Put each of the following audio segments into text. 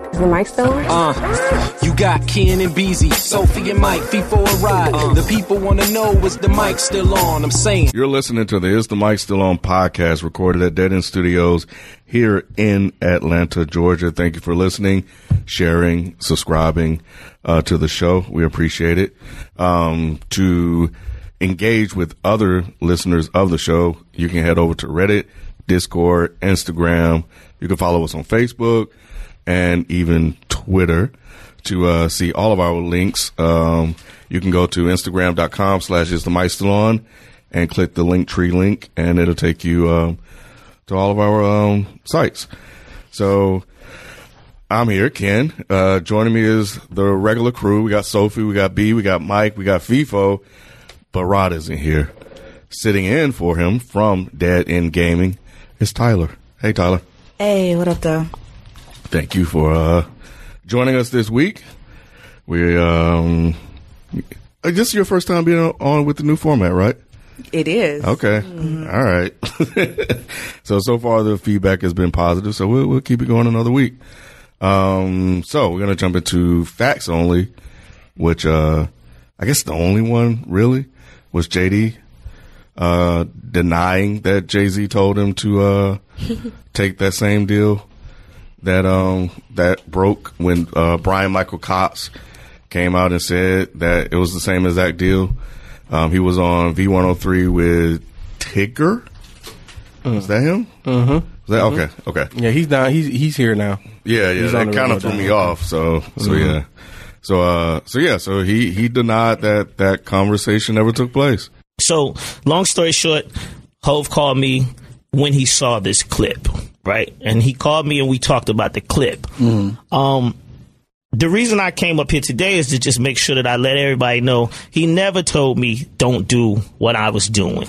Is the mic still on? Uh, you got Ken and Beezy, Sophie and Mike, FIFO a ride. Uh, the people want to know is the mic still on? I'm saying. You're listening to the Is the Mic Still On podcast recorded at Dead End Studios here in Atlanta, Georgia. Thank you for listening, sharing, subscribing uh, to the show. We appreciate it. Um, to engage with other listeners of the show, you can head over to Reddit, Discord, Instagram. You can follow us on Facebook and even Twitter to uh, see all of our links. Um, you can go to Instagram.com slash is the mic still on and click the link tree link and it'll take you um, to all of our um, sites. So I'm here, Ken. Uh, joining me is the regular crew. We got Sophie, we got B, we got Mike, we got FIFO, but Rod isn't here. Sitting in for him from Dead End Gaming is Tyler. Hey, Tyler. Hey, what up, though? Thank you for uh, joining us this week. We um, I guess your first time being on with the new format, right? It is. Okay. Mm-hmm. All right. so so far the feedback has been positive, so we'll we'll keep it going another week. Um, so we're gonna jump into facts only, which uh, I guess the only one really was JD uh, denying that Jay Z told him to uh, take that same deal that um that broke when uh, Brian Michael Cox came out and said that it was the same exact deal. Um, he was on V103 with Tigger. Is that him? Mm-hmm. Is that okay? Okay. Yeah, he's down. He's he's here now. Yeah, yeah. He's that on the kind of threw now. me off. So, so Mhm. yeah. So, uh, so yeah. So he he denied that that conversation ever took place. So, long story short, Hove called me when he saw this clip, right? And he called me and we talked about the clip. Um, the reason I came up here today is to just make sure that I let everybody know he never told me don't do what I was doing.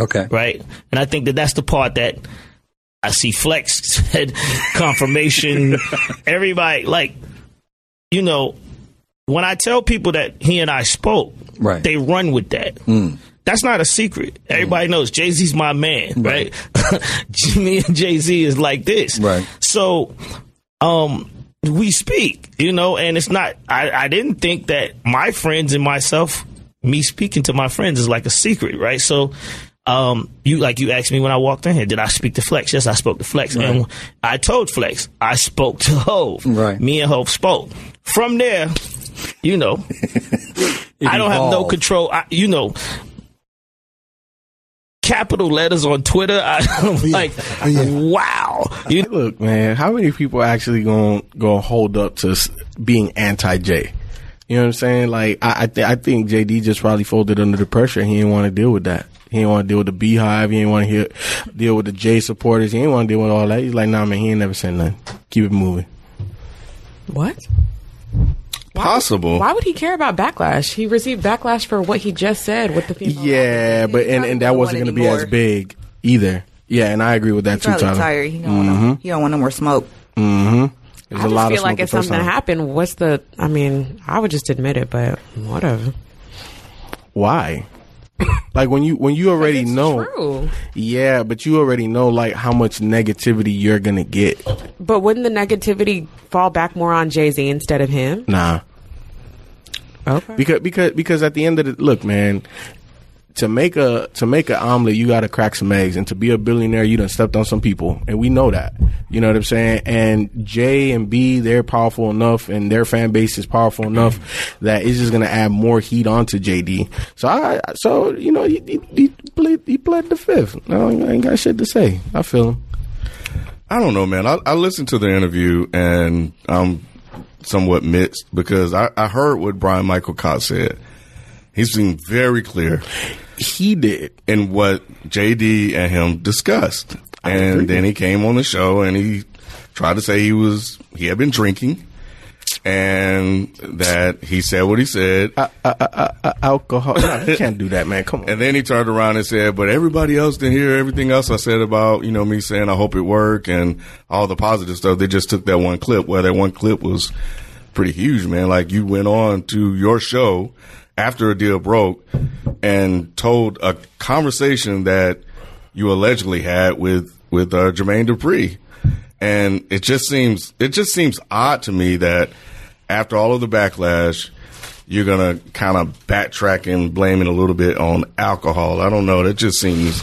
Okay. Right. And I think that that's the part that I see Flex said confirmation. everybody, like, you know, when I tell people that he and I spoke, Right. they run with that. That's not a secret. Everybody knows Jay Z's my man, right? Me and Jay Z is like this, Right. So, um, we speak, you know, and it's not. I, I didn't think that my friends and myself, me speaking to my friends, is like a secret, right? So, um, you like you asked me when I walked in here, did I speak to Flex? Yes, I spoke to Flex, and I told Flex I spoke to Hove. Right. Me and Hove spoke. From there, you know, I don't have no control. I, you know, capital letters on Twitter. I, I'm like, oh, wow. You Look, man, how many people actually going to hold up to being anti Jay? You know what I'm saying? Like, I I, th- I think JD just probably folded under the pressure. He didn't want to deal with that. He didn't want to deal with the BeyHive. He didn't want to deal with the Jay supporters. He didn't want to deal with all that. He's like, nah, man, he ain't never said nothing. Keep it moving. What? Possible. Why would he care about backlash? He received backlash for what he just said with the female. Yeah, but and, and that wasn't going to be as big either. Yeah, and I agree with that He's too, probably Tyler. tired. He don't, want no, he don't want no more smoke. Mm-hmm. There's I a just lot feel of like if something time. happened, what's the? I mean, I would just admit it, but whatever. Why? like when you when you already know, True, yeah, but you already know like how much negativity you're gonna get. but wouldn't the negativity fall back more on Jay Z instead of him? Nah, Okay. because because because at the end of the look, man, to make a to make an omelet, you got to crack some eggs, and to be a billionaire, you done stepped on some people, and we know that. You know what I'm saying? And Jay and Bey, they're powerful enough, and their fan base is powerful enough that it's just gonna add more heat onto JD. So I, so you know, he, he, he, pled, he pled the fifth. No, I ain't got shit to say. I feel him. I don't know, man. I, I listened to the interview and I'm somewhat mixed because I, I heard what Brian Michael Cox said. He seemed very clear He did. in what JD and him discussed. And then he came on the show and he tried to say he was, he had been drinking and that he said what he said. Uh, alcohol. No, you can't do that, man. Come on. And then he turned around and said, "But everybody else didn't hear everything else I said about you know me saying I hope it work and all the positive stuff. They just took that one clip. Well, that one clip was pretty huge, man. Like you went on to your show after a deal broke and told a conversation that you allegedly had with with uh, Jermaine Dupri, and it just seems it just seems odd to me that after all of the backlash, you're gonna kind of backtrack and blame it a little bit on alcohol. I don't know. That just seems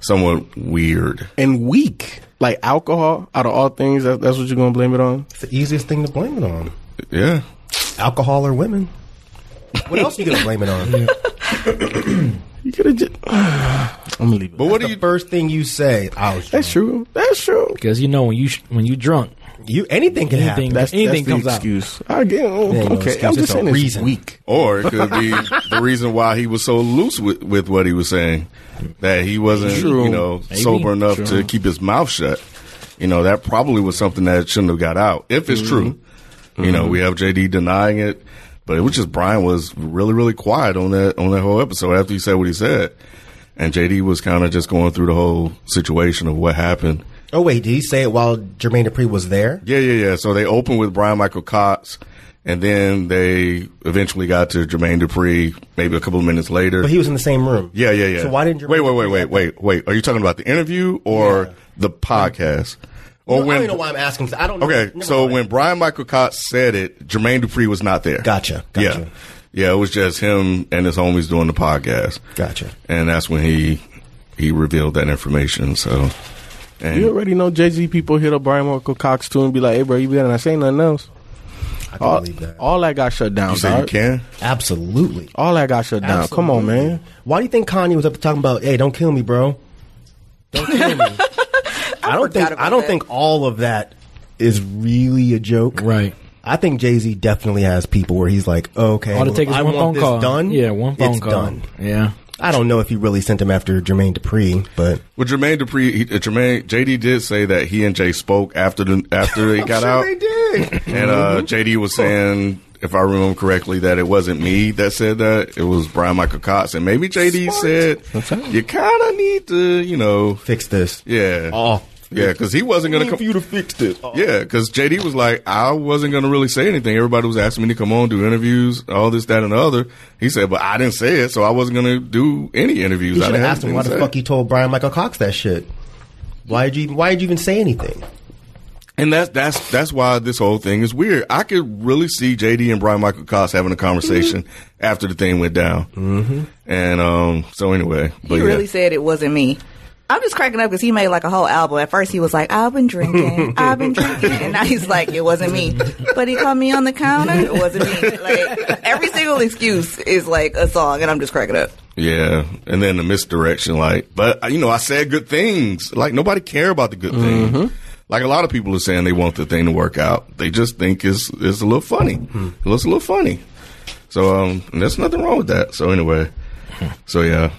somewhat weird. and weak. Like alcohol, out of all things, that, that's what you're gonna blame it on. It's the easiest thing to blame it on. Yeah. Alcohol or women. What else are you gonna blame it on? You could have just. I'm gonna leave it. But what do the you? first thing you say? I was That's true. That's true. Because you know when you sh- when you drunk, You anything can happen. Anything- That's, Anything that's the comes out. excuse. I get. ain't no okay, excuse. I'm It's just a saying it's reason. weak. Or it could be the reason why he was so loose with, with what he was saying. That he wasn't, True. you know, Maybe. sober enough to keep his mouth shut. You know, that probably was something that shouldn't have got out. If it's mm-hmm. true. You know, we have JD denying it. But it was just Brian was really, really quiet on that on that whole episode after he said what he said. And JD was kind of just going through the whole situation of what happened. Oh wait, did he say it while Jermaine Dupri was there? Yeah, yeah, yeah. So they opened with Brian Michael Cox, and then they eventually got to Jermaine Dupri maybe a couple of minutes later. But he was in the same room. yeah, yeah, yeah. So why didn't Jermaine wait, wait, wait, wait, wait, wait? Are you talking about the interview or Yeah. the podcast? Or Well, I when? don't even know why I'm asking. I don't. know. okay, Never so mind. when Brian Michael Cox said it, Jermaine Dupri was not there. Gotcha, gotcha. Yeah, yeah. It was just him and his homies doing the podcast. Gotcha. And that's when he he revealed that information. So. And You already know Jay Z people hit up Brian Michael Cox too and be like, "Hey, bro, you better not say nothing else." I All, believe that. all that got shut down. you say you dog. can? Absolutely. All that got shut down. Come on, man. Why do you think Kanye was up to talking about? Hey, don't kill me, bro. Don't kill me. I, don't think. I don't that. think all of that is really a joke. right? I think Jay Z definitely has people where he's like, okay, All it well, takes is I one want phone this call. done. Yeah, one phone it's call. done. Yeah. I don't know if he really sent him after Jermaine Dupri, but Well, Jermaine Dupri, he, uh, Jermaine JD did say that he and Jay spoke after the after they got out, they did. and uh, JD was saying, if I remember correctly, that it wasn't me that said that; it was Brian Michael Cox, and maybe JD said you kind of need to, you know, Fix this. yeah, Oh, yeah, because he wasn't going to come. for you to fix this. Yeah, because JD was like, I wasn't going to really say anything. Everybody was asking me to come on, do interviews, all this, that, and the other. He said, but I didn't say it, so I wasn't going to do any interviews. You I should didn't have have asked him why the say. fuck he told Brian Michael Cox that shit. Why did you? Why did you even say anything? And that's that's that's why this whole thing is weird. I could really see JD and Brian Michael Cox having a conversation after the thing went down. Mm-hmm. And um, so anyway, but He yeah. really said it wasn't me. I'm just cracking up because he made like a whole album. At first, he was like, "I've been drinking, I've been drinking," and now he's like, "It wasn't me." But he caught me on the counter. It wasn't me. Like every single excuse is like a song, and I'm just cracking up. Yeah, and then the misdirection, like, but uh, you know, I said good things. Like nobody care about the good thing. Like a lot of people are saying they want the thing to work out. They just think it's it's a little funny. It looks a little funny. So um, there's nothing wrong with that. So anyway, so yeah,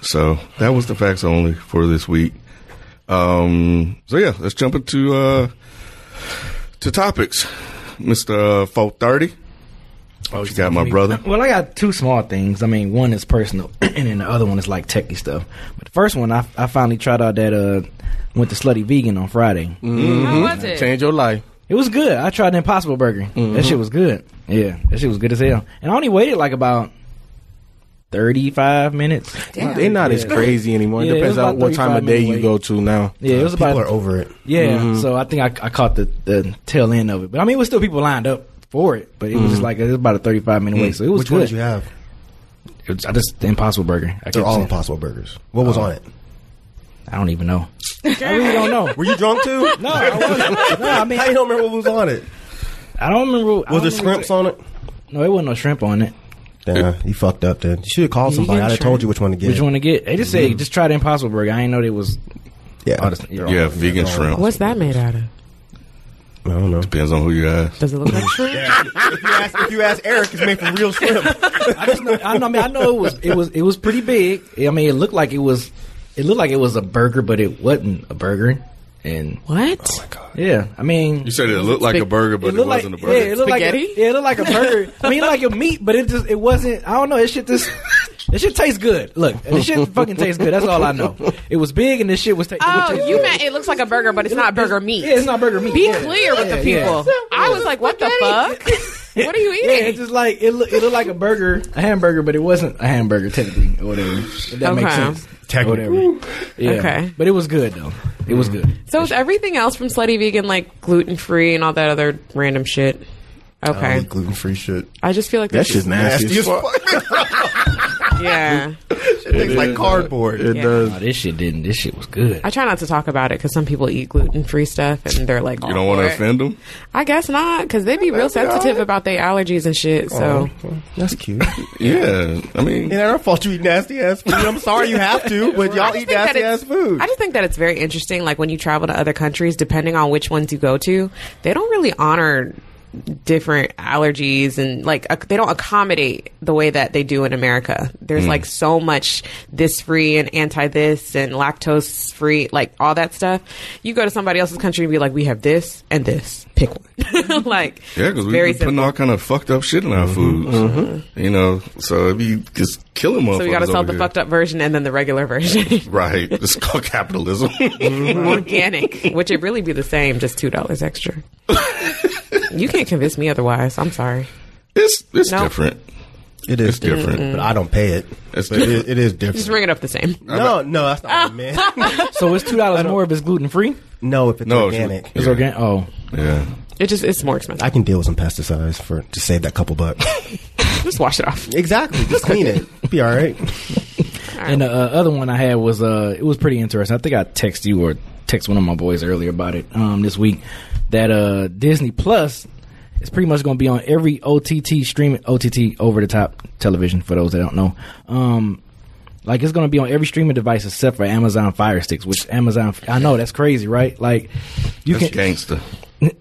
so that was the facts only for this week. Um, so yeah, let's jump into uh to topics, Mister Four Thirty. Oh, you got my brother. Well, I got two small things. I mean, one is personal, and then the other one is like techie stuff. But the first one, I, I finally tried out that uh went to Slutty Vegan on Friday. How was it? Change your life. It was good. I tried the Impossible Burger. That shit was good. Yeah, that shit was good as hell. And I only waited like about thirty five minutes. Damn. They're not as crazy anymore. Yeah, it depends on what time of day you minute go to now. Yeah, it was People about are over it. Yeah, mm-hmm. so I think I, I caught the, the tail end of it. But I mean, it was still people lined up for it, but it was just like it was about a thirty five minute wait. So it was Which good. one did you have? It was, I just the Impossible Burger. I They're all saying- Impossible Burgers. What was oh. on it? I don't even know. I really don't know. Were you drunk too? No, I wasn't. No, I mean, How you don't remember what was on it? I don't remember. I Was don't there remember shrimps on it? No, it wasn't no shrimp on it. Damn, you fucked up. Then you should have called somebody. I'd have told you which one to get. Which one to get? They just say mm-hmm. just try the Impossible Burger. I didn't know they was. Yeah, Oh, that's- They're Yeah, all- vegan shrimp. What's that made out of? I don't know. Depends on who you ask. Does it look like shrimp? if, you ask, if you ask Eric, it's made from real shrimp. I just know. I know. I mean, I know it was. It was. It was pretty big. I mean, it looked like it was. It looked like it was a burger, but it wasn't a burger. And What? Oh, yeah, I mean, You said it looked like a burger, but it, looked wasn't like, a burger. Yeah, it looked like a, Spaghetti? yeah, it looked like a burger. I mean, like a meat, but it just it wasn't. I don't know. It shit just it shit tastes good. Look, this shit fucking tastes good. That's all I know. It was big and this shit was. Ta- Oh, it was- oh, you meant it looks like a burger, but it's not burger meat. Yeah, it's not burger meat. Be Yeah. clear with the Yeah, yeah. people. I was like, what the fuck? What are you eating? Yeah, eating? it's just like it. Look, it looked like a burger, a hamburger, but it wasn't a hamburger technically, or whatever. If that makes sense. Technically, yeah. Okay. But it was good though. It was good. So is everything else from Slutty Vegan like gluten free and all that other random shit? Okay. gluten free shit. I just feel like That's this just is, nasty. Nasty as as fuck. fuck. yeah. It tastes like uh, cardboard. It Yeah. does. Oh, this shit didn't. This shit was good. I try not to talk about it because some people eat gluten free stuff and they're like, you don't want to offend them? I guess not because they'd be real sensitive about their allergies and shit. So oh, That's cute. Yeah, I mean, It ain't our fault you eat nasty ass food. I'm sorry you have to, but I y'all just eat think that nasty it's- ass food. I just think that it's very interesting. Like when you travel to other countries, depending on which ones you go to, they don't really honor different allergies and like ac- they don't accommodate the way that they do in America. There's like hmm. so much this free and anti this and lactose free, like all that stuff. You go to somebody else's country and be like, we have this and this. Pick one. like yeah, because we very be putting simple. all kind of fucked up shit in our mm-hmm. foods. Mm-hmm. You know, so if you just killing motherfuckers So we got to sell the here. fucked up version and then the regular version. Right, it's called capitalism. Mm-hmm. organic, which it really be the same, just two dollars extra. You can't convince me otherwise. I'm sorry. it's it's No. different. It is It's different. but I don't pay it. It's But it, it is different. Just ring it up the same. no, no, that's not what I meant. So it's two dollars more if it's gluten free. no, if it's No, it's- organic, It's Yeah. organic. Oh, Yeah, It just it's more expensive. I can deal with some pesticides for to save that couple bucks. Just wash it off. exactly, just clean it. Be all right. and the uh, other one I had was uh, it was pretty interesting. I think I text you or text one of my boys earlier about it um this week that uh Disney Plus is pretty much going to be on every OTT streaming OTT over the top television for those that don't know. Um. Like it's gonna be on every streaming device except for Amazon Fire Sticks, which Amazon I know that's crazy, right? Like you that's can gangster.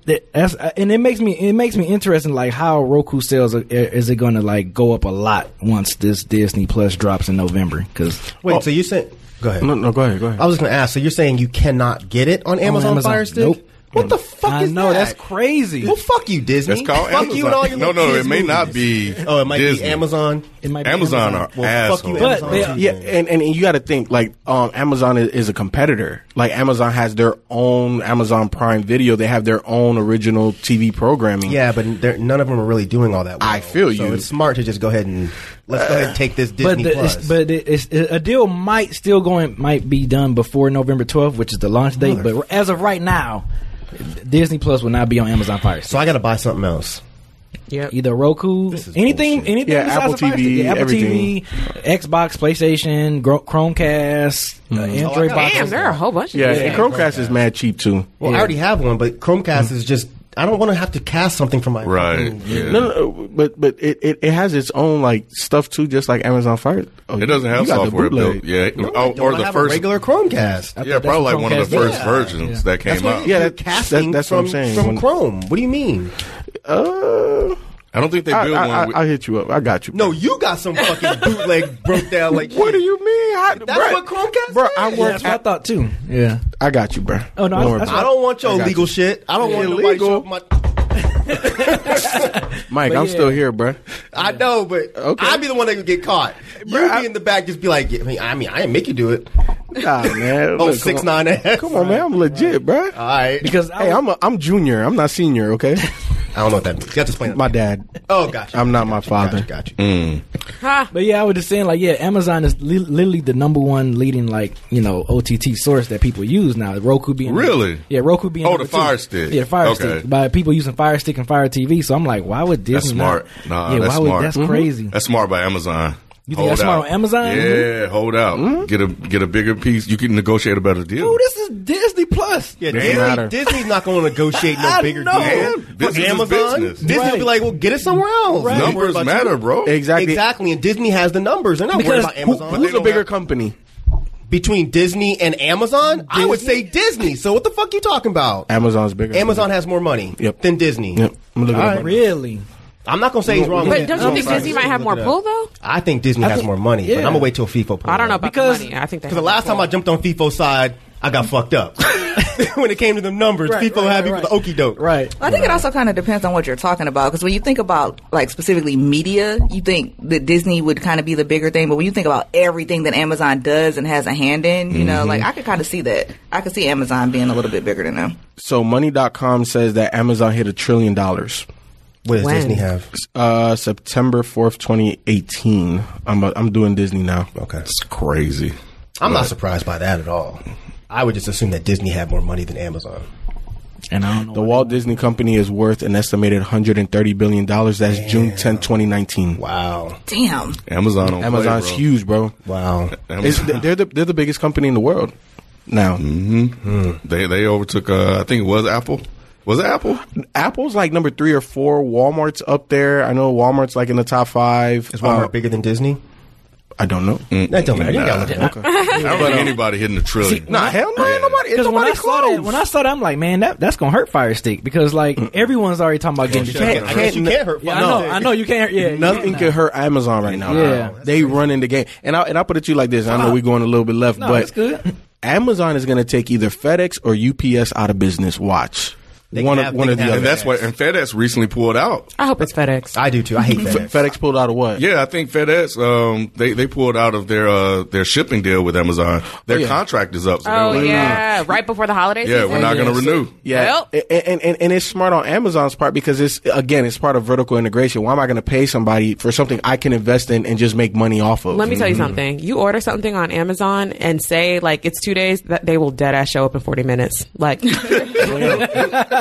that- that's and it makes me it makes me interested like how Roku sales are, is it going to like go up a lot once this Disney Plus drops in November because Wait, so you said? Go ahead. No, no, go ahead, go ahead. I was going to ask. So you're saying you cannot get it on Amazon, Amazon. Fire Stick? Nope. What the fuck I is know that? that's crazy. Well, fuck you, Disney. That's called fuck Amazon. you and all your no, little no, it may not be. Oh, it might Disney. be Amazon. It might be Amazon are Well, fuck you, assholes. Amazon. But they- Yeah, then. and, and you got to think like um, Amazon is, is a competitor. Like Amazon has their own Amazon Prime Video. They have their own original TV programming. Yeah, but none of them are really doing all that. Well. I feel you. So you. it's smart to just go ahead and let's go ahead and take this but Disney the, Plus. but it- it's, a deal might still going might be done before November 12th, which is the launch date. But as of right now, Disney Plus will not be on Amazon Fire. so I got to buy something else. Yep. Either Roku, anything, bullshit. anything, Yeah, Apple TV, Yeah, Apple everything. TV, Xbox, PlayStation, Gro- Chromecast, uh, Android Oh, I. Damn, there are a whole bunch. Of yeah. these And things. Chromecast is mad cheap too. Well, I already have one, but Chromecast is just. I don't want to have to cast something from my Right. Yeah. No, no, no, but but it, it, it has its own like stuff too, just like Amazon Fire. Oh, It doesn't have you got the software built. Yeah, No, oh, don't. or the have first. a regular Chromecast. yeah, probably that's like what one of the first is. versions Yeah. that came what out. yeah, Yeah, that- casting that- that's what from, I'm saying. from When- Chrome. What do you mean? Uh, I don't think they I, built I, one. I, with, I'll hit you up. I got you. No, you got some fucking bootleg broke down like What do you mean? I, That's bruh, what Chromecast Bro, is? I Yeah, work. that's what I at, thought too. Yeah. I got you, bro. Oh, no, Don't that's I don't want your legal you. shit. I don't want nobody Illegal. show up my. it. Mike, But I'm yeah. still here, bro. I know, but Okay. I'd be the one that would get caught. You Bruh, be I- in the back, just be like, I mean, I mean, I didn't make you do it. Nah, man. Oh, Look, six come on. Oh, nine ass. Come on, man. I'm legit, bro. All right. Because I Hey, was- I'm a, I'm junior. I'm not senior. Okay. I don't know what that means. You have to explain. My that. dad. Oh, gotcha. I'm not my father. Gotcha. gotcha. Ha. But yeah, I was just saying, like, yeah, Amazon is li- literally the number one leading, like, you know, OTT source that people use now. Roku being Really? yeah, Roku being Oh, number the two. Fire Stick. yeah, Fire Okay. Stick by people using Fire Stick and Fire TV. So I'm like, why would Disney? That's smart. Not, Nah, yeah, that's why would, smart. That's Mhm. crazy. That's smart by Amazon. You think that's smart on Amazon? Yeah, mm-hmm. hold out. Mm-hmm. Get a get a bigger piece. You can negotiate a better deal. Oh, this is Disney Plus. Yeah, Doesn't Disney, matter. Disney's not going to negotiate no bigger know. deal. Business For is Amazon, business. Disney will be like, well, get it somewhere else. Right. Numbers matter, you. bro. Exactly. Exactly, and Disney has the numbers. They're not worried Because about who- Amazon. Who's a bigger don't company? between Disney and Amazon? I would say Disney. So what the fuck you talking about? Amazon's bigger. Amazon has more money Yep. than Disney. Yep. I'm looking All right. Really? I'm not gonna say he's wrong. But with don't you think Disney might have more pull though? I think Disney has think- more money, but. I'm gonna wait till FIFO. pulls I don't know about Because- the money. I think they Because the last time I jumped on FIFO side, I got fucked up when it came to the numbers. Right, people right, happy right, for the okey doke. Right. I think it also kind of depends on what you're talking about. Because when you think about like specifically media, you think that Disney would kind of be the bigger thing. But when you think about everything that Amazon does and has a hand in, you know, like mm-hmm. I could kind of see that. I could see Amazon being a little bit bigger than them. So money.com says that Amazon hit a trillion dollars. What does When? Disney have? Uh, September 4th, 2018. I'm, I'm doing Disney now. Okay. It's crazy. I'm not surprised by that at all. I would just assume that Disney had more money than Amazon. And I don't know. The Walt Disney Company is worth an estimated 130 billion dollars. That's June 10, 2019. Wow. Damn. Amazon on Amazon's play, bro. huge, bro. Wow. It's, they're the they're the biggest company in the world now. Hmm. They they overtook. Uh, I think it was Apple. Was it Apple? Apple's like number three or four. Walmart's up there. I know Walmart's like in the top five. Is Walmart Uh, bigger than Disney? I don't know. That don't matter. You gotta look it up. I don't think anybody hitting the trillion. Nah, hell no, ain't nobody. Ain't Because when nobody I saw that, when I saw that, I'm like, man, that that's gonna hurt Fire Stick because like everyone's already talking about getting the can't- I guess you can't hurt. Yeah, I know, I know you can't. Yeah, Nothing can hurt Amazon right now. Yeah. they run in the game, and I and I put it to you like this. I know we're going a little bit left, No, but it's good. Amazon is going to take either FedEx or UPS out of business. Watch They one can of have- one they of can the have other. And that's what. And FedEx recently pulled out. I hope it's FedEx. I do too. I hate FedEx. FedEx pulled out of what? Yeah, I think FedEx. Um, they they pulled out of their uh their shipping deal with Amazon. Their yeah. contract is up. So Oh like, yeah, right before the holidays. yeah, season. we're not going to renew. Yeah, Well- and, and, and and it's smart on Amazon's part because it's again it's part of vertical integration. Why am I going to pay somebody for something I can invest in and just make money off of? Let me tell you something. You order something on Amazon and say like it's two days, that they will dead ass show up in forty minutes. Like,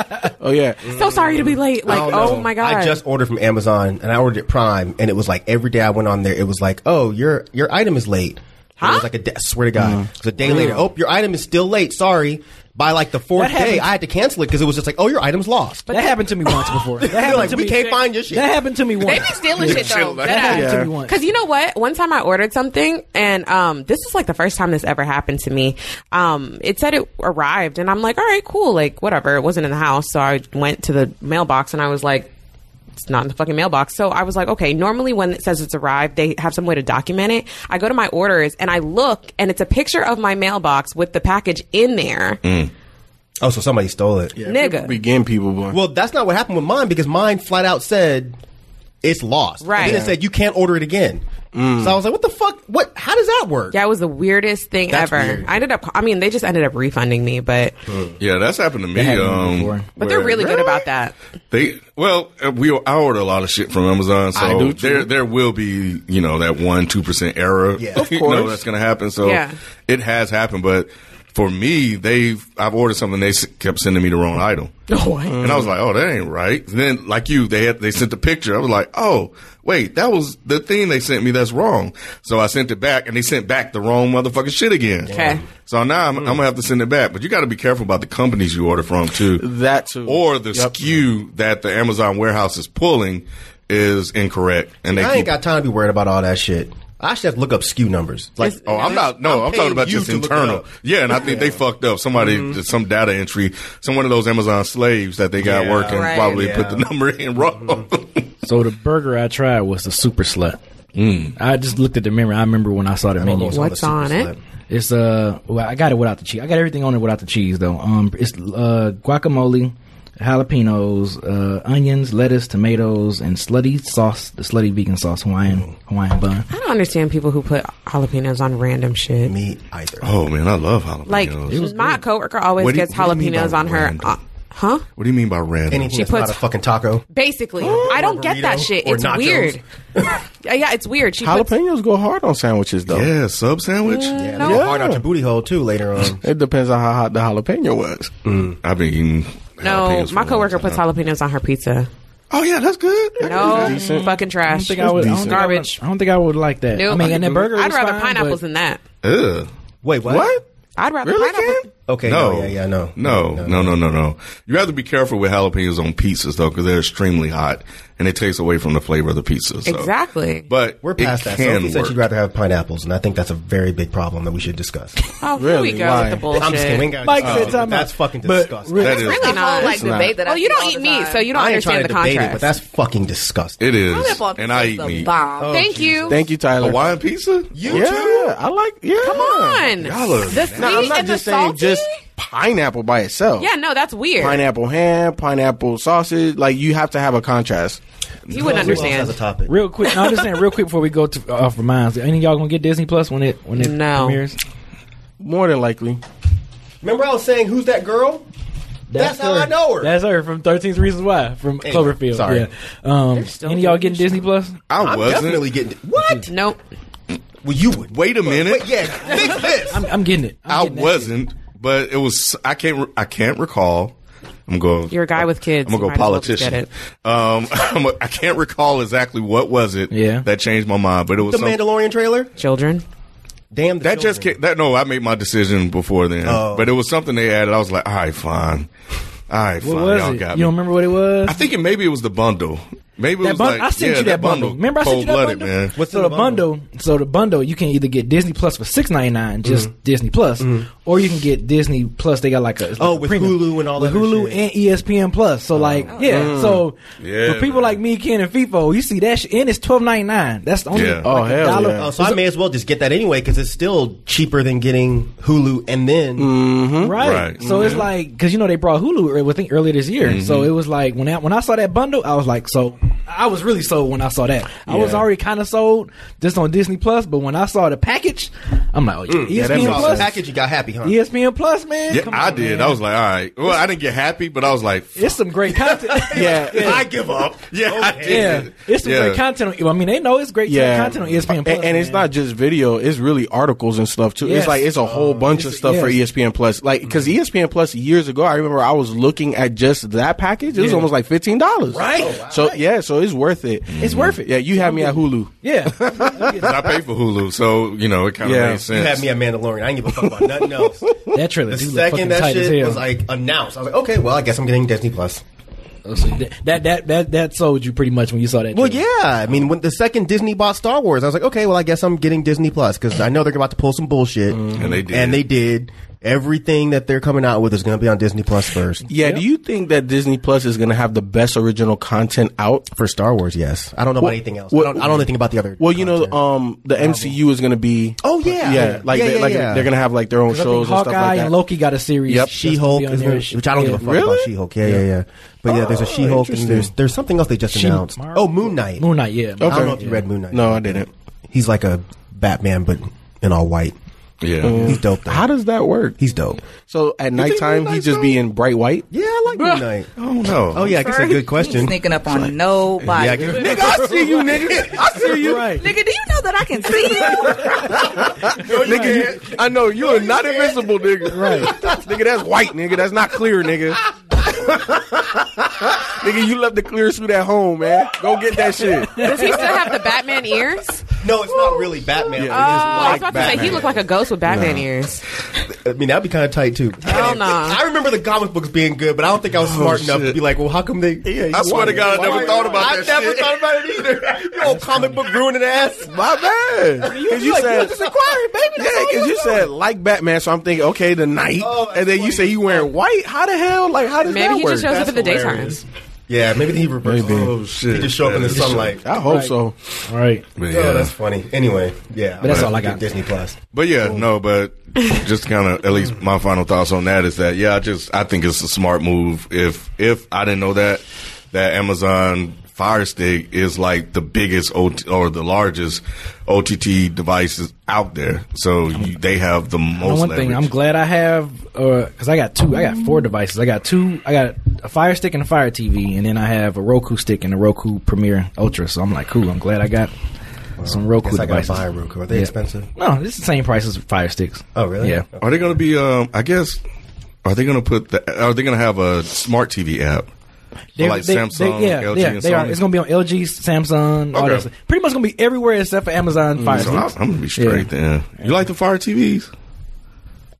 Oh yeah, so sorry to be late. Like, I don't oh my god. I just ordered from Amazon and I ordered it Prime and it was like every day I went on there, it was like, oh, your your item is late. And It was like a day, I swear to God, mm. it was a day later. Mm. Oh, your item is still late. Sorry. By like the fourth day, I had to cancel it because it was just like, oh, your item's lost. that happened to me once before. That happened like, to we me. can't find your shit. That happened to me once. They be stealing shit though. like That happened ass. to me once. Because you know what? One time I ordered something, and um, this is like the first time this ever happened to me. Um, it said it arrived, and I'm like, all right, cool, like whatever. It wasn't in the house, so I went to the mailbox, and I was like. It's not in the fucking mailbox. So I was like, okay, normally when it says it's arrived, they have some way to document it. I go to my orders and I look and it's a picture of my mailbox with the package in there. Mm. Oh, so somebody stole it. Nigga. begin people, boy. Well, that's not what happened with mine because mine flat out said it's lost. Right. And then it said you can't order it again. So I was like, what the fuck? What? How does that work? Yeah, it was the weirdest thing That's ever. weird. I ended up, I mean, they just ended up refunding me, but, Yeah, that's happened to me. Happened um, before. but they're where really good about that. They well, uh, we I order a lot of shit from Amazon, so I do, too. there there will be you know that one two percent error. Yeah. Of you know course. that's going to happen. So Yeah. it has happened, but for me, they've I've ordered something they kept sending me the wrong item. Oh, And I was like, oh, that ain't right. And then, like you, they had, they sent the picture. I was like, oh, wait, that was the thing they sent me that's wrong. So I sent it back, and they sent back the wrong motherfucking shit again. Okay. So now I'm, I'm gonna have to send it back. But you got to be careful about the companies you order from too. That too. Or the Yep. SKU that the Amazon warehouse is pulling is incorrect, and they I keep. ain't got time to be worried about all that shit. I should have to look up SKU numbers. Like, Oh, I'm not. No, I'm, talking about just to look it internal. Yeah, and I think they fucked up. Somebody, Mm-hmm. some data entry, some one of those Amazon slaves that they got Yeah, working right. probably Yeah. put the number in wrong. So the burger I tried was the super slut. Mm. I just looked at the menu. I remember when I saw the I menu. what's on the on it? slut. It's uh, well, I got it without the cheese. I got everything on it without the cheese though. Um, it's uh guacamole, jalapenos, uh, onions, lettuce, tomatoes, and slutty sauce. The slutty vegan sauce, Hawaiian Hawaiian bun. I don't understand people who put jalapenos on random shit. Me either. oh man, I love jalapenos. Like my coworker always What do gets you jalapenos by on her. Uh, huh? what do you mean by random? Anything She that's not puts- a fucking taco. Basically, oh, I don't get that burrito shit. or It's nachos. weird. yeah, yeah, it's weird. She puts, Jalapenos go hard on sandwiches though. yeah, sub sandwich. Yeah, No. they go hard out your booty hole too later on. It depends on how hot the jalapeno was. Mm. I've been eating. no. jalapenos for My long coworker time. puts jalapenos on her pizza. Oh yeah, that's good. No, decent. fucking I trash. don't think I would. I don't think I would- Garbage. I don't think I would like that. Nope. I mean, and the burger. I'd was rather fine, pineapples but- than that. Ugh. Wait, what? What? I'd rather Really, pineapple. Cam? Okay, No, no, yeah, yeah, no. no, no, no, no, no. You have to be careful with jalapenos on pizzas though, because they're extremely hot and it takes away from the flavor of the pizza. So. Exactly. But We're past it that. can Sophie said work. she'd rather have pineapples, and I think that's a very big problem that we should discuss. Oh, here Really? we go Why? with the bullshit. I'm just kidding. We Mike discuss said it, time. That's fucking disgusting. really- That is- really the whole not. like It's not. debate that I Well, you don't eat meat, so you don't I understand to the debate contrast. it, but that's fucking disgusting. It is, Pineapple on and I pizza eat meat. the bomb. Oh, Thank you. Thank you, Tyler. Hawaiian pizza? Yeah, yeah. I like. Yeah, Come on. Y'all are- the sweet No, I'm not and the just salty? Just pineapple by itself. Yeah, no, that's weird. Pineapple ham, pineapple sausage. Like you have to have a contrast. You wouldn't Who else has a topic? Real quick, no, I'm just saying, real quick before we go to uh, for mines. Any of y'all gonna get Disney Plus when it when it No. premieres? More than likely. Remember I was saying, who's that girl? That's how I know her. That's her from 13 Reasons Why from Anyway, Cloverfield. sorry. Yeah. Um, any of y'all getting Disney Plus? I wasn't. definitely getting what? Nope. Well, you would. Wait a minute. Wait, yeah, fix this. I'm, I'm getting it. I'm I getting wasn't, but it was. I can't. I can't recall. I'm going. You're a guy with kids. I'm gonna go might as well politician. Um, I'm a, I can't recall exactly what was it. Yeah. that changed my mind, but it was the some, Mandalorian trailer. Children. Damn, the that just children. came, that. No, I made my decision before then, Oh. but it was something they added. I was like, all right, fine, all right, What fine. was Y'all it? got You don't remember what it was? I think it maybe it was the bundle. Maybe it that was bundle, like I sent yeah, you that bundle. Remember I sent you that bundle? man. What's so the the bundle? So the bundle, you can either get Disney Plus for six ninety nine, just Mm-hmm. Disney Plus, mm-hmm. or you can get Disney Plus. They got like a it's Oh, like a with premium. Hulu and all with that Hulu shit. and ESPN Plus. So like, oh. yeah. Mm. So Yeah, for people man. like me, Ken and FIFO, you see that shit, and it's twelve ninety nine. That's the only Yeah. Oh, like Oh, a hell dollar. yeah. Oh, so I may as well just get that anyway because it's still cheaper than getting Hulu and then mm-hmm. Right. Right. So it's mm-hmm. like because you know they brought Hulu ear- I think earlier this year. So it was like when I, when I saw that bundle, I was like, so I was really sold when I saw that. I was Yeah. already kind of sold just on Disney Plus, but when I saw the package, I'm like, oh yeah, Yeah, that ESPN makes Plus, Plus, package you got happy, huh? ESPN Plus, man. Yeah, Come I on, did. man. I was like, all right. Well, I didn't get happy, but I was like, It's some great content. Yeah. I give up. Yeah, I Okay. did. yeah, it's some Yeah. great content. On, I mean, they know it's great Yeah, content on ESPN Plus, and, and it's man. not just video; it's really articles and stuff too. Yes. It's like it's a whole oh, bunch of it's- stuff for yes. ESPN Plus. Like because mm-hmm. ESPN Plus years ago, I remember I was looking at just that package. It was Yeah. almost like fifteen dollars. Right. Oh. So yeah, so it's worth it. Mm-hmm. It's worth it. Yeah, you have me at Hulu. Yeah, I pay for Hulu, so you know it kind of Yeah. made You sense. had me at Mandalorian. I didn't give a fuck about nothing else. that trailer. The do look second that tight as shit hell. was like announced, I was like, okay, well, I guess I'm getting Disney Plus. Oh, so that, that that that that sold you pretty much when you saw that. Well, trailer. yeah. I mean, when the second Disney bought Star Wars, I was like, okay, well, I guess I'm getting Disney Plus because I know they're about to pull some bullshit, mm-hmm. And they did. and they did. Everything that they're coming out with is going to be on Disney Plus first. Yeah. Do you think that Disney Plus is going to have the best original content out? For Star Wars, yes. I don't know Well, about anything else. well- I, don't, I don't know anything about the other. Well, you know, um, the MCU is going to be. Oh, yeah. yeah. Like Yeah, they, yeah, like yeah. they're going to have like their own shows think and stuff Hawkeye like that. and Loki got a series. Yep. She-Hulk, gonna is be on gonna, there. which I don't give a fuck Really? about She-Hulk. Yeah, yeah, yeah. But yeah, there's a She-Hulk, and there's there's something else they just She- announced. Oh, Moon Knight. Moon Knight, yeah. I don't know if you read Moon Knight. No, I didn't. He's like a Batman, but in all white. Yeah. Oh. He's dope. Though. How does that work? He's dope. So at nighttime, Moon he Knight's just be in bright white. Yeah, I like Moon Knight. Oh no. Oh yeah, I guess a good question. Sneaking up on nobody. Yeah, I guess- Nigga, I see you, nigga. I see you. Right. Nigga, do you know that I can see you? nigga, you, I know you are not invisible, nigga. Right, nigga, that's white, nigga. That's not clear, nigga. nigga, you left the clear suit at home, man. Go get that shit. Does he still have the Batman ears? No, it's not really Batman. Oh, It is oh, I was like about to say he Batman. looked like a ghost with Batman ears. I mean, that'd be kind of tight too. Hell nah. I remember the comic books being good, but I don't think I was smart oh, enough to be like, well, how come they? Yeah, I swear to God, I never thought about I that I never shit. thought about it either. You old comic book ruining ass. My bad. Because you, like, said, you just inquired, baby. Yeah, because you you said like Batman, so I'm thinking, okay, the night, Oh, and then you say he as wearing white. How the hell? Like, how does Maybe that he just shows up in the daytime. hilarious. Yeah, maybe he reversed. Maybe. Oh shit. He just show up in the sunlight. I hope so. All right. But, Oh, yeah. that's funny. Anyway, yeah, But that's all I got. Disney Plus. But yeah, no, but just kind of at least my final thoughts on that is that yeah, I just I think it's a smart move. If if I didn't know that that Amazon Fire Stick is like the biggest OT, or the largest OTT devices out there, so you, they have the most. one thing. I'm glad I have, because I got two, I got four devices. I got two, I got a Fire Stick and a Fire TV, and then I have a Roku stick and a Roku Premiere Ultra. So I'm like, cool. I'm glad I got some Roku Guess I gotta devices. buy a Roku. Are they Yeah. expensive? No, it's the same price as Fire Sticks. Oh, really? Yeah. Are they going to be? Um, I guess. Are they going to put? The, are they going to have a smart TV app? They're- like they- Samsung, they- yeah, LG, yeah, and they are. It's gonna be on LG, Samsung, Okay. Pretty much gonna be everywhere except for Amazon mm, Fire So I'm, gonna be straight Yeah. then. You like the Fire TVs?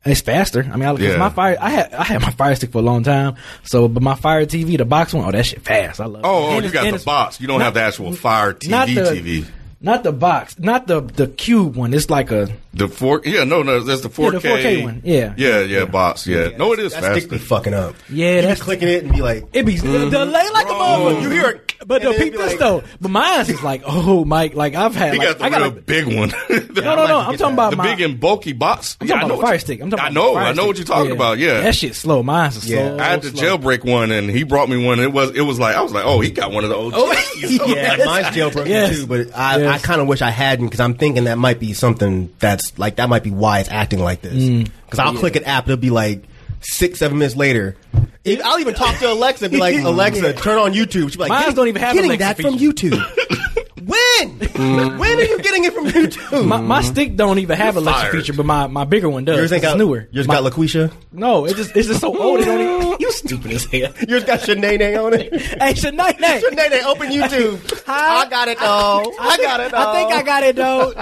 It's faster. I mean, I, Yeah. my fire, I had I had my Fire Stick for a long time. So, but my Fire TV, the box one, oh, that shit fast. I love. it. Oh, oh And you got the box. You don't not- have the actual Fire TV not the, TV. Not the box, not the the cube one. It's like a The four, yeah, no, no, there's the 4K. Yeah, 4K one. Yeah. yeah, yeah, box. Yeah, no, it is That stick be fucking up. Yeah, you be that's- clicking it and be like, it be Mm-hmm. delay like a motherfucker. you hear it, But the peep this like- though. But mine is like, oh, Mike, like I've had. He like, got the I got real like, big one. no, no, no. I'm talking about the my. big and bulky box. I'm Yeah, talking I about the fire stick. I'm talking I know. the I know what you're talking about. Yeah, that shit slow. Mine's is Yeah. slow. I had the jailbreak one, and he brought me one. It was it was like I was like, oh, he got one of the OGs. yeah, mine's jailbroken too. But I, I kind of wish I hadn't because I'm thinking that might be something that's like that might be why it's acting like this. Mm. Because I'll click an app, it'll be like six, seven minutes later. If- I'll even talk to Alexa and be like, Alexa, turn on YouTube. She'll be like, "Getting- don't even have getting Alexa that from feature." YouTube. when? Mm. when are you getting it from YouTube? My, my stick don't even have a Alexa fired. feature, but my, my bigger one does. yours ain't it's got newer. Yours My- got LaQuisha. no, it's just it's just so old. It don't even, you stupid as hell. Yours got Shanae on it. hey, Shanae, Nay. Shanae, open YouTube. I got it though. I got it. I think I got it though.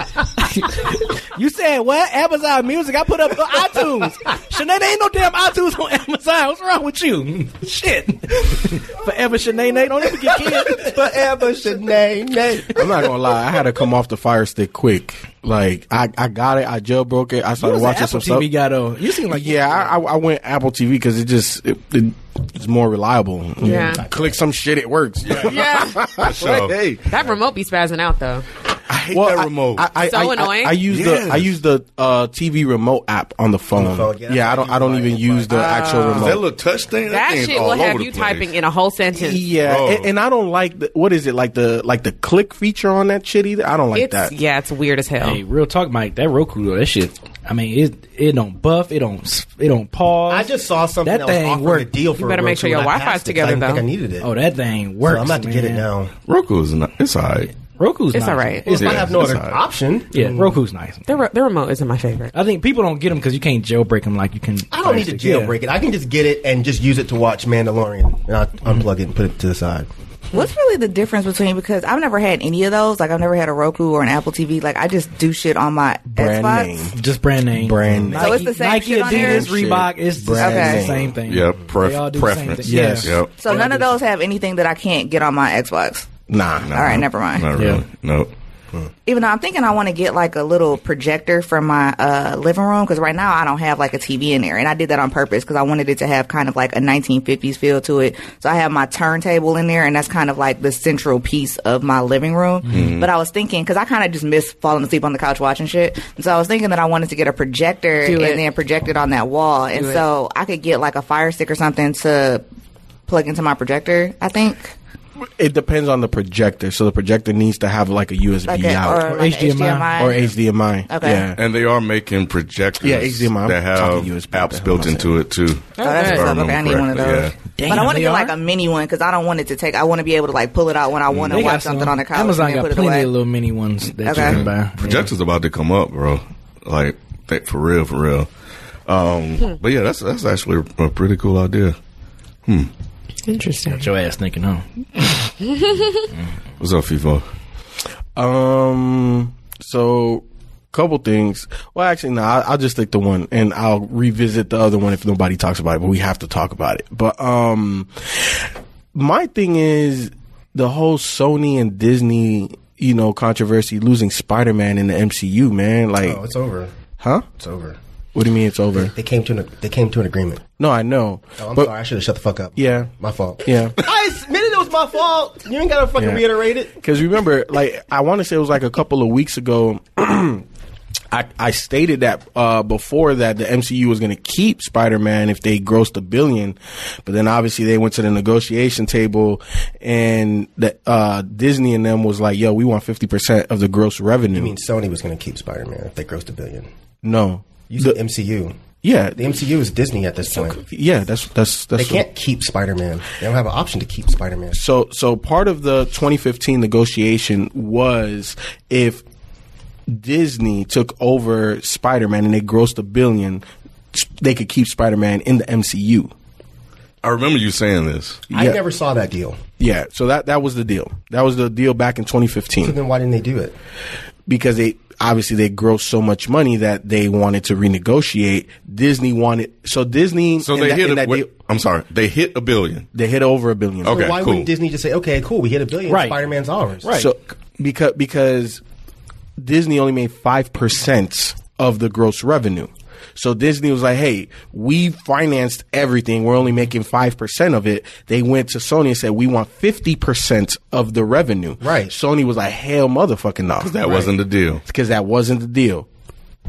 you said what? Amazon Music. I put up on iTunes. Shanae, ain't no damn iTunes on Amazon. What's wrong with you? Shit. Forever Shanae, don't ever get kids. forever Shanae. I'm not gonna lie. I had to come off the fire stick quick. Like I, I got it. I jailbroke it. I started was watching Apple some TV stuff. guy though. You seem like Yeah, I, I I went Apple TV because it just it, it, it's more reliable. Yeah. click some shit, it works. Yeah. So, hey, that remote be spazzing out though. I hate well, that I- remote. I, I, So I, annoying. I, I use Yes. the I use the uh, TV remote app on the phone. phone, yeah, yeah, I don't I don't even use use the actual remote. that little touch thing. That thing's shit all will have you place. typing in a whole sentence. Yeah, Bro. and, and I don't like the what is it like the like the click feature on that shit either. I don't like it's that. yeah, it's weird as hell. Hey, real talk, Mike. That Roku though, that shit. I mean, it it don't buff. It don't it don't pause. I just saw something That that, was thing offering work. a deal for. You better a make sure your Wi-Fi's passed it 'cause I together, didn't think though. I needed it. Oh, that thing so works. I'm about to get it man. now. Roku's not. It's alright. Roku's It's nice. all right. It's If I have no other alright. option, Yeah, mm. Roku's nice. The, re- the remote isn't my favorite. I think people don't get them because you can't jailbreak them like you can. I don't need to jailbreak it. I can just get it and just use it to watch Mandalorian, and I'll unplug it and put it to the side. What's really the difference between because I've never had any of those. Like I've never had a Roku or an Apple TV. Like I just do shit on my Brand Xbox. name. Just brand name. Brand name. So it's the same Nike, shit on there? Adidas, Reebok. It's the Brand it's the same thing. Yep, pref- They all do the same preference. thing. Yes. Yeah. Yep. So none of those have anything that I can't get on my Xbox. Nah, All right, never mind. Not Yeah. really. No. Even though I'm thinking I want to get like a little projector for my uh, living room because right now I don't have like a TV in there, and I did that on purpose because I wanted it to have kind of like a 1950s feel to it. So I have my turntable in there, and that's kind of like the central piece of my living room. Mm-hmm. But I was thinking because I kind of just miss falling asleep on the couch watching shit, and so I was thinking that I wanted to get a projector Do and it. then project it on that wall, and it. so I could get like a fire stick or something to plug into my projector. I think It depends on the projector. So the projector needs to have like a USB like a, out or like HDMI. HDMI. or HDMI. Okay. Yeah. And they are making projectors Yeah, HDMI. That have USB, apps built into it too. Oh, that's If what's I up. Okay, I need one of those. remember Damn, but I want to they get like a mini one because I don't want it to take. I want to be able to like pull it out when I want to They watch something some. on the couch. Amazon and then got put it plenty away. of little mini ones that Okay. you can buy. Yeah. Projectors about to come up, bro. Like for real, for real. Um, Hmm. But yeah, that's that's actually a pretty cool idea. Interesting. Got your ass thinking, huh? What's up, FIFO? Um. So, couple things. Well, actually, no. I'll, I'll just stick to one, and I'll revisit the other one if nobody talks about it. But we have to talk about it. But um, my thing is the whole Sony and Disney, you know, controversy losing Spider Man in the MCU. Man, like, Oh, it's over. huh? It's over. What do you mean it's over? They came to an they came to an agreement. No, I know. Oh, I'm but sorry. I should have shut the fuck up. yeah, my fault. yeah. I admitted it was my fault. You ain't gotta fucking Yeah. reiterate it. Because remember, like I want to say it was like a couple of weeks ago. I, I stated that uh, before that the MCU was going to keep Spider Man if they grossed a billion, but then obviously they went to the negotiation table and the, uh, Disney and them was like, "Yo, we want fifty percent of the gross revenue." You mean Sony was gonna keep Spider Man if they grossed a billion? no? You said MCU. Yeah, The MCU is Disney at this point. yeah. That's that's that's They can't keep Spider Man. They don't have an option to keep Spider Man. So, so part of the 2015 negotiation was if Disney took over Spider-Man and they grossed a billion, they could keep Spider-Man in the MCU. I remember you saying this. I Yeah. never saw that deal. Yeah, so that that was the deal. That was the deal back in 2015. So 2015 then why didn't they do it? because they obviously they grossed so much money that they wanted to renegotiate. Disney wanted so Disney. So they that- hit. A, that wait, deal- I'm sorry. They hit a billion. they hit over a billion. Okay. So why cool. wouldn't Disney just say, okay, cool, we hit a billion, Right. Spider Man's ours? Right. So because because Disney only made five percent of the gross revenue. So Disney was like, "Hey, we financed everything. We're only making five percent of it." They went to Sony and said, "We want fifty percent of the revenue." Right. Sony was like, "Hell, motherfucking no!" Because that wasn't the deal. because that wasn't the deal.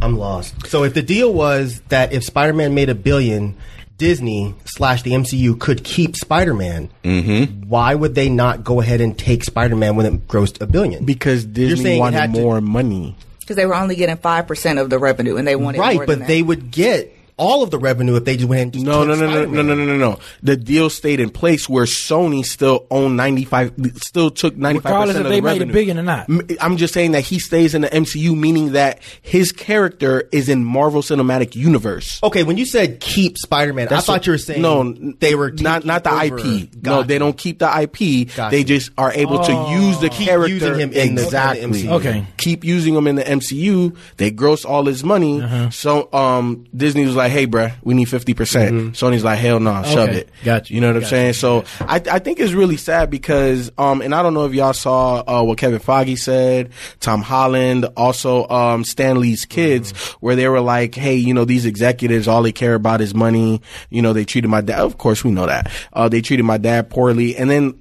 I'm lost. So if the deal was that if Spider Man made a billion, Disney slash the MCU could keep Spider Man, Mm-hmm. why would they not go ahead and take Spider Man when it grossed a billion? Because Disney wanted had to- more money. Because they were only getting 5% of the revenue and they wanted right, more but they would get all of the revenue if they just went ahead and just No, no, no, no, no, no, no, no, no. The deal stayed in place where Sony still owned ninety five, still took ninety five Regardless percent if of the they made revenue. it billion or not. M- I'm just saying that he stays in the MCU, meaning that his character is in Marvel Cinematic Universe. Okay, when you said keep Spider Man, I That's thought what- you were saying no, they were not not the over. IP. No, Gotcha. they don't keep the IP. Gotcha. They just are able to use the Keep character using him in the- exactly. in the MCU. Okay. keep using him in the MCU. They gross all his money. Uh-huh. So um, Disney was like, "Hey, bruh, we need fifty percent." Sony's like, "Hell no, shove Okay. it." Gotcha. You know what I'm saying? So I, I think it's really sad because um, and I don't know if y'all saw uh, what Kevin Feige said, Tom Holland, also um, Stan Lee's kids, where they were like, "Hey, you know, these executives, all they care about is money. You know, they treated my dad. Of course, we know that. Uh, they treated my dad poorly, and then."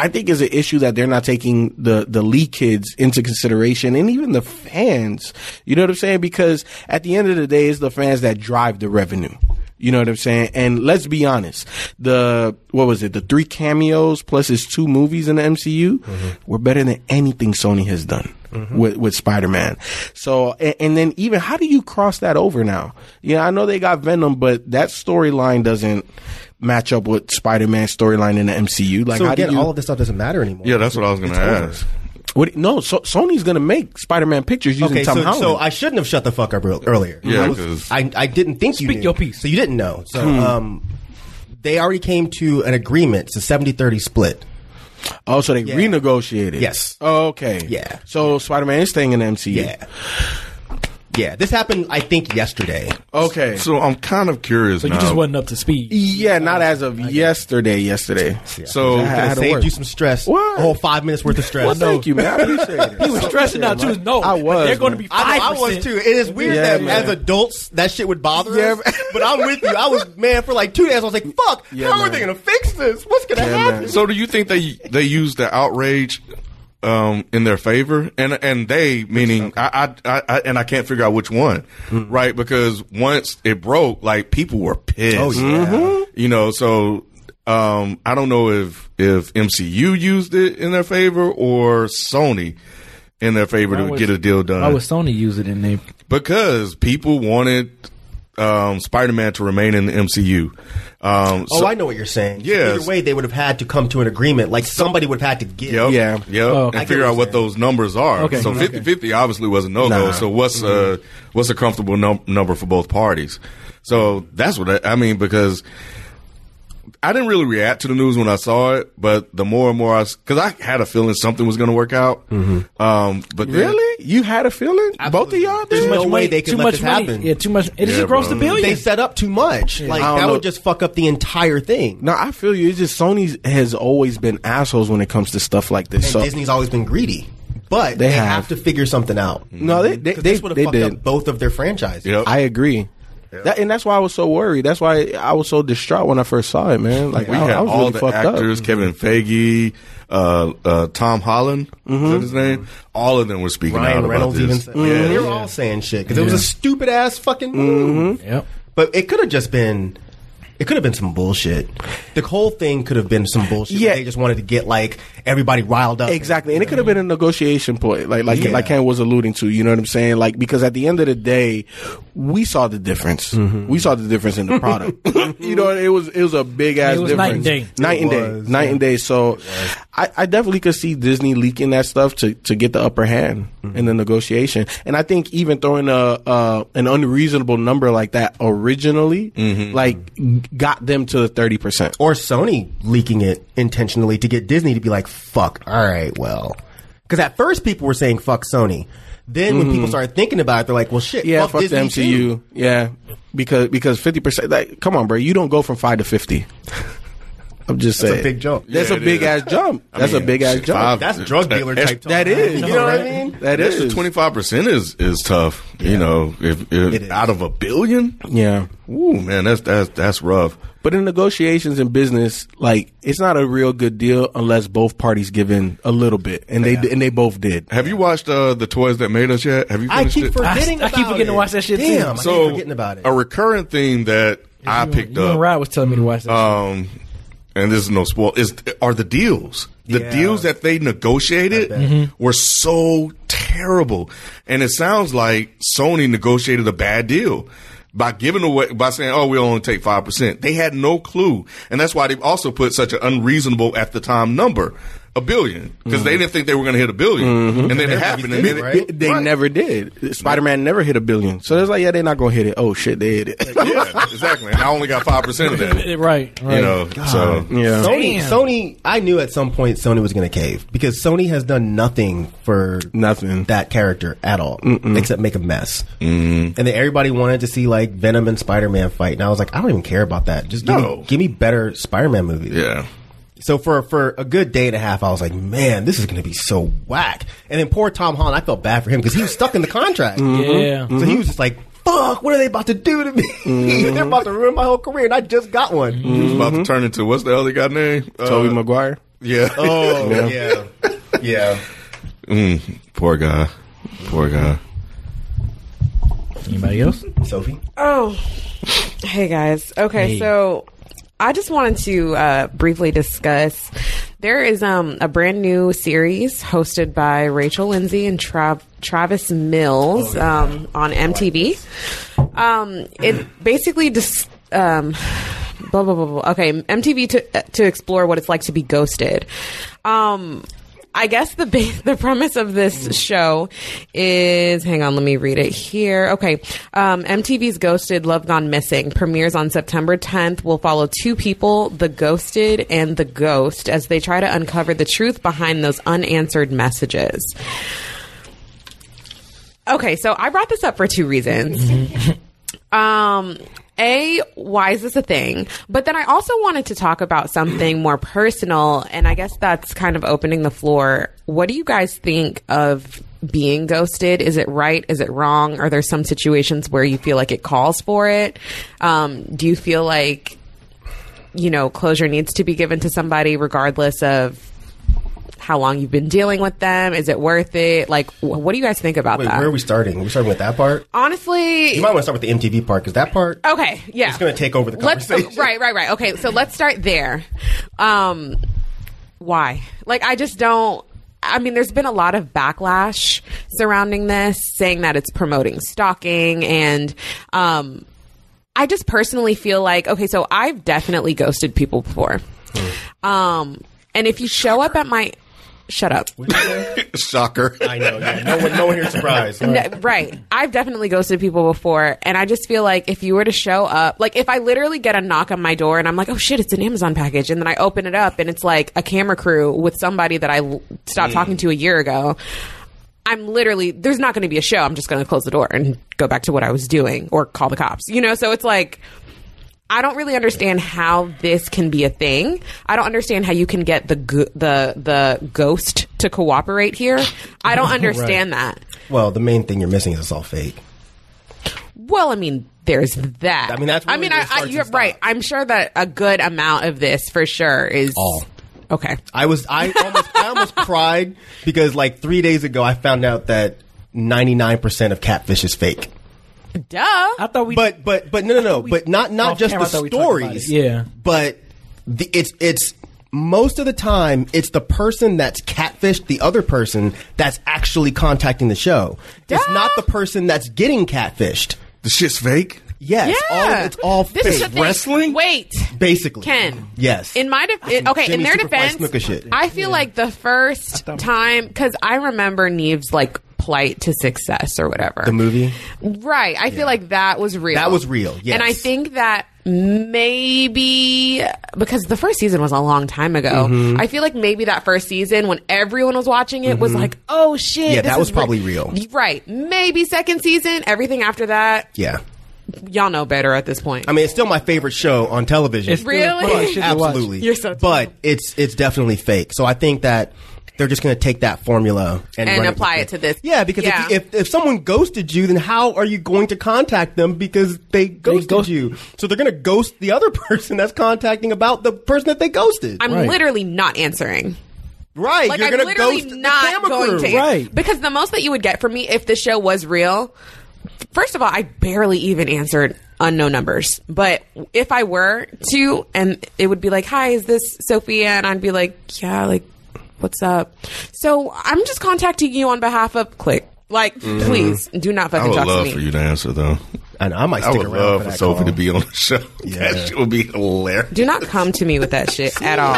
I think is an issue that they're not taking the the Lee kids into consideration, and even the fans. You know what I'm saying? Because at the end of the day, it's the fans that drive the revenue. You know what I'm saying? And let's be honest, the what was it? The three cameos plus his two movies in the MCU mm-hmm. were better than anything Sony has done. Mm-hmm. With, with Spider-Man. So, and, and then even, how do you cross that over now? Yeah, I know they got Venom, but that storyline doesn't match up with Spider Man storyline in the MCU. Like, So how again, you, all of this stuff doesn't matter anymore. Yeah, that's what I was going to It's over. ask. What, no, so, Sony's gonna make Spider-Man pictures using Okay, Tom so, Holland. so I shouldn't have shut the fuck up ear- earlier. Yeah, I, was- I, I didn't think you Speak knew. your piece. So you didn't know. So Hmm. um, they already came to an agreement. It's a 70-30 split. oh, so they Yeah. renegotiated. Yes. Oh, okay. Yeah. So Spider-Man is staying in the MCU. Yeah. Yeah, this happened, I think, yesterday. Okay. So I'm kind of curious So now. you just wasn't up to speed. yeah, not as of yesterday. Yesterday. so I had to saved work. you some stress. What? A whole five minutes worth of stress. Well, thank you, man. I appreciate it. He was stressing out too. No, I was. They're going to be I, five know, I was too. It is weird Yeah, that man. as adults that shit would bother Yeah, us. But I'm with you. I was man for like two days. I was like, "Fuck! Yeah, how are they gonna fix this? What's gonna Yeah, happen?" man. So do you think they they use the outrage um, in their favor? And and they meaning I, I, I, I and I can't figure out which one, right? Because once it broke, like people were pissed. Oh, yeah. You know, so um, I don't know if if MCU used it in their favor or Sony in their favor Why to was- get a deal done. Why would Sony use it in there? because people wanted um, Spider-Man to remain in the MCU. Um, Oh, I know what you're saying. So Yes. Either way, they would have had to come to an agreement. Like somebody would have had to give. Yep. Yeah. Yep. Oh, and figure out what saying. those numbers are. Okay. So 50 50 obviously was a no go. Nah. So what's uh what's a comfortable num- number for both parties? So that's what I, I mean because I didn't really react to the news when I saw it, but the more and more I, because I had a feeling something was going to work out. Um, but then- Really? You had a feeling? Both of y'all There's did? no way money- they could too let much this money. happen. Yeah, too much. It Yeah, just grossed bro. a billion. They set up too much. Like that know. would just fuck up the entire thing. No, I feel you. It's just Sony has always been assholes when it comes to stuff like this. And So Disney's always been greedy. But They they, have. have. to figure something out. no, they they 'Cause they, this would have they fucked did. up both of their franchises. Yep. I agree. That, and that's why I was so worried. That's why I was so distraught when I first saw it, man. Like we I, had I was all really the fucked actors, up. Kevin Feige, uh, uh, Tom Holland, is that his name? All of them were speaking out Ryan about Reynolds this. even said, Yeah. they were all saying shit because it was a stupid ass fucking move. Yep. But it could have just been, it could have been some bullshit. The whole thing could have been some bullshit. Yeah. Yeah, they just wanted to get like everybody riled up. Exactly, and it could have been a negotiation point, like like Yeah. like Ken was alluding to. You know what I'm saying? Like because at the end of the day, we saw the difference. We saw the difference in the product. you know, it was it was a big ass difference. night and day. night and It day, was, night and day. So, I, I definitely could see Disney leaking that stuff to to get the upper hand in the negotiation. And I think even throwing a uh, an unreasonable number like that originally, like got them to the thirty percent. Or Sony leaking it intentionally to get Disney to be like, fuck, all right, well. Because at first people were saying fuck Sony. Then when people started thinking about it, they're like, well, shit, Mm-hmm. Yeah, fuck, fuck, the Disney MCU. too. Yeah, because because fifty percent. Like, come on, bro, you don't go from five to fifty. I'm just That's saying. That's a big jump. That's Yeah, a big is. ass jump. I That's a big ass jump. five- That's drug dealer That's- type talk. that is. You You know know what I mean? That's is. twenty five percent is is tough. You know, if, if It is. out of a billion, Yeah. ooh man, that's that's that's rough. But in negotiations in business, like it's not a real good deal unless both parties give in a little bit, and they and they both did. Have you watched uh, the toys that made us yet? Have you? I keep it? forgetting I about keep forgetting to watch that shit, too. Damn, I so forgetting about it. a recurrent theme that I You- picked you and up. Rod was telling me to watch that. um, and this is no spoil, is are the deals. The Yeah. deals that they negotiated were so terrible. And it sounds like Sony negotiated a bad deal by giving away, by saying, oh, we only take 5%. They had no clue. And that's why they also put such an unreasonable at the time number. A billion, because they didn't think they were going to hit a 1000000000 and then it happened. And then it- right? They never did. Spider Man never hit a billion, so it's like, yeah, they're not gonna hit it. Oh shit, they hit it. yeah, exactly. And I only got five percent of that. right, right. You know, so yeah. Sony, Damn. Sony. I knew at some point Sony was going to cave because Sony has done nothing for Nothing. that character at all, except make a mess. Mm-hmm. And then everybody wanted to see like Venom and Spider Man fight, and I was like, I don't even care about that. Just give, No. me, give me better Spider Man movies. yeah. So for for a good day and a half, I was like, man, this is going to be so whack. And then poor Tom Holland, I felt bad for him because he was stuck in the contract. Yeah. So he was just like, fuck, what are they about to do to me? They're about to ruin my whole career, and I just got one. He was about to turn into what's the other guy name? Uh, Tobey Maguire. Yeah. Oh, yeah. Yeah. Mm, poor guy. Poor guy. Anybody else? Sophie? Oh, hey guys. Okay, Hey. so I just wanted to uh, briefly discuss. There is um, a brand new series hosted by Rachel Lindsay and Trav- Travis Mills um, on MTV. Um, it basically just. Um, blah blah blah blah. Okay, MTV to to explore what it's like to be ghosted. Um, I guess the the premise of this show is hang on, let me read it here. Okay, um, MTV's Ghosted Love Gone Missing premieres on September 10th. We'll follow two people, the ghosted and the ghost, as they try to uncover the truth behind those unanswered messages. Okay, so I brought this up for two reasons. Um, a, why is this a thing? But then I also wanted to talk about something more personal, and I guess that's kind of opening the floor. What do you guys think of being ghosted? Is it right? Is it wrong? Are there some situations where you feel like it calls for it? Um, do you feel like, you know, closure needs to be given to somebody regardless of how long you've been dealing with them? Is it worth it? Like, wh- what do you guys think about Wait, that? where are we starting? Are we starting with that part? Honestly, You might want to start with the MTV part because that part. Okay, yeah. It's gonna take over the Let's- conversation. right, right, right. Okay, so let's start there. Um, why? Like, I just don't. I mean, there's been a lot of backlash surrounding this, saying that it's promoting stalking, and um, I just personally feel like okay, so I've definitely ghosted people before. Um, and if you show up at my shut up. Shocker. I know. Yeah. No one, no one here is surprised. No, right. I've definitely ghosted people before, and I just feel like if you were to show up, like if I literally get a knock on my door and I'm like, oh shit, it's an Amazon package, and then I open it up and it's like a camera crew with somebody that I stopped talking to a year ago. I'm literally there's not going to be a show. I'm just going to close the door and go back to what I was doing or call the cops. You know, so it's like I don't really understand how this can be a thing. I don't understand how you can get the go- the the ghost to cooperate here. I don't understand that. Well, the main thing you're missing is it's all fake. Well, I mean, there's that. I mean, that's I mean, I, I, you're right. stops. I'm sure that a good amount of this, for sure, is All. Okay. I was I almost I almost cried because like three days ago I found out that 99 percent of catfish is fake. Duh. I thought we. But but but no no no. But not not just the thought we talked about stories. Yeah. But the, it's it's most of the time it's the person that's catfished the other person that's actually contacting the show. It's not the person that's getting catfished. The shit's fake. Yes, all, yeah. it's all This fake. is the. Wrestling? Wait. Basically, Ken. Yes. In my defense, it- okay, in their Superfly defense, shit. I feel like the first time because I remember Nev's like plight to success or whatever the movie. Right. I feel like that was real. That was real, yes. And I think that maybe because the first season was a long time ago. Mm-hmm. I feel like maybe that first season when everyone was watching it was like, oh shit, Mm-hmm. Yeah, this that was is probably real. Right. Maybe second season. Everything after that, Yeah. y'all know better at this point. I mean, it's still my favorite show on television. It's still Really? fun shit to watch. Absolutely. You're so But it's it's definitely fake. So I think that they're just going to take that formula and, And apply with it to this. Yeah, because Yeah. If, if if someone ghosted you, then how are you going to contact them because they ghosted ghost- you? So they're going to ghost the other person that's contacting about the person that they ghosted. I'm Right. literally not answering. right. Like you're I'm going to literally ghost not the camera going crew. to Right. because the most that you would get from me if the show was real. First of all, I barely even answered unknown numbers. But if I were to, and it would be like, "Hi, is this Sophia?" and I'd be like, "Yeah, like, what's up?" So I'm just contacting you on behalf of Click. Like, mm-hmm. please do not fucking talk to me. I fucking would talk love to for you to answer though. And I might I stick would around love for for Sophie call. to be on the show. Yeah. That shit would be hilarious. Do not come to me with that shit at all.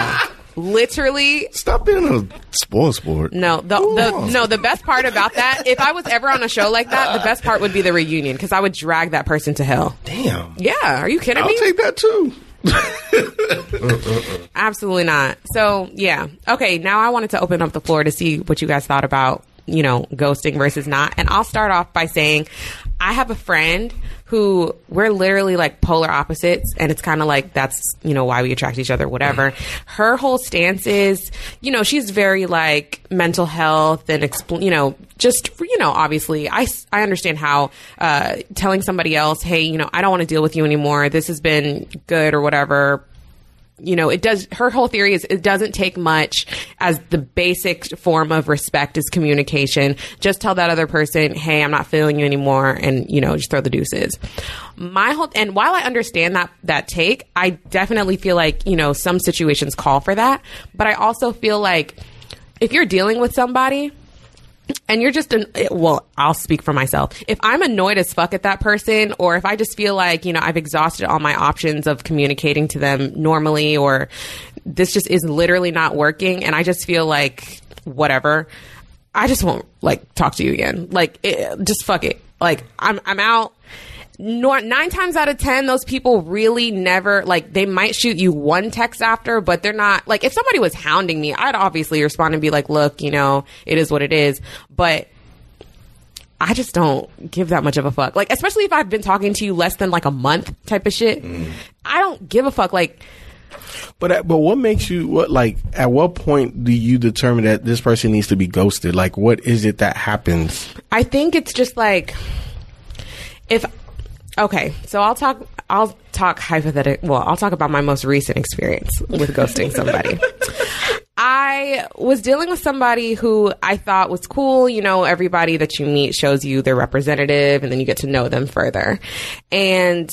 Literally, Stop being a spoil sport. No, the, the no. The best part about that, if I was ever on a show like that, the best part would be the reunion because I would drag that person to hell. Damn. Yeah, are you kidding me? I'll take that too. Absolutely not. So yeah, okay. Now I wanted to open up the floor to see what you guys thought about you know ghosting versus not, and I'll start off by saying I have a friend who we're literally like polar opposites, and it's kind of like that's you know why we attract each other, whatever. Her whole stance is, you know, she's very like mental health and expl- you know just you know obviously I I understand how uh, telling somebody else, hey, you know, I don't want to deal with you anymore. This has been good or whatever you know, it does. Her whole theory is it doesn't take much as the basic form of respect is communication. Just tell that other person, "Hey, I'm not feeling you anymore," and you know, just throw the deuces. My whole and while I understand that that take, I definitely feel like you know some situations call for that, but I also feel like if you're dealing with somebody and you're just an eh, well i'll speak for myself. If i'm annoyed as fuck at that person or if i just feel like you know i've exhausted all my options of communicating to them normally or this just is literally not working and i just feel like whatever i just won't like talk to you again. Like it, just fuck it. Like i'm i'm out nine times out of ten, those people really never like. They might shoot you one text after, but they're not like. If somebody was hounding me, I'd obviously respond and be like, "Look, you know, it is what it is." But I just don't give that much of a fuck. Like, especially if I've been talking to you less than like a month, type of shit. I don't give a fuck. Like, But uh, but what makes you what like at what point do you determine that this person needs to be ghosted? Like what is it that happens? I think it's just like if okay, so I'll talk I'll talk hypothetical well, I'll talk about my most recent experience with ghosting somebody. I was dealing with somebody who I thought was cool. You know, everybody that you meet shows you their representative and then you get to know them further. And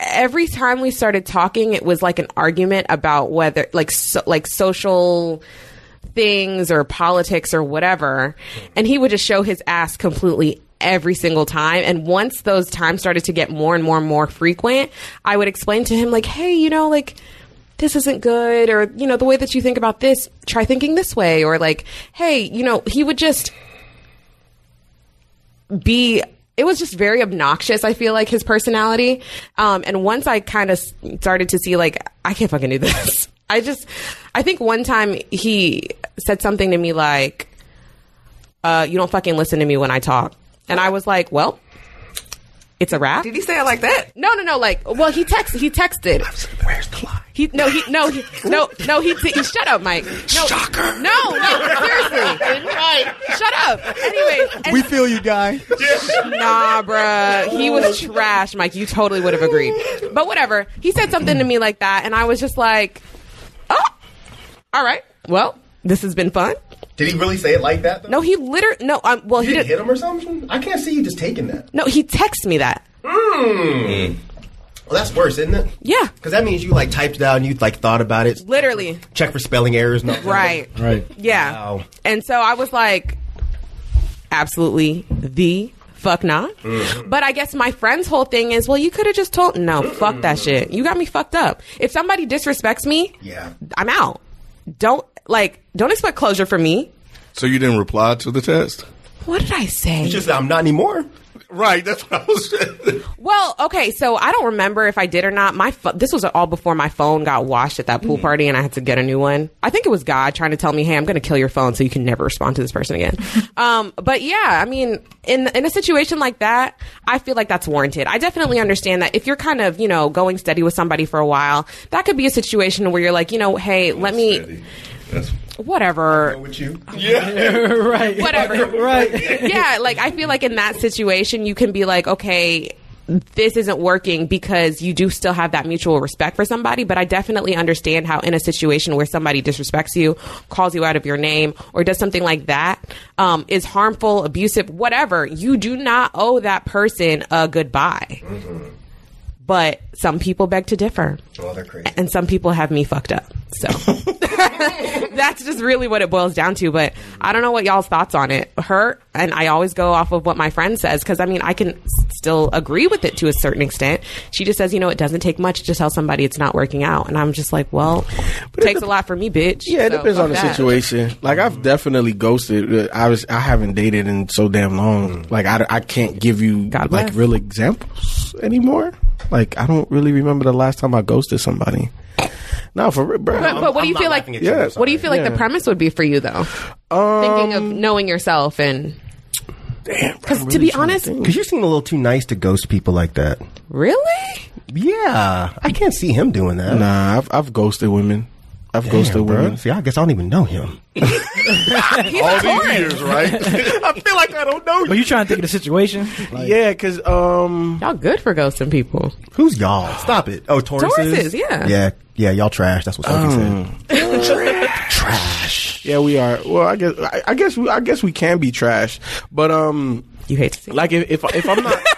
every time we started talking, it was like an argument about whether, like, so, like social things or politics or whatever. And he would just show his ass completely every single time. And once those times started to get more and more and more frequent, I would explain to him, like, hey, you know, like, this isn't good, or, you know, the way that you think about this, try thinking this way, or like, hey, you know, he would just be it was just very obnoxious i feel like his personality. Um, and once i kind of started to see like i can't fucking do this. I just i think one time he said something to me like uh, you don't fucking listen to me when i talk and i was like well it's a wrap Did he say it like that? no no no like well he text he texted Where's the lie? he no he no he no no he, he shut up Mike no Shocker. no no seriously right shut up anyway and- We feel you, guy. Nah, bruh. He was trash, Mike. You totally would have agreed. But whatever. He said something to me like that, and I was just like, oh, all right. Well, this has been fun. Did he really say it like that? Though? No, he literally, no, um, well, You he didn't did. hit him or something? I can't see you just taking that. No, he texted me that. Mm. Well, that's worse, isn't it? Yeah, Because that means you like typed it out and you like thought about it, literally. check for spelling errors. And all that. Right. Right. Yeah. Wow. And so I was like, absolutely the fuck not. But I guess my friend's whole thing is, well, you could have just told. No, fuck that shit. You got me fucked up. If somebody disrespects me, Yeah. I'm out. Don't like. Don't expect closure from me. So you didn't reply to the test? What did I say? It's just I'm not anymore. right. That's what I was. Saying. well, okay, so I don't remember if I did or not. My pho- this was all before my phone got washed at that pool party, and I had to get a new one. I think it was God trying to tell me, "Hey, I'm going to kill your phone so you can never respond to this person again." um, but yeah, I mean, in in a situation like that, I feel like that's warranted. I definitely understand that if you're kind of you know going steady with somebody for a while, that could be a situation where you're like, you know, hey, let me That's whatever. With you, yeah, right. whatever. Right. yeah, like I feel like in that situation, you can be like, okay, this isn't working because you do still have that mutual respect for somebody. But I definitely understand how in a situation where somebody disrespects you, calls you out of your name, or does something like that, um, is harmful, abusive, whatever, you do not owe that person a goodbye. But some people beg to differ. oh, they're crazy. And some people have me fucked up. So that's just really what it boils down to. But I don't know what y'all's thoughts on it. Her, and I always go off of what my friend says because I mean, I can still agree with it to a certain extent. She just says, you know, it doesn't take much to tell somebody it's not working out. And I'm just like, well, it takes a lot for me, bitch. Yeah, it So, depends on the that. situation. Like I've definitely ghosted. Uh, I was I haven't dated in so damn long. Like I, I can't give you God like bless. real examples anymore. Like I don't really remember the last time I ghosted somebody. No, for real, bro. But, but what do you I'm feel like? laughing you, Yeah. What do you feel like Yeah. the premise would be for you, though? Thinking of um, knowing yourself and Damn, because to be honest, Because you seem a little too nice to ghost people like that. really, Yeah, I can't see him doing that. Nah, I've I've ghosted women. I've Damn, ghosted bro. women. See, I guess I don't even know him. he's a years, right? I feel like I don't know But you trying to think of the situation? Like, yeah, because um, Y'all good for ghosting people. Who's y'all? Stop it. Oh, Tauruses? Tauruses, yeah. Yeah, yeah, y'all trash. That's what Sophie said. Trash. Yeah, we are. Well, I guess I, I guess we I guess we can be trash, but um, You hate to see. like if if, if I'm not.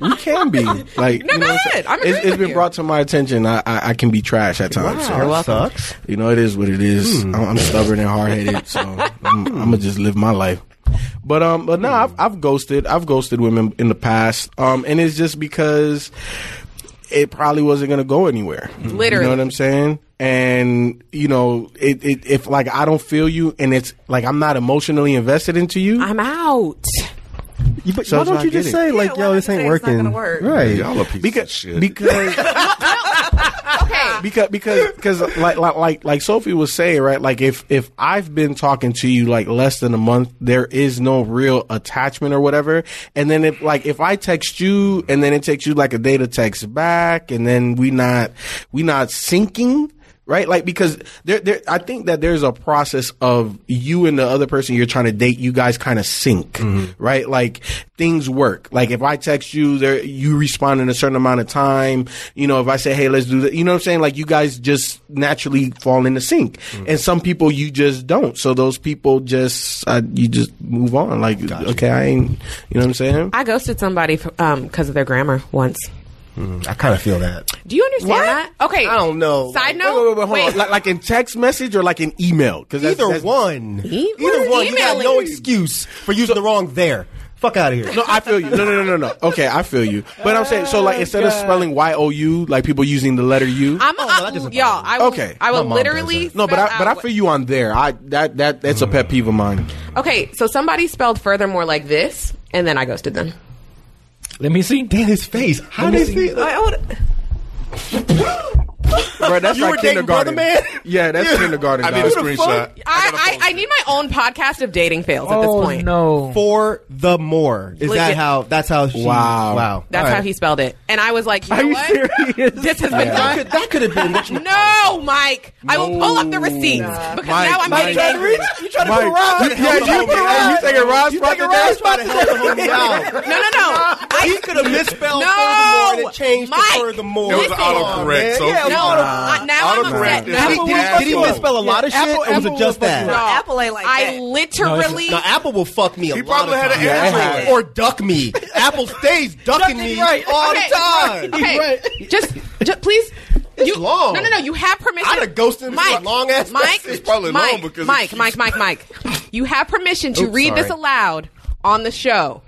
We can be like No, you go know, ahead. I'm it's, agreeing it's with been you. brought to my attention. I, I, I can be trash at times. So, sucks. you know, it is what it is. I'm, I'm stubborn and hard headed, so I'm, I'm gonna just live my life. But um, but no, I've, I've ghosted. I've ghosted women in the past. Um, and it's just because it probably wasn't gonna go anywhere. Literally. you know what I'm saying? And you know, it, it if like I don't feel you, and it's like I'm not emotionally invested into you. I'm out. You- but So why don't you just getting- say like, Yeah, yo, this ain't say it's not working? work? Right. y'all a piece of because shit. because because because because like, like like like Sophie was saying right like if if I've been talking to you like less than a month there is no real attachment or whatever and then if like if I text you and then it takes you like a day to text back and then we not we not syncing right? Like because there, there, I think that there's a process of you and the other person you're trying to date. You guys kind of sync, right? Like things work. Like if I text you, there, you respond in a certain amount of time. You know, if I say, "Hey, let's do that," you know what I'm saying? Like you guys just naturally fall into sync, and some people you just don't. So those people just uh, you just move on. Like okay, I ain't. You know what I'm saying? I ghosted somebody because um, 'cause of their grammar once. Mm, I kind of feel that. Do you understand that? Okay. I don't know. Side Wait, note. wait, wait, wait, hold on. Like, like in text message or like in email? Because Either one. E- Either one. You got no excuse for using the wrong there. Fuck out of here. No, I feel you. No, no, no, no, no. Okay, I feel you. But I'm saying, so like oh, instead of spelling Y O U, like people using the letter U. I'm, Oh, no, I- that y'all. I will, Okay. I will literally. does no, but I but I feel you on there. I that that that's a pet peeve of mine. Okay, so somebody spelled furthermore like this, and then I ghosted them. Let me see. Damn his face. How did he? I would- Bro, that's You like were kindergarten. Brother Man? Yeah, that's kindergarten. I need a screenshot. I, I, I need my own podcast of dating fails at this Oh point. no. For the more. Is that how? That's how. She, Wow. Wow. That's All how he spelled it, and I was like, you Are know you what? serious? This has been That done. could, that could have been. What you No, Mike. I will pull up the receipts because now I'm Mike, getting angry. You trying to Mike, put a rod? you- yeah, you put a rod. You taking Rod's You spot taking today? Rod's to help the homie out. No, no, no. He could have misspelled No! furthermore and it changed Mike! to furthermore. It was autocorrect. So Yeah, no, now I'm upset. is No, Did he, did, he, did he misspell a lot of shit, Apple- or was it just that? No. Apple ain't like I that. literally. Now Apple will fuck me a He lot probably of had an times. Android. or duck me. Apple stays ducking me right. all okay, the time. Okay, just, just please. You, long. No, no, no. You have permission. I'd have ghosted him for Mike, a long-ass Mike, message. It's probably Mike, long because Mike, it Mike, Mike, Mike. You have permission to Oops, read this aloud on the show.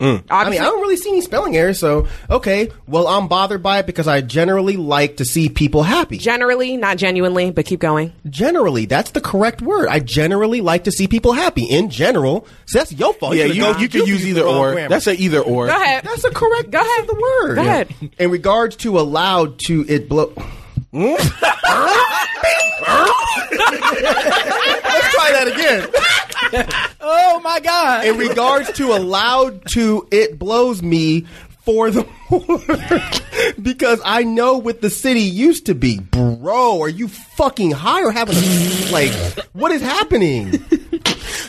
Mm. I mean, I don't really see any spelling errors, so okay. Well, I'm bothered by it because I generally like to see people happy. Generally, not genuinely, but keep going. generally, that's the correct word. I generally like to see people happy. In general, so that's your fault. Yeah, should've you you can use either or. grammar. That's a either or. Go ahead. That's a correct. Go ahead. The word. Go ahead. In regards to allowed to it blow. Let's try that again. Oh my god! In regards to allowed to it blows me for the because I know what the city used to be. Bro, are you fucking high or having a like what is happening?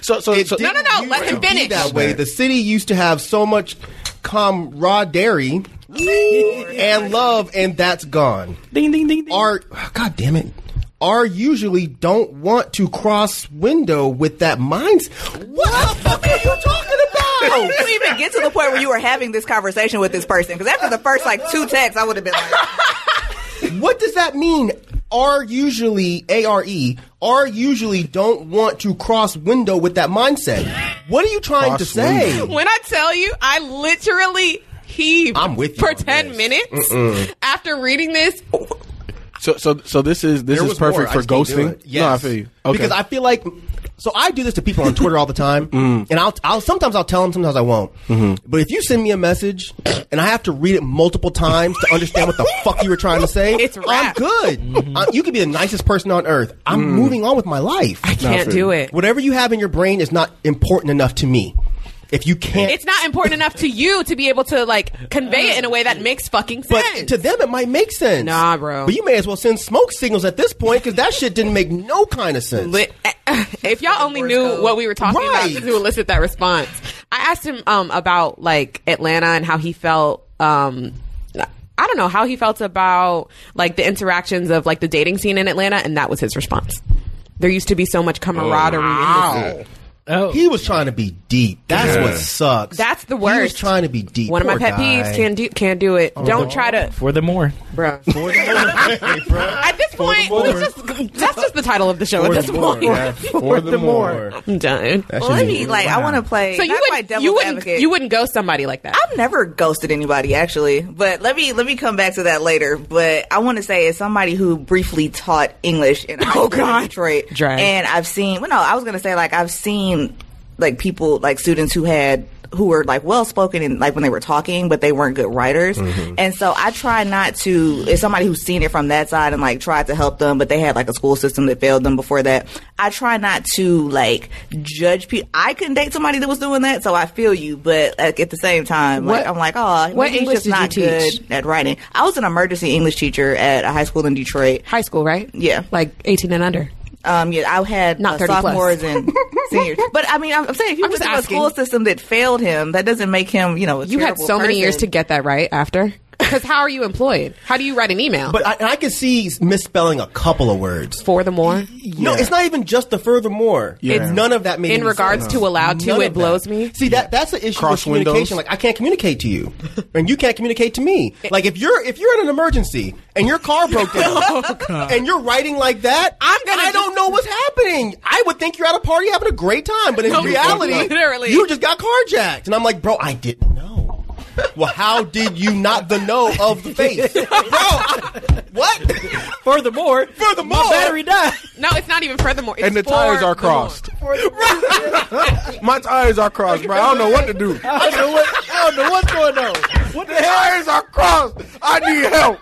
So so, so No, no, no, let him finish. That way, the city used to have so much camaraderie and love, and that's gone. Ding ding ding ding. Are God damn it. Are usually don't want to cross window with that mindset. What the fuck are you talking How about? did you even get to the point where you were having this conversation with this person? Because after the first like two texts, I would have been like, what does that mean? Are usually A R E are usually don't want to cross window with that mindset. What are you trying to say? window. When I tell you, I literally heaved I'm with you for 10 this. minutes after reading this. so so so this is this There is was more. perfect I for just can't do ghosting. Yes. No, I feel you. Okay. Because I feel like so I do this to people on Twitter all the time, Mm. and I'll, I'll sometimes I'll tell them, sometimes I won't. Mm-hmm. But if you send me a message and I have to read it multiple times to understand what the fuck you were trying to say, It's I'm good. Mm-hmm. Uh, you could be the nicest person on earth. I'm Mm. moving on with my life. I can't do it. Whatever you have in your brain is not important enough to me. If you can't, It's not important enough to you to be able to like convey it in a way that makes fucking sense. But sense. to them, it might make sense. Nah, bro. But you may as well send smoke signals at this point because that shit didn't make no kind of sense. Lit- if y'all only knew what we were talking Right. about to elicit that response, I asked him um, about like Atlanta and how he felt. Um, I don't know how he felt about like the interactions of like the dating scene in Atlanta, and that was his response. There used to be so much camaraderie. in the scene. Oh. He was trying to be deep. That's what sucks. That's the worst. He was trying to be deep. One of my pet guy. peeves can't do can't do it. Oh, Don't try to, Furthermore, bro. For the more. bro. At this point, let's just, that's just the title of the show. At this point, for the more. I'm done. well, let me like, I want to play. So you wouldn't devil's you wouldn't advocate. you wouldn't ghost somebody like that. I've never ghosted anybody actually, but let me let me come back to that later. But I want to say, as somebody who briefly taught English in high Oh, school God. Detroit, Drag. and I've seen. Well, no, I was going to say like I've seen like people like students who had who were like well spoken and like when they were talking, but they weren't good writers. Mm-hmm. And so I try not to. As somebody who's seen it from that side and like tried to help them, but they had like a school system that failed them before that. I try not to like judge people. I couldn't date somebody that was doing that, so I feel you. But like, at the same time, like What- I'm like, oh, what English just did you not teach? good at writing. I was an emergency English teacher at a high school in Detroit. High school, right? Yeah. like 18 and under. Um, yeah, I had Not uh, 30 plus. sophomores and seniors. But I mean, I'm, I'm saying if you went just to a school system that failed him, that doesn't make him, you know, a You had so many years to get that right after. Because how are you employed? How do you write an email? But I, and I can see misspelling a couple of words. for the more, No, it's not even just the furthermore. Yeah. It's none of that made in regards sense. to allowed to, None it blows that. me. See that that's the issue Cross with communication. windows. Like I can't communicate to you, and you can't communicate to me. Like if you're if you're in an emergency and your car broke down, oh, and you're writing like that, I'm gonna I just- don't know what's happening. I would think you're at a party having a great time, but in No, reality, literally. you just got carjacked. And I'm like, bro, I didn't know. Well, how did you not the know of the face, bro? I- what? furthermore, Furthermore, my battery died. No, it's not even furthermore. It's And the tires are crossed. My tires are crossed, bro. I don't know what to do. I don't know what. I don't know what's going on. What the The hell? tires are crossed. I need help.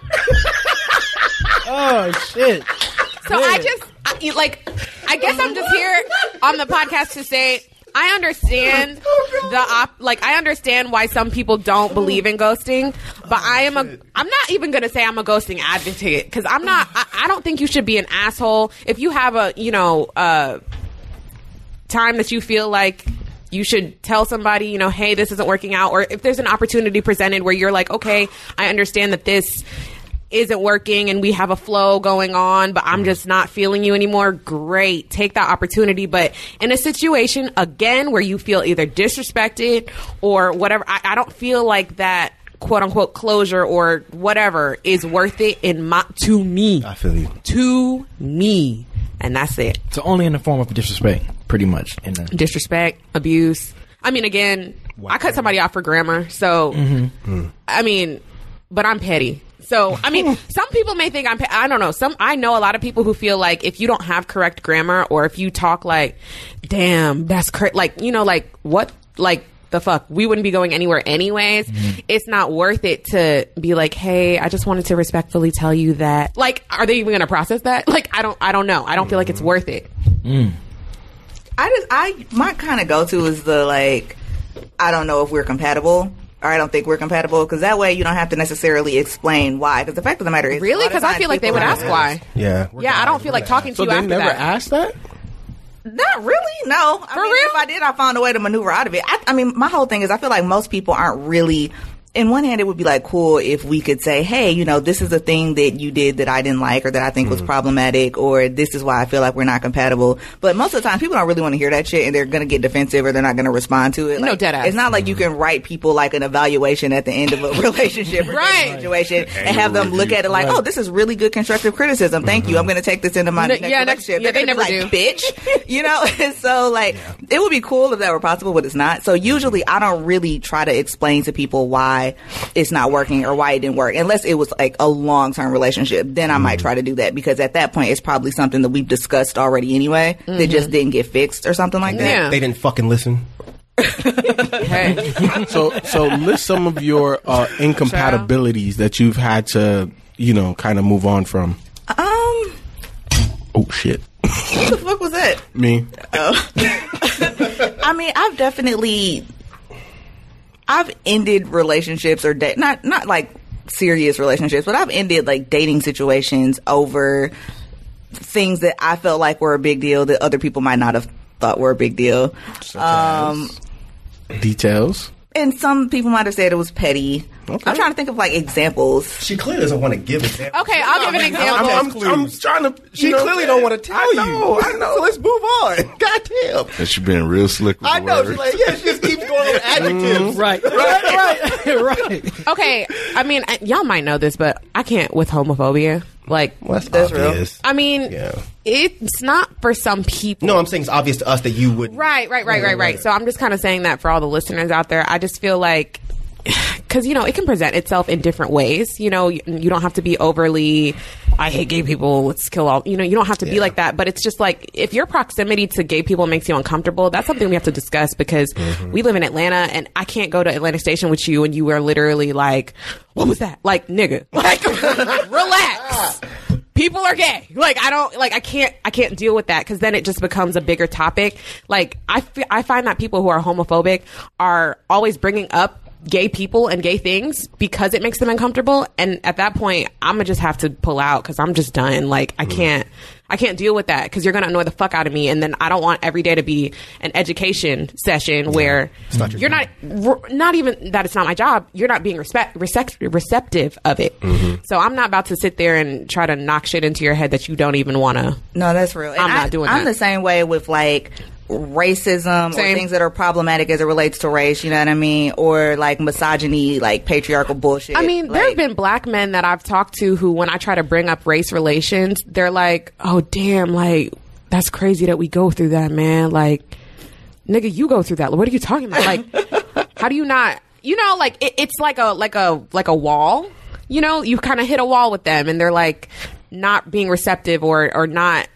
Oh shit! So I just I, like I guess I'm just here on the podcast to say I understand the op- like I understand why some people don't believe in ghosting, but I am a I'm not even gonna say I'm a ghosting advocate because I'm not I, I don't think you should be an asshole. If you have a you know uh time that you feel like you should tell somebody, you know, hey, this isn't working out, or if there's an opportunity presented where you're like, okay, I understand that this isn't working and we have a flow going on, but I'm mm-hmm. just not feeling you anymore. Great. Take that opportunity. But in a situation, again, where you feel either disrespected or whatever, I, I don't feel like that quote unquote closure or whatever is worth it in my, to me. I feel you. To me. And that's it So only in the form of disrespect, pretty much. In the disrespect, abuse. I mean, again, I cut somebody off for grammar. So, mm-hmm. I mean, but I'm petty. So, I mean, some people may think I'm, I don't know. Some, I know a lot of people who feel like if you don't have correct grammar or if you talk like, damn, that's cra like, you know, like, what, like, the fuck? We wouldn't be going anywhere anyways. Mm-hmm. It's not worth it to be like, hey, I just wanted to respectfully tell you that. Like, are they even going to process that? Like, I don't, I don't know. I don't feel like it's mm-hmm. worth it. Mm. I just I my kind of go to is the like I don't know if we're compatible or I don't think we're compatible because that way you don't have to necessarily explain why. Because the fact of the matter is, Really? Because I feel like they would ask why. Yeah. Yeah, I don't feel like talking to So you they after never that. asked that. Not really. No. I For mean, real? If I did, I found a way to maneuver out of it. I, I mean, my whole thing is I feel like most people aren't really. In one hand, it would be like cool if we could say, "Hey, you know, this is a thing that you did that I didn't like, or that I think Mm. was problematic, or this is why I feel like we're not compatible." But most of the time, people don't really want to hear that shit, and they're going to get defensive, or they're not going to respond to it. No, dead ass. It's not like you can write people like an evaluation at the end of a relationship or Right. dating situation and have them look at it like, "Oh, this is really good constructive criticism. Thank you. I'm going to take this into my No, next yeah, next- relationship." yeah, They're they gonna be never like, bitch. You know, so like it would be cool if that were possible, but it's not. So usually I don't really try to explain to people why it's not working or why it didn't work, unless it was like a long term relationship. Then I might try to do that because at that point it's probably something that we've discussed already anyway that just didn't get fixed or something like that. Yeah. They didn't fucking listen. Hey. So so list some of your uh, incompatibilities that you've had to you know kind of move on from. Um, Oh shit, what the fuck was that? me. Oh. I mean, I've definitely I've ended relationships or da- not not like serious relationships, but I've ended like dating situations over things that I felt like were a big deal that other people might not have thought were a big deal. Um, Details. and some people might have said it was petty. I'm trying to think of like examples. She clearly doesn't want to give it. Okay, I'll give an example. I'm, I'm, I'm trying to. She you know, clearly don't want to tell I know, you. I know. So let's move on. Goddamn. And she been real slick with I know. words. She's like, yeah, she just keeps going with mm-hmm. adjectives. Right, right, right, right. Okay, I mean, I- y'all might know this, but I can't with homophobia. Like, Well, that's, That's real. obvious. I mean, Yeah. it's not for some people. No, I'm saying it's obvious to us that you would. Right, right, right, right, right. So I'm just kind of saying that for all the listeners out there. I just feel like because you know it can present itself in different ways. You know, you, you don't have to be overly. I hate gay people. Let's kill all. You know, you don't have to be like that. But it's just like if your proximity to gay people makes you uncomfortable, that's something we have to discuss because mm-hmm. we live in Atlanta, and I can't go to Atlantic Station with you, and you are literally like, "What was that?" Like, nigga, like, relax people are gay. Like I don't like I can't I can't deal with that because then it just becomes a bigger topic. Like I I find that people who are homophobic are always bringing up gay people and gay things because it makes them uncomfortable. And at that point i'm gonna just have to pull out because i'm just done. Like i mm. can't i can't deal with that because you're gonna annoy the fuck out of me. And then i don't want every day to be an education session where not your you're not r- not even that it's not my job. You're not being respect recept- receptive of it. Mm-hmm. So i'm not about to sit there and try to knock shit into your head that you don't even want to No, that's real. And I'm I, not doing that. I'm that. the same way with like racism Same. or things that are problematic as it relates to race. You know what I mean? Or like misogyny, like patriarchal bullshit. I mean, there have been black men that I've talked to who, when I try to bring up race relations, they're like, "Oh, damn! Like, that's crazy that we go through that, man. Like, nigga, you go through that. What are you talking about? Like, how do you not? You know, like it, it's like a like a like a wall. You know, you kind of hit a wall with them, and they're like not being receptive or or not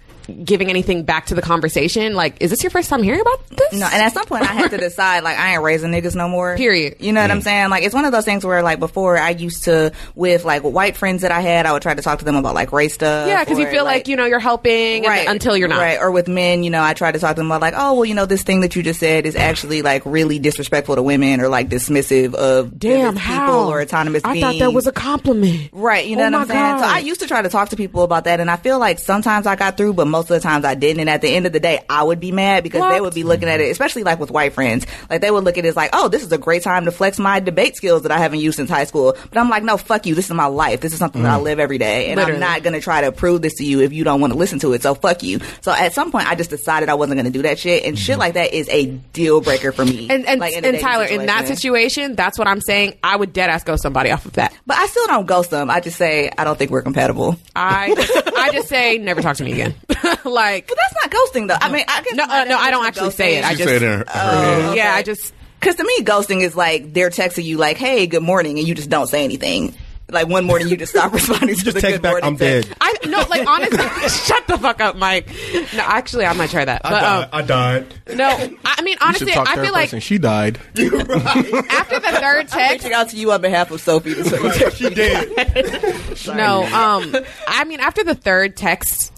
giving anything back to the conversation. Like, is this your first time hearing about this? No, and at some point I had to decide like I ain't raising niggas no more. Period. You know what I'm saying? Like it's one of those things where like before I used to with like white friends that I had, I would try to talk to them about like race stuff. Yeah, because you feel like, you know you're helping and- until you're not. Right. Or with men, you know, I try to talk to them about like, oh well, you know, this thing that you just said is actually like really disrespectful to women or like dismissive of Damn, how? people or autonomous I beings. thought that was a compliment. Right, you know Oh what I'm saying? So I used to try to talk to people about that, and I feel like sometimes I got through, but most of the times I didn't. And at the end of the day, I would be mad because they would be looking at it, especially like with white friends. Like they would look at it as like, oh, this is a great time to flex my debate skills that I haven't used since high school. But I'm like, no, fuck you. This is my life. This is something that I mm. live every day, and Literally. I'm not going to try to prove this to you if you don't want to listen to it. So fuck you. So at some point, I just decided I wasn't going to do that shit, and shit mm-hmm. like that is a deal breaker for me. And and, like, and Tyler, in that situation, that's what I'm saying. I would dead ass go somebody off of that. But I still don't ghost them. I just say I don't think we're compatible. I I just say never talk to me again. like But that's not ghosting, though. I mean, I guess no, uh, no, I don't actually say it. I She just said in her, her head. yeah, I just Because to me, ghosting is like they're texting you like, "Hey, good morning," and you just don't say anything. Like one morning, you just stop responding to the text good back, morning. "I'm text. dead." I no, like honestly, shut the fuck up, Mike. No, actually, I might try that. But um, I died. no, I mean honestly, I feel like person. she died. after the third text, reaching out to you on behalf of Sophie. To say She did. no, um, I mean after the third text.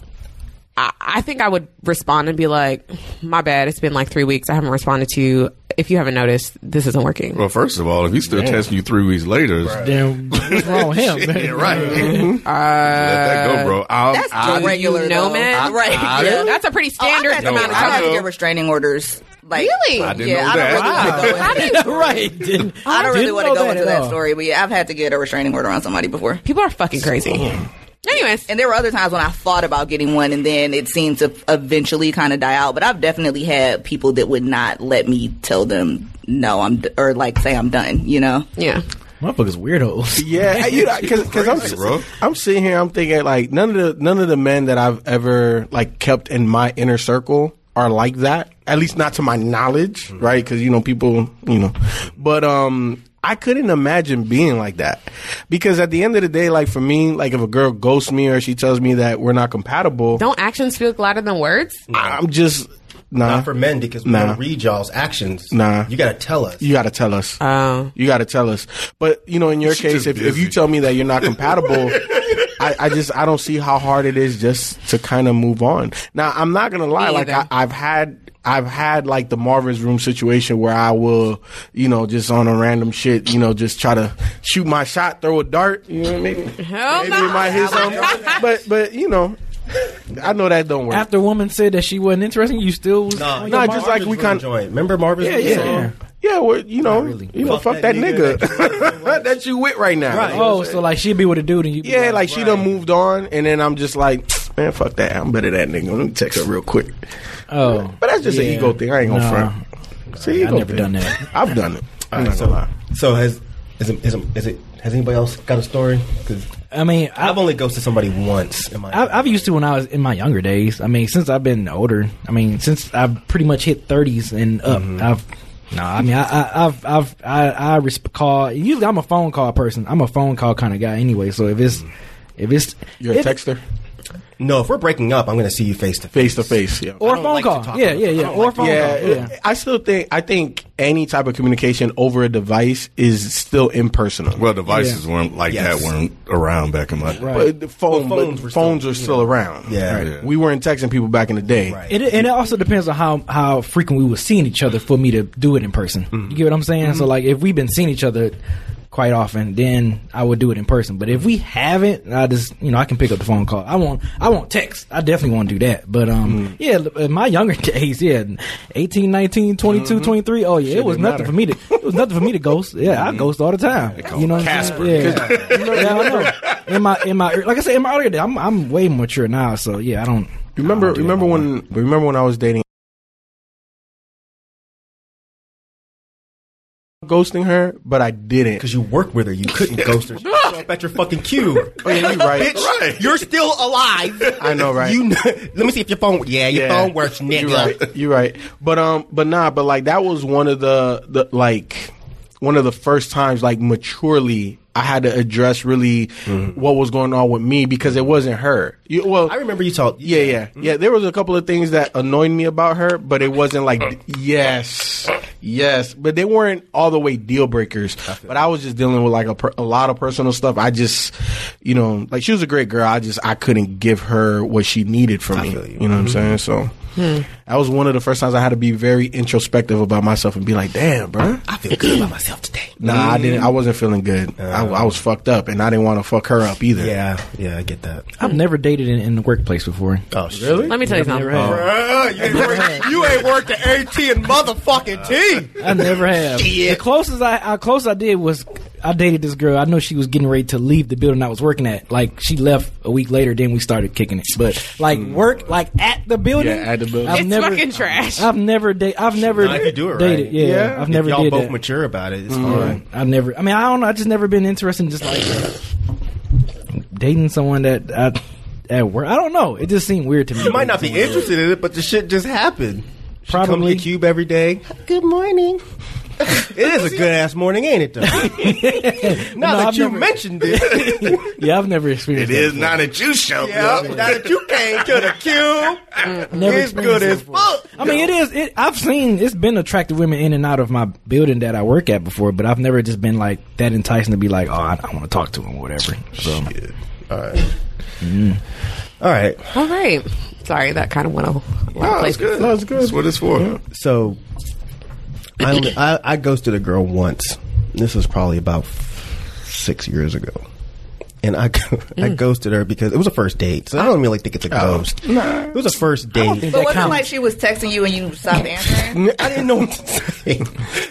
I, I think I would respond and be like, "My bad. It's been like three weeks. I haven't responded to you. If you haven't noticed, this isn't working." Well, first of all, if he's still testing you three weeks later, Then what's wrong with him? yeah, right. Let that go, bro. Uh, I'll, That's I, just regular, you know, though. man? right? I- yeah. That's a pretty Oh, I've standard had amount of I've had time. to get restraining orders. Like, Really? I didn't yeah, know I don't that. really want to go. into- right. Didn't- I don't really want to go into that story, but yeah, I've had to get a restraining order on somebody before. People are fucking crazy. Anyways, And there were other times when I thought about getting one, and then it seemed to eventually kind of die out. But I've definitely had people that would not let me tell them no, I'm d- or like say I'm done. You know, yeah. Motherfuckers weirdos. Yeah, you know, because I'm Crazy, bro. I'm sitting here, I'm thinking like none of the none of the men that I've ever like kept in my inner circle are like that. At least not to my knowledge, right? Because you know people, you know, but um. I couldn't imagine being like that because at the end of the day, like for me, like if a girl ghosts me or she tells me that we're not compatible, Don't actions speak louder than words? I'm just nah. Not for men because we Nah. don't read y'all's actions. Nah. You gotta tell us. You got to tell us. Oh. You got to tell us. But you know, in your She's case, just if, if you tell me that you're not compatible, I, I just I don't see how hard it is just to kind of move on. Now, I'm not gonna lie. Like I. I've had. I've had like the Marvin's room situation where I will, you know, just on a random shit, you know, just try to shoot my shot, throw a dart, you know, maybe, Hell maybe no. it might hit something. but, but you know, I know that don't work. After a woman said that she wasn't interested, you still was Nah, on nah, just like we kind- of joint. Remember Marvin's Yeah, Room yeah. song? yeah, well, you know, really. you know, fuck, Fuck that, that nigga, nigga. that you with right now. Right. Oh, so like she'd be with a dude and you. Yeah, like she done moved on, and then I'm just like, man, fuck that. I'm better than that nigga. Let me text her real quick. Oh, But that's just an ego thing. I ain't gonna Nah. front. It's an I've never thing. done that. I've done it. I'm not so, gonna lie. so has is it, is it, is it has anybody else got a story? Because I mean, I, I've only ghosted somebody once in my I, I've used to when I was in my younger days. I mean, since I've been older, I mean, since I've pretty much hit thirties and up, Mm-hmm. I've no. I mean, I, I, I've, I've, I, I resp- call. Usually, I'm a phone call person. I'm a phone call kind of guy anyway. So if it's, if it's, You're a if- texter, no, if we're breaking up, I'm going to see you face to face to face. Yeah. or don't phone like call, yeah, yeah, yeah, I or like phone Yeah, call, yeah. I still think I think any type of communication over a device is still impersonal. well, devices Yeah. weren't like Yes. that weren't around back in my day. Right. but the phone, Well, phones but were phones still, are still know. around. Yeah. Yeah. we weren't texting people back in the day. Right. It, and it also depends on how, how frequent we were seeing each other for me to do it in person. Mm-hmm. You get what I'm saying? So mm-hmm. like if we've been seeing each other quite often, then I would do it in person. But if we haven't, I just you know I can pick up the phone call. I won't I won't text. I definitely won't do that. But um hmm. yeah, in my younger days, yeah, 18, 19, mm-hmm. 22, 23, oh yeah, it was nothing matter. for me to it was nothing for me to ghost. Yeah, I mm-hmm. ghost all the time. You know saying? Yeah. yeah, I know. In my in my like I said in my earlier days, I'm I'm way mature now, so yeah, I don't Remember, I don't do remember when? Remember when I was dating, ghosting her, but I didn't. Because you work with her, you couldn't ghost her. She show up at your fucking cube. Oh, yeah, you right. Bitch, you're still alive. I know, right? You know, let me see if your phone. Yeah, your Yeah. phone works, nigga. You're right. You're right. But um, but nah, but like that was one of the the like one of the first times like maturely I had to address really mm-hmm. what was going on with me because it wasn't her. You, well, I remember you talked. Yeah, yeah, mm-hmm. yeah. There was a couple of things that annoyed me about her, but it wasn't like uh-huh. yes, yes. But they weren't all the way deal breakers. But I was just dealing with like a, per, a lot of personal stuff. I just, you know, like she was a great girl. I just I couldn't give her what she needed from me. you. You know what I'm mm-hmm. saying? So hmm. That was one of the first times I had to be very introspective about myself and be like, damn, bro. I feel good about myself today. Nah, I didn't. I wasn't feeling good. I, uh-huh. I was fucked up, and I didn't want to fuck her up either. Yeah, yeah, I get that. I've never dated in, in the workplace before. Oh, really? Let me tell you something. Never have. you, ain't worked, you ain't worked the AT and motherfucking T. Uh, I never have. The closest I, I closest I did was I dated this girl. I know she was getting ready to leave the building I was working at. Like she left a week later, then we started kicking it. But like mm. work, like at the building, Yeah, at the building. I've It's never, fucking trash. I've never dated. I've never Not if you do it dated. right. Yeah, Yeah. I've If never y'all did both that. mature about it. It's Yeah, fine. I've never. I mean, I don't know. I just never been interested in just like dating someone that I, at work. I don't know. It just seemed weird to me. You might not be interested in it, but the shit just happened. She come to Probably. your cube every day. Good morning. It is a good ass morning, ain't it? Though? now No, that I've you never- mentioned it, Yeah, I've never experienced It that is before. not a juice show. yeah. Now that you came to the queue, mm, Never it's good as fuck. I mean, it is. It, I've seen it's been attractive women in and out of my building that I work at before, but I've never just been like that enticing to be like, oh, I, I want to talk to him, or whatever. So All right. Mm-hmm. All right. All right. Sorry, that kind of went a lot No, it's places. good. That's good. That's what it's for. So I, only, I I ghosted a girl once. This was probably about six years ago. And I, I mm. ghosted her because it was a first date. So I don't really think it's a oh, ghost. Nah. It was a first date. think But wasn't it like she was texting you and you stopped answering? I didn't know what to say.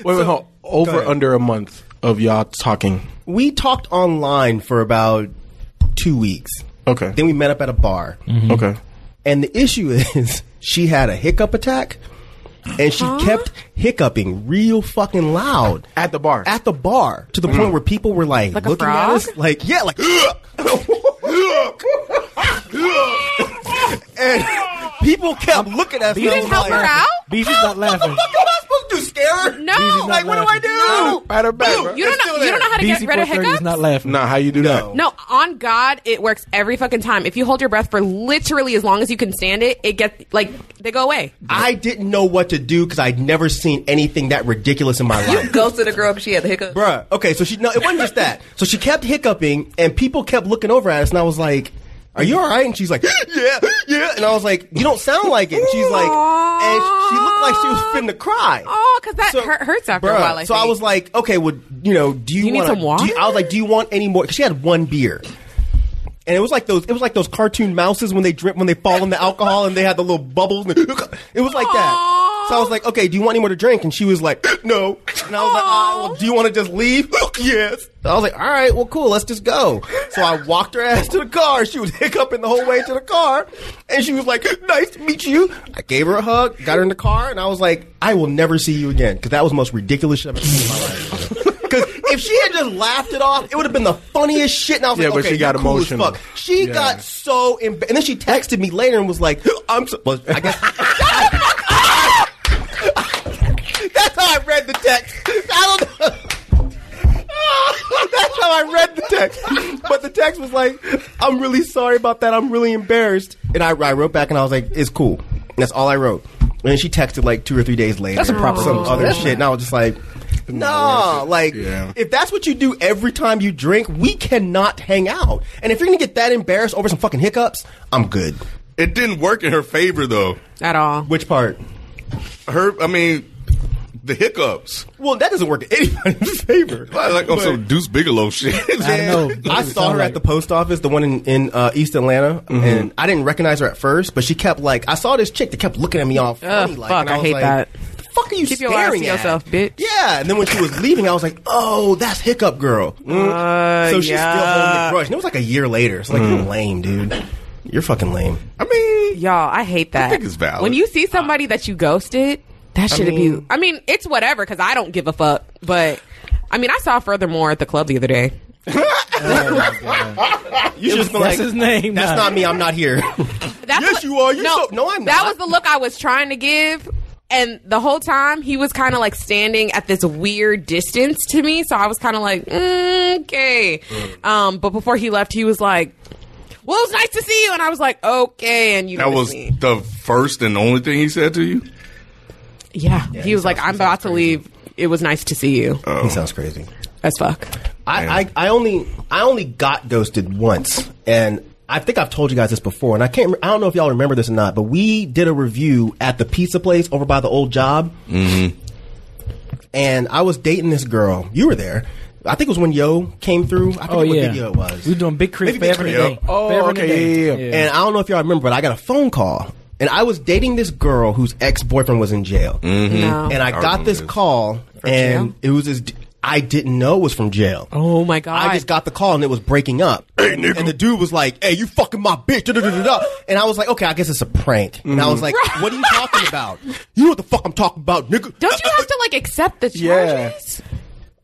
Wait, wait, hold. Over ahead. under a month of y'all talking. We talked online for about two weeks. Okay. Then we met up at a bar. Mm-hmm. Okay. And the issue is she had a hiccup attack and she kept hiccuping real fucking loud At the bar. at the bar to the mm. point where people were like, Like looking at us like yeah like and people kept looking at us You didn't help like, her out? Beezy's not laughing. scare her No. Like not what do I laughing. do Pat her back, bro. You don't know. You don't know how to BC get rid of 430 is hiccups. not laughing. Nah, how you do that? No, on God, it works every fucking time. If you hold your breath for literally as long as you can stand it, it gets like they go away. I didn't know what to do because I'd never seen anything that ridiculous in my life. You Ghosted a girl because she had the hiccup. Bruh. Okay, so she no, it wasn't just that. So she kept hiccuping, and people kept looking over at us, and I was like, "Are you all right?" And she's like, "Yeah, yeah." And I was like, "You don't sound like it." And she's like, and she looked like she was finna cry. Oh, because that hurt, hurts after Bruh, a while. I so I think. was like, "Okay, well, you know, do you, You need want some water? I was like, "Do you want any more?" Because she had one beer. And it was like those. It was like those cartoon mouses when they drink when they fall in the alcohol and they had the little bubbles. And it was like that. So I was like, "Okay, do you want any more to drink?" And she was like, "No." And I was like, "Ah, well, "Do you want to just leave?" yes. I was like, "All right, well, cool, let's just go." So I walked her ass to the car. She was hiccuping the whole way to the car, and she was like, "Nice to meet you." I gave her a hug, got her in the car, and I was like, "I will never see you again," because that was the most ridiculous shit I've ever seen in my life. Because if she had just laughed it off, it would have been the funniest shit. And I was Yeah, like, but okay, she got you're cool as emotional. fuck. She Yeah. got so, embarrassed. and then she texted me later and was like, "I'm." So, well, I guess I read the text. I don't know. That's how I read the text. But the text was like, I'm really sorry about that. I'm really embarrassed. And I, I wrote back and I was like, it's cool. And that's all I wrote. And then she texted like two or three days later. That's a proper some other That's shit. And I was just like, no, like Yeah. if that's what you do every time you drink, we cannot hang out. And if you're gonna get that embarrassed over some fucking hiccups, I'm good. It didn't work in her favor though. at all. Which part? Her, I mean, the hiccups. Well, that doesn't work in anybody's favor. Like, like on some Deuce Bigalow shit. I know. I saw her like- at the post office, the one in, in uh, East Atlanta, and I didn't recognize her at first, but she kept like, I saw this chick that kept looking at me all funny. Ugh, like, fuck, and I was hate like, that. The fuck are you Keep your eyes staring to at? yourself, bitch. Yeah, and then when she was leaving, I was like, oh, that's Hiccup Girl. Mm. so she's still holding yeah. the grudge. And it was like a year later. So like, you're lame, dude. You're fucking lame. I mean, Y'all, I hate that. I think it's valid. When you see somebody that you ghosted, that should have mean- you. I mean, it's whatever because I don't give a fuck. But I mean, I saw furthermore at the club the other day. You just That's his name. That's now. not me. I'm not here. That's Yes, what- you are. You're no, so- no, I'm That not. was the look I was trying to give. And the whole time he was kind of like standing at this weird distance to me, so I was kind of like, mm, okay. Um, but before he left, he was like, "Well, it was nice to see you," and I was like, "Okay." And you that was I mean. the first and only thing he said to you. Yeah. He was like, "I'm about to leave. It was nice to see you." he sounds crazy. As fuck. I, I, I only I only got ghosted once, and I think I've told you guys this before, and I can't. I don't know if y'all remember this or not, but we did a review at the pizza place over by the old job, mm-hmm. and I was dating this girl. You were there. I think it was when Yo came through. I forget Oh what yeah, video it was. We were doing Big K.R.I.T. Maybe Big forever and K.R.I.T., a yeah. day. Oh, Forever and a okay, day. yeah, yeah, And I don't know if y'all remember, but I got a phone call, and I was dating this girl whose ex boyfriend was in jail, mm-hmm. No. and I, got this this. call, and jail? it was this. I didn't know it was from jail. oh my god. I just got the call and it was breaking up. Hey, nigga. And the dude was like, "Hey, you fucking my bitch." And I was like, "Okay, I guess it's a prank." And I was mm-hmm. like, "What are you talking about? You know what the fuck I'm talking about, nigga?" Don't you have to like accept the Yeah.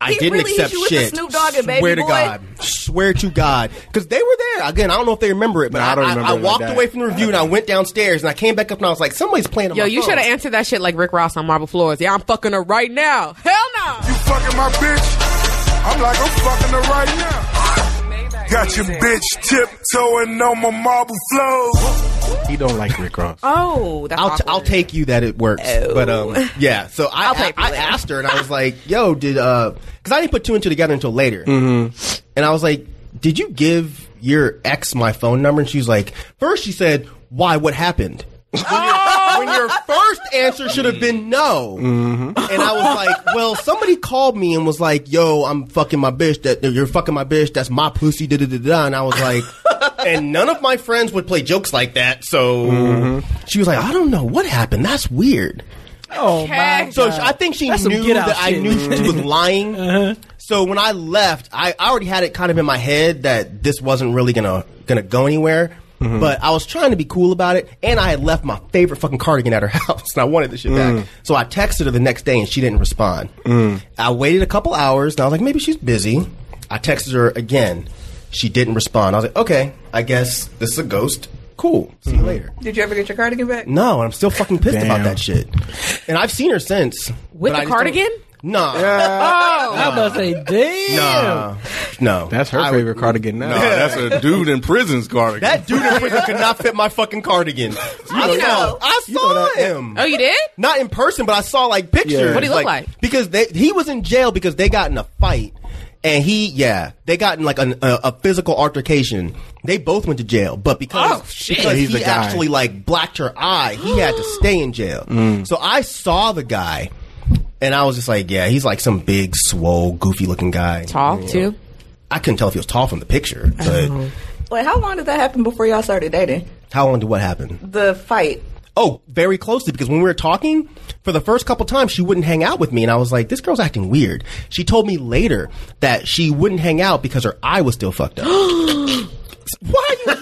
Charges? I He didn't really accept you with the shit. Snoop Dogg and Baby Swear to Boy? God. Swear to God. Because they were there. Again, I don't know if they remember it, but No, I I, don't remember I it like walked that. away from the review and I went downstairs and I came back up and I was like, somebody's playing on Yo, my you should have answered that shit like Rick Ross on Marble Floors. Yeah, I'm fucking her right now. Hell no. You fucking my bitch? I'm like, I'm fucking her right now. Got your bitch tiptoeing on my marble floors. He don't like Rick Ross. Oh, that's I'll, t- I'll take you that it works. Oh. But um, yeah. So I I'll pay for I, I asked her and I was like, "Yo, did uh?" Because I didn't put two and two together until later. Mm-hmm. And I was like, "Did you give your ex my phone number?" And she was like, first she said, "Why? What happened?" when, your, when your first answer should have been no. Mm-hmm. And I was like, well, somebody called me and was like, yo, I'm fucking my bitch. That you're fucking my bitch. That's my pussy. Da da da da. And I was like, and none of my friends would play jokes like that. So mm-hmm. she was like, I don't know what happened. That's weird. Oh my So God. I think she That's some knew get out that I shit. knew she was lying. Uh-huh. So when I left, I, I already had it kind of in my head that this wasn't really gonna gonna go anywhere. Mm-hmm. But I was trying to be cool about it, and I had left my favorite fucking cardigan at her house, and I wanted the shit back. Mm. So I texted her the next day, and she didn't respond. Mm. I waited a couple hours, and I was like, maybe she's busy. I texted her again. She didn't respond. I was like, okay, I guess this is a ghost. Cool. See you mm-hmm. later. Did you ever get your cardigan back? No, and I'm still fucking pissed about that shit. And I've seen her since. With the I just cardigan? Nah. Oh. I'm about to say, damn. Nah. No. That's her I- favorite cardigan now. No, that's a dude in prison's cardigan. That dude in prison could not fit my fucking cardigan. I know. saw, I saw him. Oh, you did? Not in person, but I saw like pictures. Yeah. What'd he look like? Because they, he was in jail because they got in a fight. And he, yeah, they got in like an, a, a physical altercation. They both went to jail, but because, Oh, shit. because He's he guy. actually like blacked her eye, he had to stay in jail. Mm. So I saw the guy, and I was just like, yeah, he's like some big, swole, goofy looking guy. Tall, Yeah. too? I couldn't tell if he was tall from the picture, but oh. Wait, how long did that happen before y'all started dating? how long did what happen? The fight. Oh, very closely because when we were talking for the first couple times, she wouldn't hang out with me, and I was like, "This girl's acting weird." She told me later that she wouldn't hang out because her eye was still fucked up. Why? Are you, what is wrong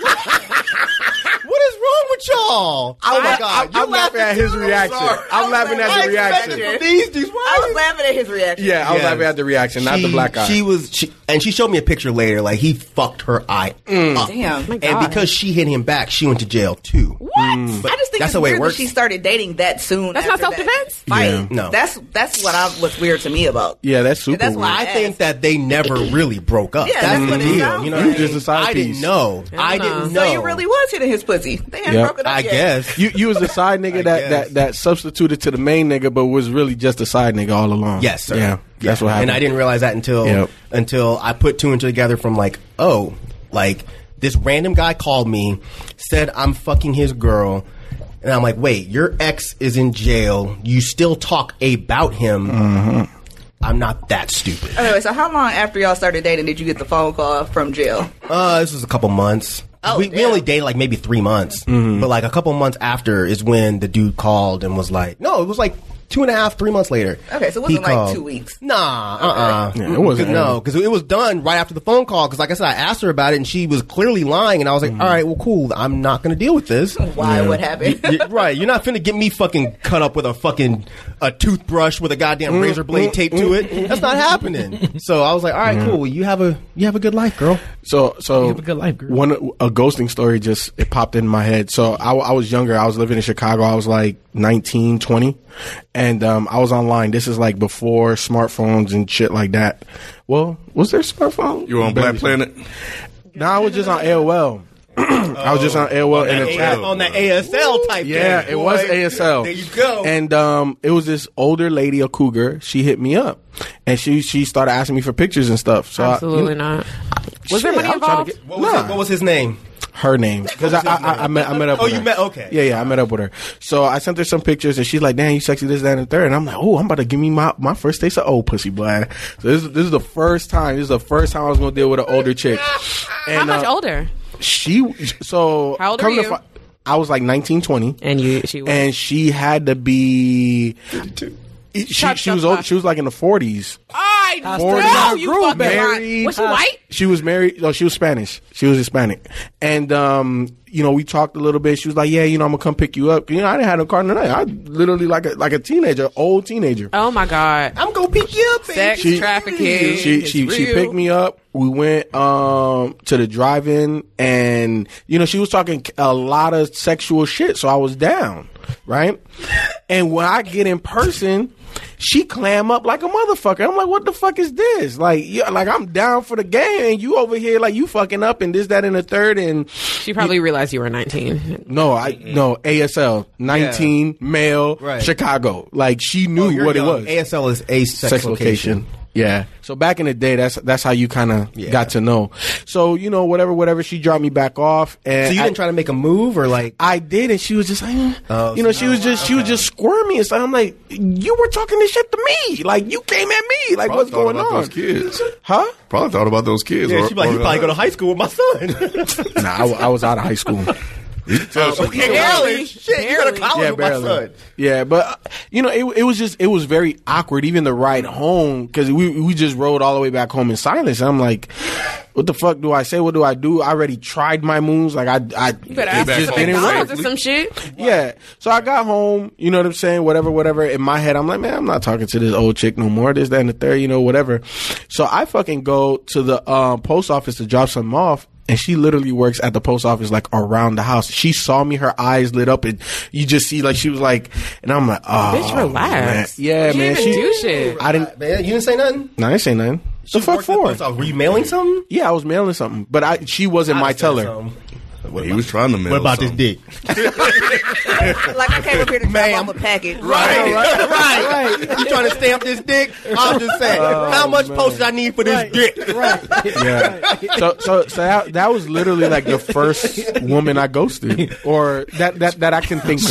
with y'all? Oh my I- god! I- I'm laughing at his too? reaction. sorry. I'm laughing at the reaction. expected from These dudes, why I was laughing at his reaction. Yeah, I was Yeah. laughing at the reaction, not the black eye. She was, she, and she showed me a picture later. Like he fucked her eye Mm. up, Damn. My and because she hit him back, she went to jail too. What? Mm. But I just think that's it's the way it weird works. she started dating that soon. That's not after that self-defense? Fight. Yeah. No. That's that's what I was weird to me about. yeah, that's super. And that's why weird. I think that they never really broke up. Yeah, that's, that's the what it deal. You know, like. what I, Just a side I didn't know. I didn't know. So you really was hitting his pussy. They hadn't Yeah. Broken up I yet. guess. You you was the side nigga that, that that substituted to the main nigga, but was really just a side nigga all along. Yes, sir. Yeah, that's what happened. And I didn't realize that until Yep. until I put two and two together from like, oh, like this random guy called me, said I'm fucking his girl. And I'm like, wait, your ex is in jail. You still talk about him. Mm-hmm. I'm not that stupid. Anyway, so how long after y'all started dating did you get the phone call from jail? Uh, this was a couple months. Oh, we, we only dated like maybe three months, Mm-hmm. but like a couple months after is when the dude called and was like, no, it was like two and a half, three months later. Okay, so it wasn't like called. two weeks. Nah, uh, uh Yeah, it wasn't No, because it was done right after the phone call. Because like I said, I asked her about it, and she was clearly lying. And I was Mm-hmm. like, all right, well, cool. I'm not going to deal with this. Why? What happened? Y- right, you're not finna get me fucking cut up with a fucking a toothbrush with a goddamn Mm-hmm. razor blade taped to it. That's not happening. So I was like, all right, cool. You have a you have a good life, girl. So, so you have a good life, girl. one a ghosting story just it popped in my head. So I, I was younger. I was living in Chicago. I was like 19, 20. And um, I was online. This is like before smartphones and shit like that. Well, was there smartphone? You were on Black Planet? No, I was just on AOL. I was just on AOL in a chat. on the ASL type. Yeah, thing, it was. ASL. There you go. And um, it was this older lady, a cougar. She hit me up, and she she started asking me for pictures and stuff. So I- Absolutely not. Was there Shit, money I was trying to involved? get- what, was Nah. his, what was his name? Her name because I, I, I, I met I met up. Oh, with you her. met- okay. Yeah, yeah, I met up with her. So I sent her some pictures, and she's like, "Damn, you sexy this, that, and the third. And I'm like, "Oh, I'm about to give me my, my first taste of old pussy, boy." So this is this is the first time. This is the first time I was gonna deal with an older chick. How much uh, older? She so How old come are to you? fi- I was like 19, 20. And you, she was. and she had to be. She, Shut she was old, she was like in the forties. I Forty. know you Grew, fucking married. right. Was she white? She was married. No, she was Spanish. She was Hispanic, and um, you know, we talked a little bit. She was like, "Yeah, you know, I'm gonna come pick you up." You know, I didn't have no car tonight. I literally like a like a teenager, old teenager. Oh my god. I'm gonna pick you up. Sex She- trafficking. She is she she picked me up. We went um to the drive-in, and you know, she was talking a lot of sexual shit. So I was down, right? And when I get in person. She clam up like a motherfucker. I'm like, what the fuck is this? Like, yeah, like I'm down for the game, and you over here like you fucking up and this, that, and the third, and She probably realized you were 19. no, I no ASL, nineteen male, Right. Chicago. Like she oh, knew Oh, what young. it was. ASL is a sex, sex location. location. Yeah. So back in the day, that's that's how you kind of Yeah. got to know. So you know, whatever, whatever. She dropped me back off, and So you I- didn't try to make a move or like I did, and she was just like, eh. Oh, you know, so- she was just she was just squirmy and stuff. I'm like, you were talking this shit to me, like you came at me, like Probably what's thought going about on? those kids. Huh? Probably thought about those kids. Yeah, or- she'd be like, or- you probably go to high school with my son. Nah, I, I was out of high school. Barely. Shit, you go to college yeah, with my barely. son. Yeah, but uh, you know, it, it was just it was very awkward. Even the ride home because we we just rode all the way back home in silence. I'm like, what the fuck do I say? What do I do? I already tried my moves. Like I I You better ask it for just some didn't McDonald's work. or some shit. Yeah. So I got home, you know what I'm saying? Whatever, whatever. In my head, I'm like, man, I'm not talking to this old chick no more. This, that, and the third, you know, whatever. So I fucking go to the um, post office to drop something off. And she literally works at the post office, like around the house. She saw me, her eyes lit up, and you just see, like, she was like, and I'm like, oh, Bitch, relax. man. Yeah, She man. didn't She, do shit. I didn't, Man, you didn't say nothing. no, I didn't say nothing. She the fuck worked the for? post office. Were you mailing something? Yeah, I was mailing something, but I, she wasn't my teller. Well, he was trying to mail What about something. this dick? like I came up here to drop off a package. Right, right, right. You trying to stamp this dick? I'm just saying. Oh, how much postage I need for this dick? Right. Yeah. So so so that, that was literally like the first woman I ghosted, or that that that I can think of.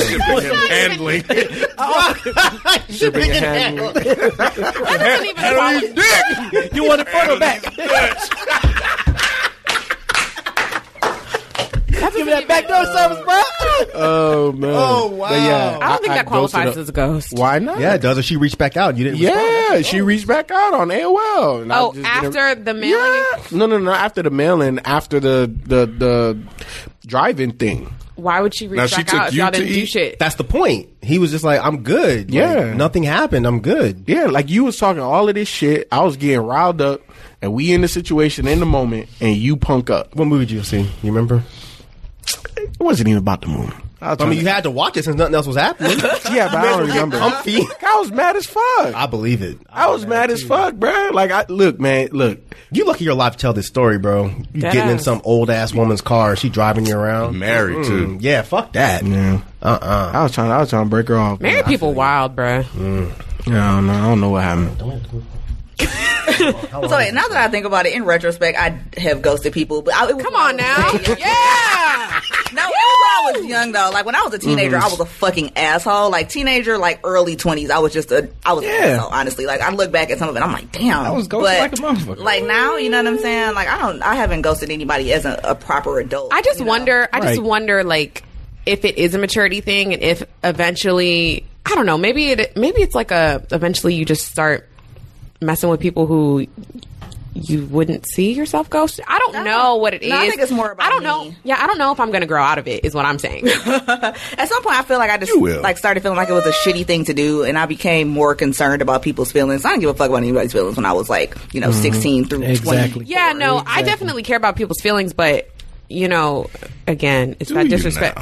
handling. Shipping and handling. That doesn't even qualify. You want it front or back? Give me that backdoor service, bro. Uh, oh man. Oh, wow. But yeah, I don't think that qualifies as a ghost. Why not? Yeah, it does. If she reached back out, you didn't. Yeah, she oh. reached back out on AOL. and Oh, just didn't- after the mailing? Yeah. No, no, no. After the mailing, after the the the driving thing. Why would she reach Now, she back took out if you y'all to didn't do eat? shit? That's the point. He was just like, I'm good. Like, Yeah. nothing happened. I'm good. Yeah, like you was talking all of this shit. I was getting riled up, and we in the situation in the moment, and you punk up. What movie did you see? You remember? It wasn't even about the moon. I, was I mean, you had to watch it since nothing else was happening. yeah, but I don't remember. Comfy. I was mad as fuck. I believe it. I was mad as fuck, bro. Like, I look, man, look. You lucky you're alive to tell this story, bro. You Dead getting in some old ass woman's car, she driving you around. Married Mm, too. Yeah, fuck that. Yeah, Uh uh I was trying. I was trying to break her off. Married man. people wild, bruh. Yeah, I don't know. I don't know what happened. So now that I think about it, in retrospect, I have ghosted people. But I, it Come on now. yeah. No, it was when I was young though. Like when I was a teenager, Mm-hmm. I was a fucking asshole. Like teenager, like early twenties, I was just a, I was an Yeah. asshole. Honestly, like I look back at some of it, I'm like, damn. I was ghosted but, like a motherfucker. Like now, you know what I'm saying? Like I don't, I haven't ghosted anybody as a, a proper adult. I just you know? wonder. I just Right. wonder, like, if it is a maturity thing, and if eventually, I don't know, maybe it, maybe it's like a. Eventually, you just start messing with people who you wouldn't see yourself ghost. I don't know what it is. No, I think it's more about I don't me. know. Yeah, I don't know if I'm going to grow out of it. Is what I'm saying. At some point, I feel like I just like started feeling like it was a shitty thing to do, and I became more concerned about people's feelings. I didn't give a fuck about anybody's feelings when I was like, you know, mm-hmm. sixteen through Exactly. twenty. yeah, no, I definitely care about people's feelings, but you know, again, it's Do that disrespect.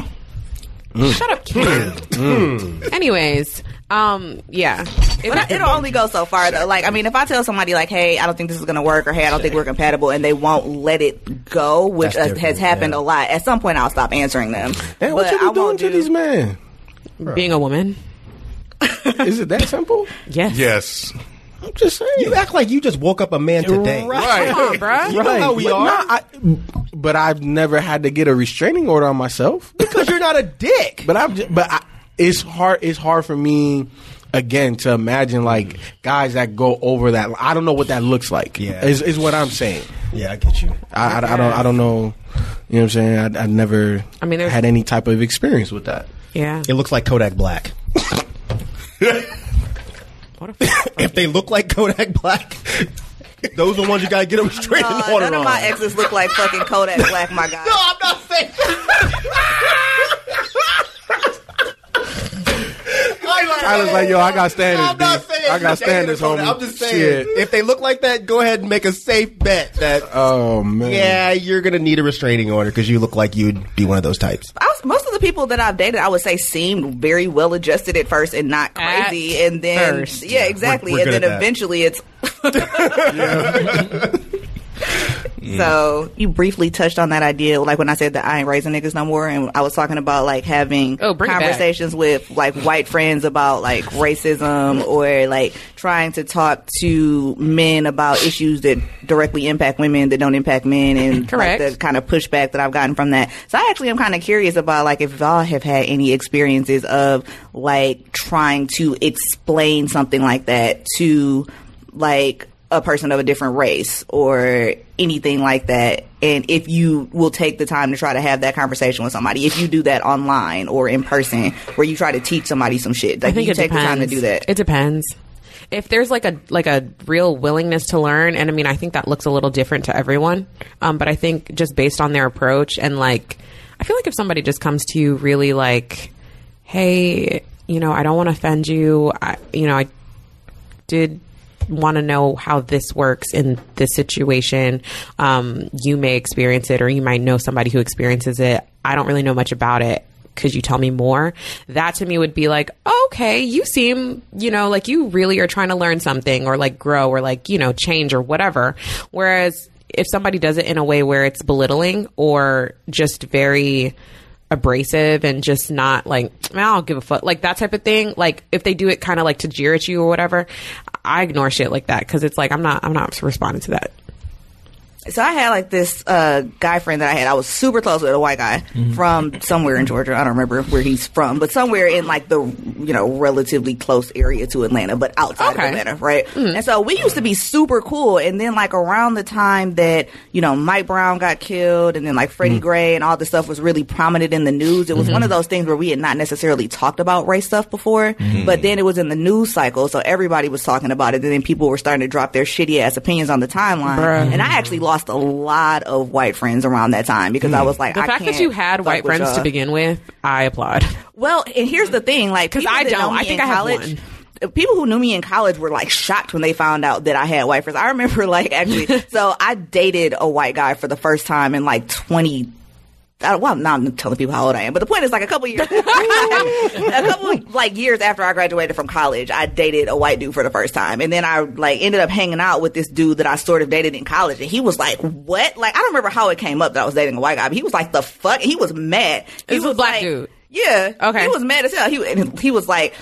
now? Shut up, mm. kid. Mm. Mm. Anyways, um, yeah, But I- it'll only go so far though. Like, I mean, if I tell somebody like, "Hey, I don't think this is gonna work," or "Hey, I don't think we're compatible," and they won't let it go, which uh, has happened yeah. a lot. At some point, I'll stop answering them. Damn, what But you I be doing to do- these men? being a woman. Is it that simple? Yes. Yes. I'm just saying. You act like you just woke up a man today. Right. Come on, bruh. You know how we but are. nah, I, but I've never had to get a restraining order on myself. Because you're not a dick. But I'm just, but I, it's hard. It's hard for me again to imagine like guys that go over that. I don't know what that looks like. Yeah. is, is what I'm saying. Yeah, I get you. I, I, I don't. I don't know. You know what I'm saying? I, I never. I mean, there's- had any type of experience with that. Yeah. It looks like Kodak Black. What a f- if they look like Kodak Black, those are the ones you gotta get them straight Uh, in order none of on. my exes look like fucking Kodak Black, my guy. no, I'm not saying. I Tyler's like, yo, I got standards. I'm not saying I got standards, homie. I'm just saying, Shit. if they look like that, go ahead and make a safe bet that. Oh man. Yeah, you're gonna need a restraining order because you look like you'd be one of those types. I was, most of the people that I've dated, I would say, seemed very well adjusted at first and not At crazy, and then first. yeah, exactly, We're- we're and good then at that. eventually it's. So you briefly touched on that idea, like when I said that I ain't raising niggas no more, and I was talking about like having Oh, bring it back. conversations with like white friends about like racism or like trying to talk to men about issues that directly impact women that don't impact men, and Correct. like the kind of pushback that I've gotten from that. So I actually am kind of curious about like if y'all have had any experiences of like trying to explain something like that to like a person of a different race or anything like that and if you will take the time to try to have that conversation with somebody if you do that online or in person where you try to teach somebody some shit like I think you it take depends. the time to do that It depends. If there's like a like a real willingness to learn, and I mean, I think that looks a little different to everyone. Um, but I think just based on their approach and like, I feel like if somebody just comes to you really like, hey, you know, I don't want to offend you. I, you know, I did want to know how this works in this situation. Um, you may experience it, or you might know somebody who experiences it. I don't really know much about it. Could you tell me more? That to me would be like, okay, you seem, you know, like you really are trying to learn something or like grow or like, you know, change or whatever. Whereas if somebody does it in a way where it's belittling or just very, abrasive and just not like I don't give a fuck like that type of thing. Like if they do it kind of like to jeer at you or whatever, I ignore shit like that because it's like I'm not I'm not responding to that. So I had like this uh, guy friend that I had. I was super close with a white guy Mm-hmm. from somewhere in Georgia. I don't remember where he's from, but somewhere in like the you know relatively close area to Atlanta, but outside Okay. of Atlanta, right? Mm. And so we used to be super cool. And then like around the time that you know Mike Brown got killed, and then like Freddie Gray and all this stuff was really prominent in the news. It was Mm-hmm. one of those things where we had not necessarily talked about race stuff before, Mm-hmm. but then it was in the news cycle, so everybody was talking about it, and then people were starting to drop their shitty ass opinions on the timeline. Bruh. And I actually lost a lot of white friends around that time because I hmm. was like, The I fact that can't you had white friends to y'all. begin with, I applaud. Well, and here's the thing, like, because I don't. I think I have one. People who knew me in college were like shocked when they found out that I had white friends. I remember like actually, so I dated a white guy for the first time in like 20. I don't, well, now I'm telling people how old I am, but the point is like a couple years, a couple like years after I graduated from college, I dated a white dude for the first time, and then I like ended up hanging out with this dude that I sort of dated in college, and he was like, "What?" Like I don't remember how it came up that I was dating a white guy, but he was like, "The fuck," he was mad. He was a black like- dude. Yeah. Okay. He was mad as hell. He and he was like,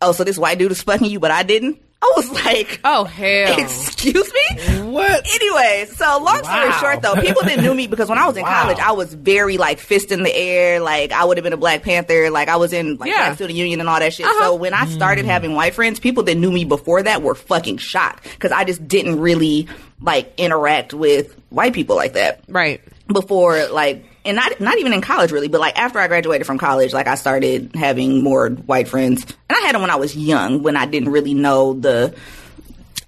"Oh, so this white dude is fucking you, but I didn't." I was like, Oh hell! Excuse me? What? Anyway, so long story Wow. short though, people that knew me because when I was in college, I was very like fist in the air, like I would have been a Black Panther, like I was in like Yeah. Black Student Union and all that shit. Uh-huh. So when I started having white friends, people that knew me before that were fucking shocked because I just didn't really like interact with white people like that Right. before like and not not even in college really, but like after I graduated from college, like I started having more white friends, and I had them when I was young, when I didn't really know the,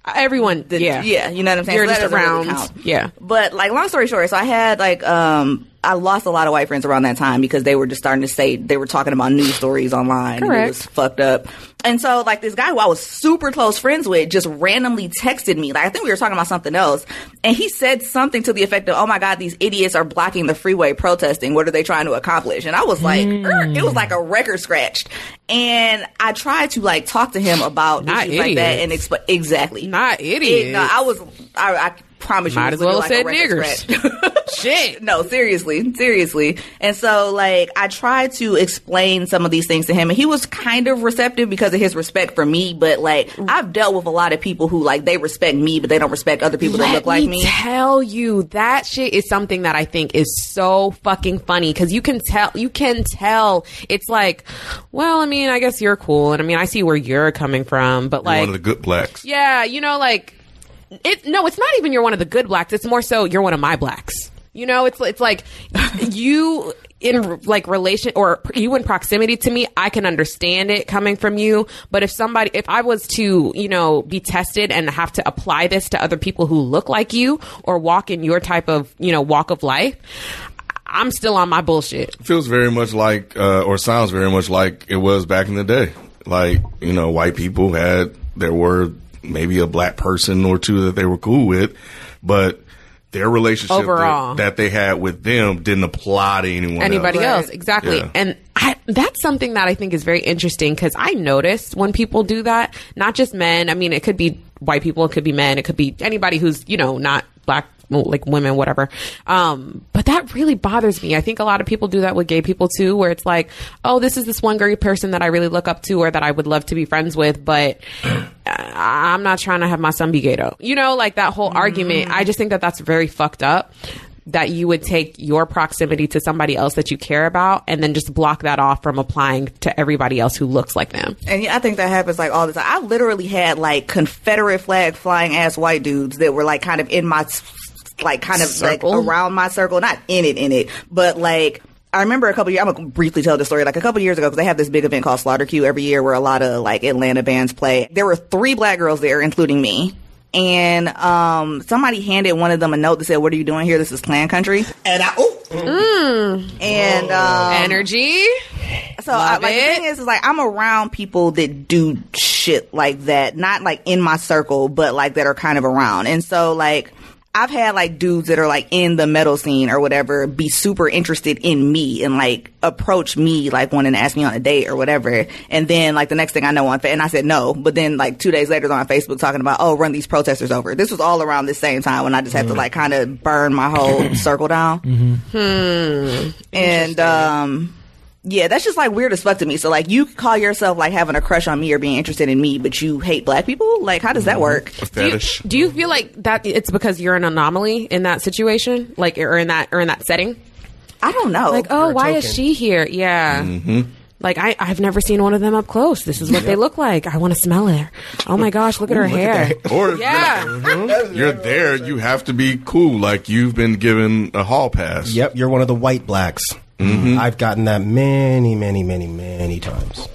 Everyone. the yeah. yeah, you know what I'm saying. You're So just doesn't really around. Yeah. But like long story short, so I had like um I lost a lot of white friends around that time because they were just starting to say they were talking about news stories online. And it was fucked up. And so like this guy who I was super close friends with just randomly texted me. Like I think we were talking about something else. And he said something to the effect of, Oh my God, these idiots are blocking the freeway protesting. What are they trying to accomplish? And I was like, "Er," it was like a record scratched. And I tried to like talk to him about Not issues like that and explain exactly. Not idiots. It- no, I was I, I promise you Might as was well looking have like said niggers. Shit. No, seriously, seriously. And so, like, I tried to explain some of these things to him, and he was kind of receptive because of his respect for me. But like, I've dealt with a lot of people who like they respect me, but they don't respect other people that look like me me. tell you that shit is something that I think is so fucking funny because you can tell you can tell it's like, well, I mean, I guess you're cool, and I mean, I see where you're coming from, but You're like, one of the good blacks. yeah, you know, like it. No, it's not even you're one of the good blacks. It's more so you're one of my blacks. You know, it's it's like you in like relation or you in proximity to me. I can understand it coming from you, but if somebody, if I was to, you know, be tested and have to apply this to other people who look like you or walk in your type of, you know, walk of life. I'm still on my bullshit. Feels very much like, uh, or sounds very much like it was back in the day. like you know, white people had there were maybe a black person or two that they were cool with, but their relationship Overall. that, that they had with them didn't apply to anyone anybody else. else. Exactly. Yeah. And I, that's something that I think is very interesting because I noticed when people do that, not just men. I mean, it could be white people, it could be men, it could be anybody who's, you know, not black, like women, whatever. Um, but that really bothers me. I think a lot of people do that with gay people too, where it's like, oh, this is this one gay person that I really look up to or that I would love to be friends with, but uh, I'm not trying to have my son be gay though. You know, like that whole argument. I just think that that's very fucked up. That you would take your proximity to somebody else that you care about and then just block that off from applying to everybody else who looks like them. And I think that happens like all the time. I literally had like Confederate flag flying ass white dudes that were like kind of in my like kind of Circle? like around my circle, not in it, in it, but like. I remember a couple years. I'm gonna briefly tell the story. Like a couple years ago, because they have this big event called Slaughter Q every year, where a lot of like Atlanta bands play. There were three black girls there, including me. And um, somebody handed one of them a note that said, "What are you doing here? This is Klan country." And I, oh, And um, Energy. so I, Love like the thing is, is like I'm around people that do shit like that, not like in my circle, but like that are kind of around. And so like I've had like dudes that are like in the metal scene or whatever be super interested in me and like approach me like wanting to ask me on a date or whatever. And then like the next thing I know on fa- and I said no, but then like two days later they're on Facebook talking about oh run these protesters over. This was all around the same time when I just had to like kind of burn my whole circle down. Hmm. And um yeah, that's just like weird as fuck to me. So like you call yourself like having a crush on me or being interested in me, but you hate black people? Like how does that work? A Do you, fetish. do you feel like that it's because you're an anomaly in that situation, like or in that or in that setting? I don't know. Like, oh, why is she here? Yeah. Mm-hmm. Like I, I've never seen one of them up close. This is what they look like. I want to smell her. Oh my gosh, look at her hair. Or Yeah. you're there, you have to be cool, like you've been given a hall pass. yep, you're one of the white blacks. Mm-hmm. I've gotten that many, many, many, many times.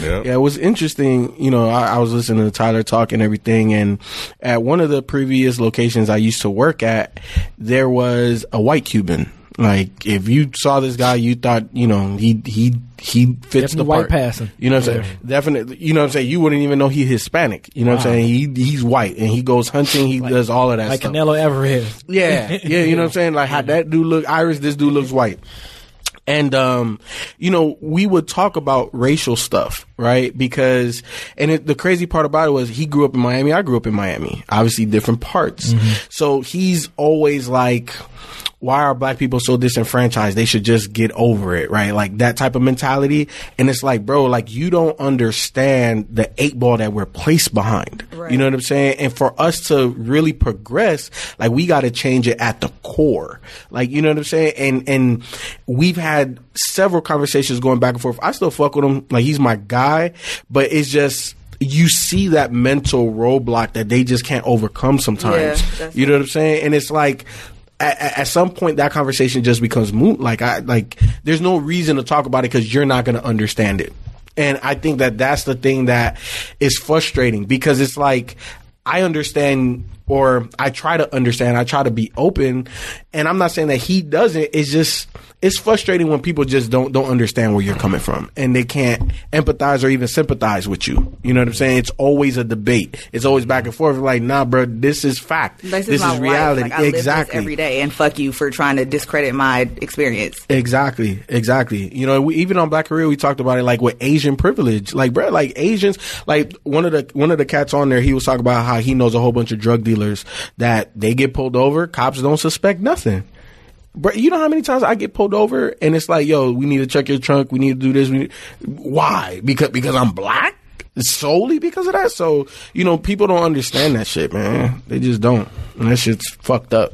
Yep. Yeah, it was interesting. You know, I, I was listening to Tyler talk and everything, and at one of the previous locations I used to work at, there was a white Cuban. Like, if you saw this guy, you thought, you know, he he he fits Definitely the white part. passing. You know what I'm saying? Definitely. You know what I'm saying? You wouldn't even know he's Hispanic. You know what I'm saying? He he's white and he goes hunting. He does all of that Like stuff. Canelo Alvarez. Yeah, yeah, you know what I'm saying? Like how that dude look Irish, this dude looks white. And um, you know, we would talk about racial stuff, right? Because and it, the crazy part about it was he grew up in Miami, I grew up in Miami. Obviously different parts. So he's always like why are black people so disenfranchised? They should just get over it, right? Like that type of mentality. And it's like, bro, like you don't understand the eight ball that we're placed behind. You know what I'm saying? And for us to really progress, like we got to change it at the core. Like, you know what I'm saying? And, and we've had several conversations going back and forth. I still fuck with him. Like he's my guy, but it's just, you see that mental roadblock that they just can't overcome sometimes. Yeah, you know what I'm saying? And it's like, at, at- some point that conversation just becomes moot. Like I like, there's no reason to talk about it because you're not going to understand it. And I think that that's the thing that is frustrating because it's like I understand or I try to understand. I try to be open, and I'm not saying that he doesn't. It's just it's frustrating when people just don't don't understand where you're coming from and they can't empathize or even sympathize with you. You know what I'm saying? It's always a debate. It's always back and forth. Like, nah, bro, this is fact. This, This, my is reality. Like, I live this exactly. every day, and fuck you for trying to discredit my experience. Exactly, exactly. You know, we, even on Black Career, we talked about it like with Asian privilege. Like, bro, like Asians, like one of the one of the cats on there, he was talking about how he knows a whole bunch of drug dealers that they get pulled over, cops don't suspect nothing. Bro, you know how many times I get pulled over and it's like, yo, we need to check your trunk, we need to do this. We need, why? Because because I'm black. Solely because of that. So you know, people don't understand that shit, man. They just don't, and that shit's fucked up.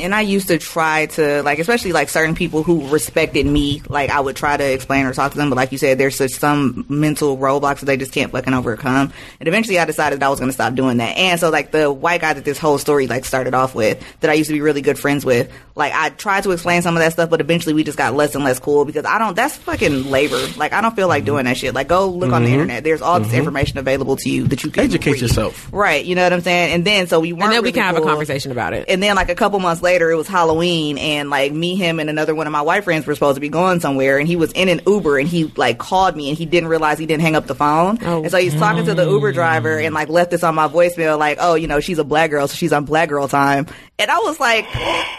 And I used to try to like, especially like certain people who respected me. Like I would try to explain or talk to them, but like you said, there's just some mental roadblocks that they just can't fucking overcome. And eventually, I decided I was going to stop doing that. And so, like the white guy that this whole story like started off with, that I used to be really good friends with, like I tried to explain some of that stuff, but eventually we just got less and less cool because I don't. That's fucking labor. Like I don't feel like mm-hmm. doing that shit. Like go look on the mm-hmm. internet. There's all this mm-hmm. information available to you that you can Educate read. yourself. Right. You know what I'm saying? And then so we weren't And then we really can have a conversation about it. And then like a couple months later. Later, it was Halloween, and like me, him, and another one of my white friends were supposed to be going somewhere, and he was in an Uber, and he like called me, and he didn't realize he didn't hang up the phone, Oh. and so he's talking to the Uber driver, and like left this on my voicemail, like, oh, you know, she's a black girl, so she's on black girl time, and I was like,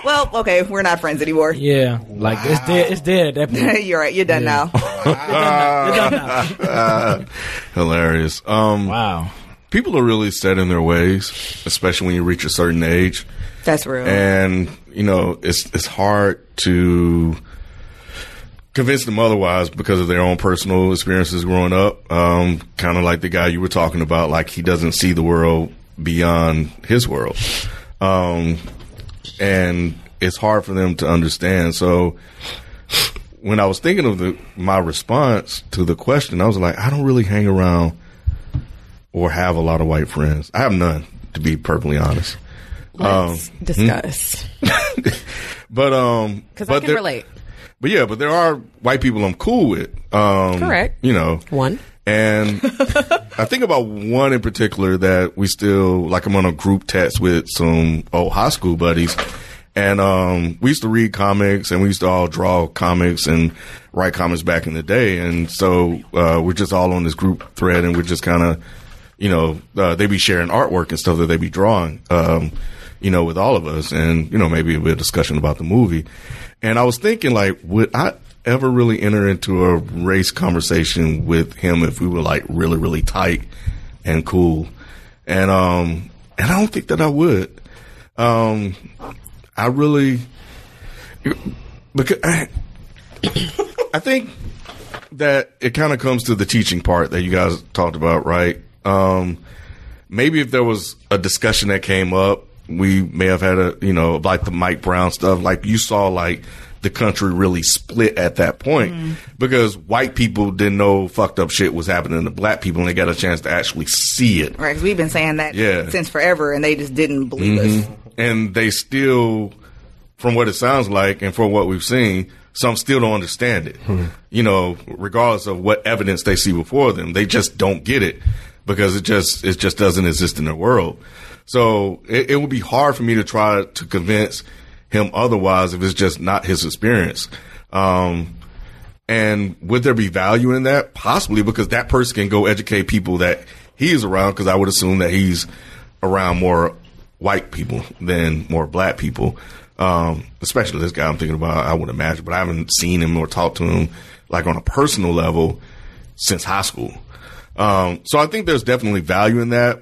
well, okay, we're not friends anymore. Yeah, like it's dead. It's dead at that point. You're right. You're done now. Hilarious. Um, wow. People are really set in their ways, especially when you reach a certain age. That's real. and you know it's it's hard to convince them otherwise because of their own personal experiences growing up. Um, kind of like the guy you were talking about, like he doesn't see the world beyond his world, um, and it's hard for them to understand. So. When I was thinking of the, my response to the question, I was like, I don't really hang around or have a lot of white friends. I have none, to be perfectly honest. Let's Um, discuss. But um, Because I can there- relate. But yeah, but there are white people I'm cool with. Um, Correct. You know, One. and I think about one in particular that we still like. I'm on a group text with some old high school buddies, and um, we used to read comics and we used to all draw comics and write comics back in the day. And so uh, we're just all on this group thread, and we're just kind of, you know, uh, they be sharing artwork and stuff that they be drawing. Um, you know, with all of us, and you know, maybe a discussion about the movie. And I was thinking, like, would I ever really enter into a race conversation with him if we were like really, really tight and cool? And um, and I don't think that I would. Um, I really because I, I think that it kind of comes to the teaching part that you guys talked about, right? Um, maybe if there was a discussion that came up, we may have had a, you know, like the Mike Brown stuff, like you saw like the country really split at that point because white people didn't know fucked up shit was happening to black people and they got a chance to actually see it. Right, 'cause we've been saying that Yeah. since forever, and they just didn't believe us. Mhm. And they still, from what it sounds like and from what we've seen, some still don't understand it. You know, regardless of what evidence they see before them, they just don't get it because it just it just doesn't exist in their world. So it, it would be hard for me to try to convince him otherwise if it's just not his experience. Um, and would there be value in that? Possibly because that person can go educate people that he is around because I would assume that he's around more white people than more black people. Um, especially this guy I'm thinking about, I would imagine, but I haven't seen him or talked to him like on a personal level since high school. Um, so I think there's definitely value in that,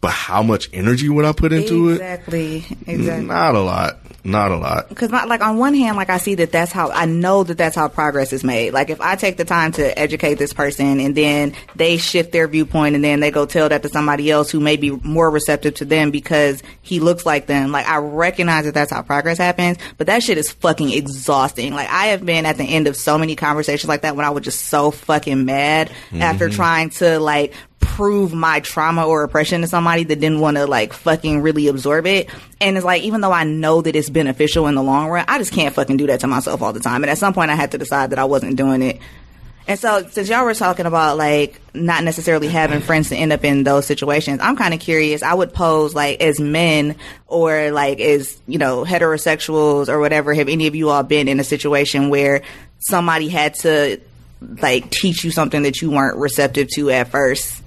but how much energy would I put into Exactly, it? exactly. Exactly. Not a lot. Not a lot. Because, like, on one hand, like, I see that that's how I know that that's how progress is made. Like, if I take the time to educate this person and then they shift their viewpoint and then they go tell that to somebody else who may be more receptive to them because he looks like them, like, I recognize that that's how progress happens, but that shit is fucking exhausting. Like, I have been at the end of so many conversations like that when I was just so fucking mad after Mhm. trying to, like, prove my trauma or oppression to somebody that didn't want to like fucking really absorb it. And it's like, even though I know that it's beneficial in the long run, I just can't fucking do that to myself all the time. And at some point I had to decide that I wasn't doing it. And so, since y'all were talking about like not necessarily having friends to end up in those situations, I'm kind of curious. I would pose like as men or like as you know heterosexuals or whatever. Have any of you all been in a situation where somebody had to like teach you something that you weren't receptive to at first?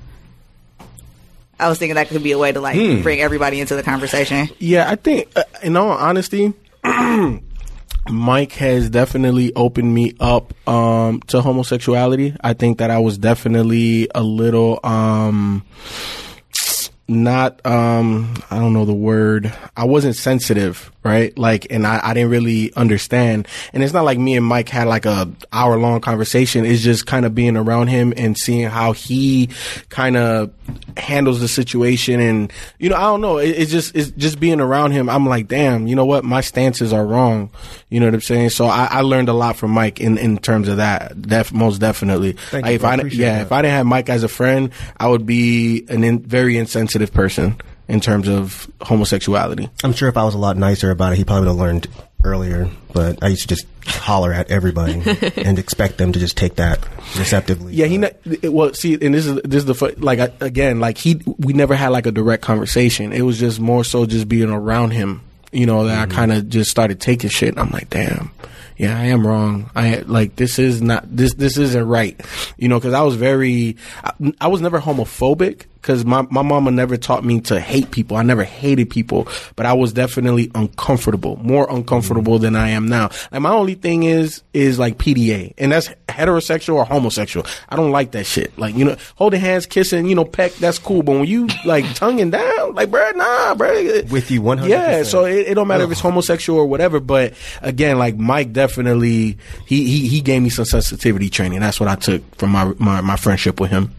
I was thinking that could be a way to like Hmm. bring everybody into the conversation. Yeah, I think, uh, in all honesty, Mike has definitely opened me up um, to homosexuality. I think that I was definitely a little um, not um, I don't know the word. I wasn't sensitive, right? Like, and I, I didn't really understand. And it's not like me and Mike had like a hour long conversation. It's just kind of being around him and seeing how he kind of handles the situation. And you know, I don't know. It, it's just it's just being around him. I'm like, damn. You know what? My stances are wrong. You know what I'm saying? So I, I learned a lot from Mike in in terms of that. Def, most definitely. Thank Like, you, if. I Appreciate yeah, that. if I didn't have Mike as a friend, I would be an in, very insensitive person in terms of homosexuality. I'm sure if I was a lot nicer about it, he probably would have learned earlier. But I used to just holler at everybody and expect them to just take that receptively. Yeah, he. It- well, see, and this is this is the like I- again, like he. We never had like a direct conversation. It was just more so just being around him You know that Mm-hmm. I kind of just started taking shit. And I'm like, damn. Yeah, I am wrong. I like this is not this this isn't right. You know, because I was very, I, I was never homophobic because my my mama never taught me to hate people. I never hated people, but I was definitely uncomfortable, more uncomfortable than I am now. Like my only thing is is like PDA, and that's heterosexual or homosexual. I don't like that shit. Like you know, holding hands, kissing, you know, peck, that's cool. But when you like tonguing down, like bruh, nah, bruh. With you 100%. Yeah, so it, it don't matter if it's homosexual or whatever. But again, like Mike definitely he he he gave me some sensitivity training. That's what I took from my my, my friendship with him.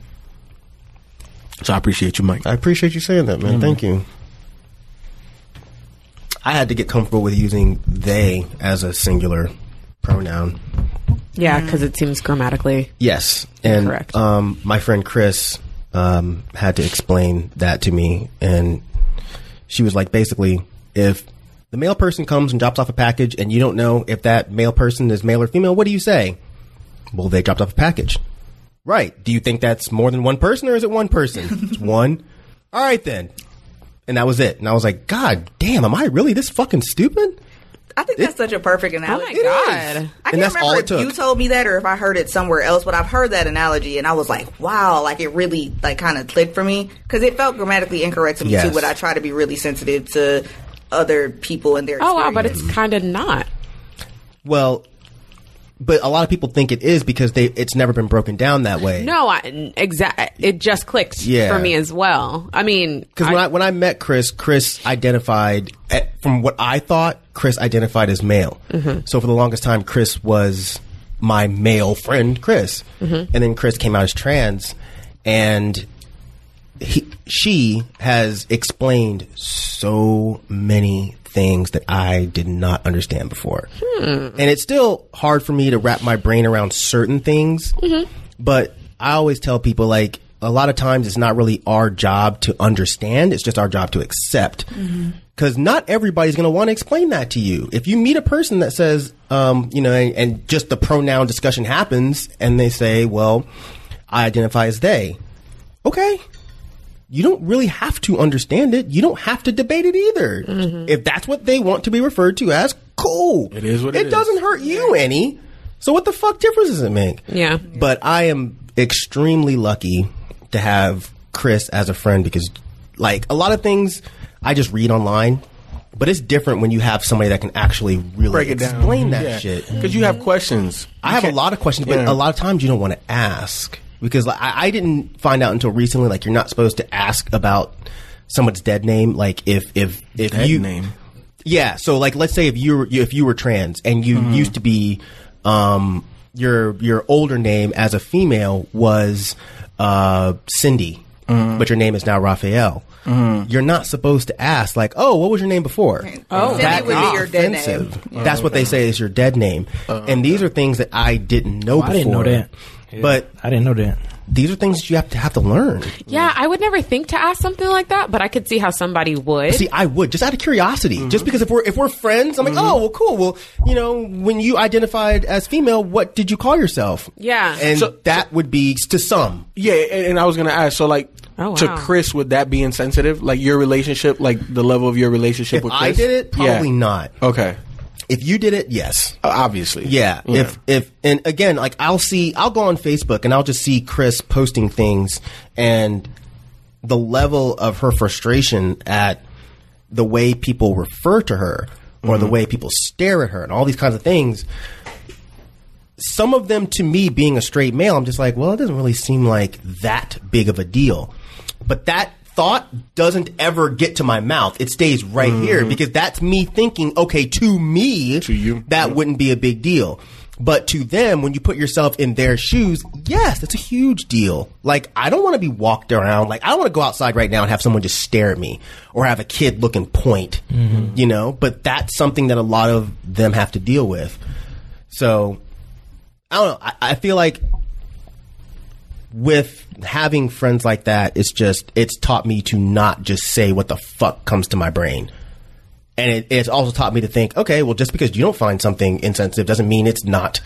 So I appreciate you, Mike. I appreciate you saying that, man. Thank you. I had to get comfortable with using they as a singular pronoun. Yeah, because it seems grammatically. Yes, and Correct. um, my friend Chris um, had to explain that to me, and she was like, basically, if the male person comes and drops off a package, and you don't know if that male person is male or female, what do you say? Well, they dropped off a package. Right. Do you think that's more than one person, or is it one person? it's one. All right then. And that was it. And I was like, God damn, am I really this fucking stupid? I think that's such a perfect analogy. Oh my It is. God. I can't that's all remember it if took. you told me that or if I heard it somewhere else, but I've heard that analogy and I was like, wow, like it really like kind of clicked for me because it felt grammatically incorrect to me Yes. too. But I try to be really sensitive to other people and their. Oh wow, but it's kind of not. Well, but a lot of people think it is because they it's never been broken down that way. No, I exact. It just clicked Yeah. for me as well. I mean, Because when I when I met Chris, Chris identified eh, from what I thought, Chris identified as male. So for the longest time, Chris was my male friend, Chris, and then Chris came out as trans, and he, she has explained so many things that I did not understand before. And it's still hard for me to wrap my brain around certain things. But I always tell people like a lot of times it's not really our job to understand, it's just our job to accept. Because not everybody's going to want to explain that to you. If you meet a person that says, um, you know, and, and just the pronoun discussion happens and they say, well, I identify as they. Okay, you don't really have to understand it. You don't have to debate it either. Mm-hmm. If that's what they want to be referred to as, cool. It is what it is. it it is. doesn't hurt you any. So what the fuck difference does it make? Yeah. But I am extremely lucky to have Chris as a friend because, like, a lot of things I just read online. But it's different when you have somebody that can actually really Break it down. explain that shit. because you have questions. I have a lot of questions, but Yeah. a lot of times you don't want to ask because like, I, I didn't find out until recently. Like you're not supposed to ask about someone's dead name. Like if if if Dead you name. yeah. So like let's say if you were if you were trans and you Mm-hmm. used to be um your your older name as a female was uh Cindy, Mm-hmm. but your name is now Raphael. You're not supposed to ask like, "Oh, what was your name before?" Oh, that would be your dead name. offensive. That's what they say is your dead name. and these are things that I didn't know I before. didn't know that. But I didn't know that. these are things you have to have to learn. Yeah, I would never think to ask something like that, but I could see how somebody would. See, I would just out of curiosity, mm-hmm. just because if we're if we're friends, I'm like, mm-hmm. oh, well, cool. Well, you know, when you identified as female, what did you call yourself? Yeah. and So- that would be to some. Yeah, and, and I was gonna ask. So, like, Oh, to. Chris, would that be insensitive? Like your relationship, like the level of your relationship If with I Chris? did it, probably Yeah. not. Okay, If you did it, yes. Uh, obviously. Yeah. If if and again, like I'll see, I'll go on Facebook and I'll just see Chris posting things, and the level of her frustration at the way people refer to her or the way people stare at her and all these kinds of things. Some of them, to me, being a straight male, I'm just like, well, it doesn't really seem like that big of a deal. But that thought doesn't ever get to my mouth. It stays right here mm-hmm. because that's me thinking, okay, to me, To you. that wouldn't be a big deal. But to them, when you put yourself in their shoes, yes, that's a huge deal. Like, I don't want to be walked around. Like, I don't want to go outside right now and have someone just stare at me or have a kid look and point, mm-hmm. you know? But that's something that a lot of them have to deal with. So, I don't know. I, I feel like with having friends like that, it's just, it's taught me to not just say what the fuck comes to my brain. And it, it's also taught me to think, okay, well, just because you don't find something insensitive doesn't mean it's not,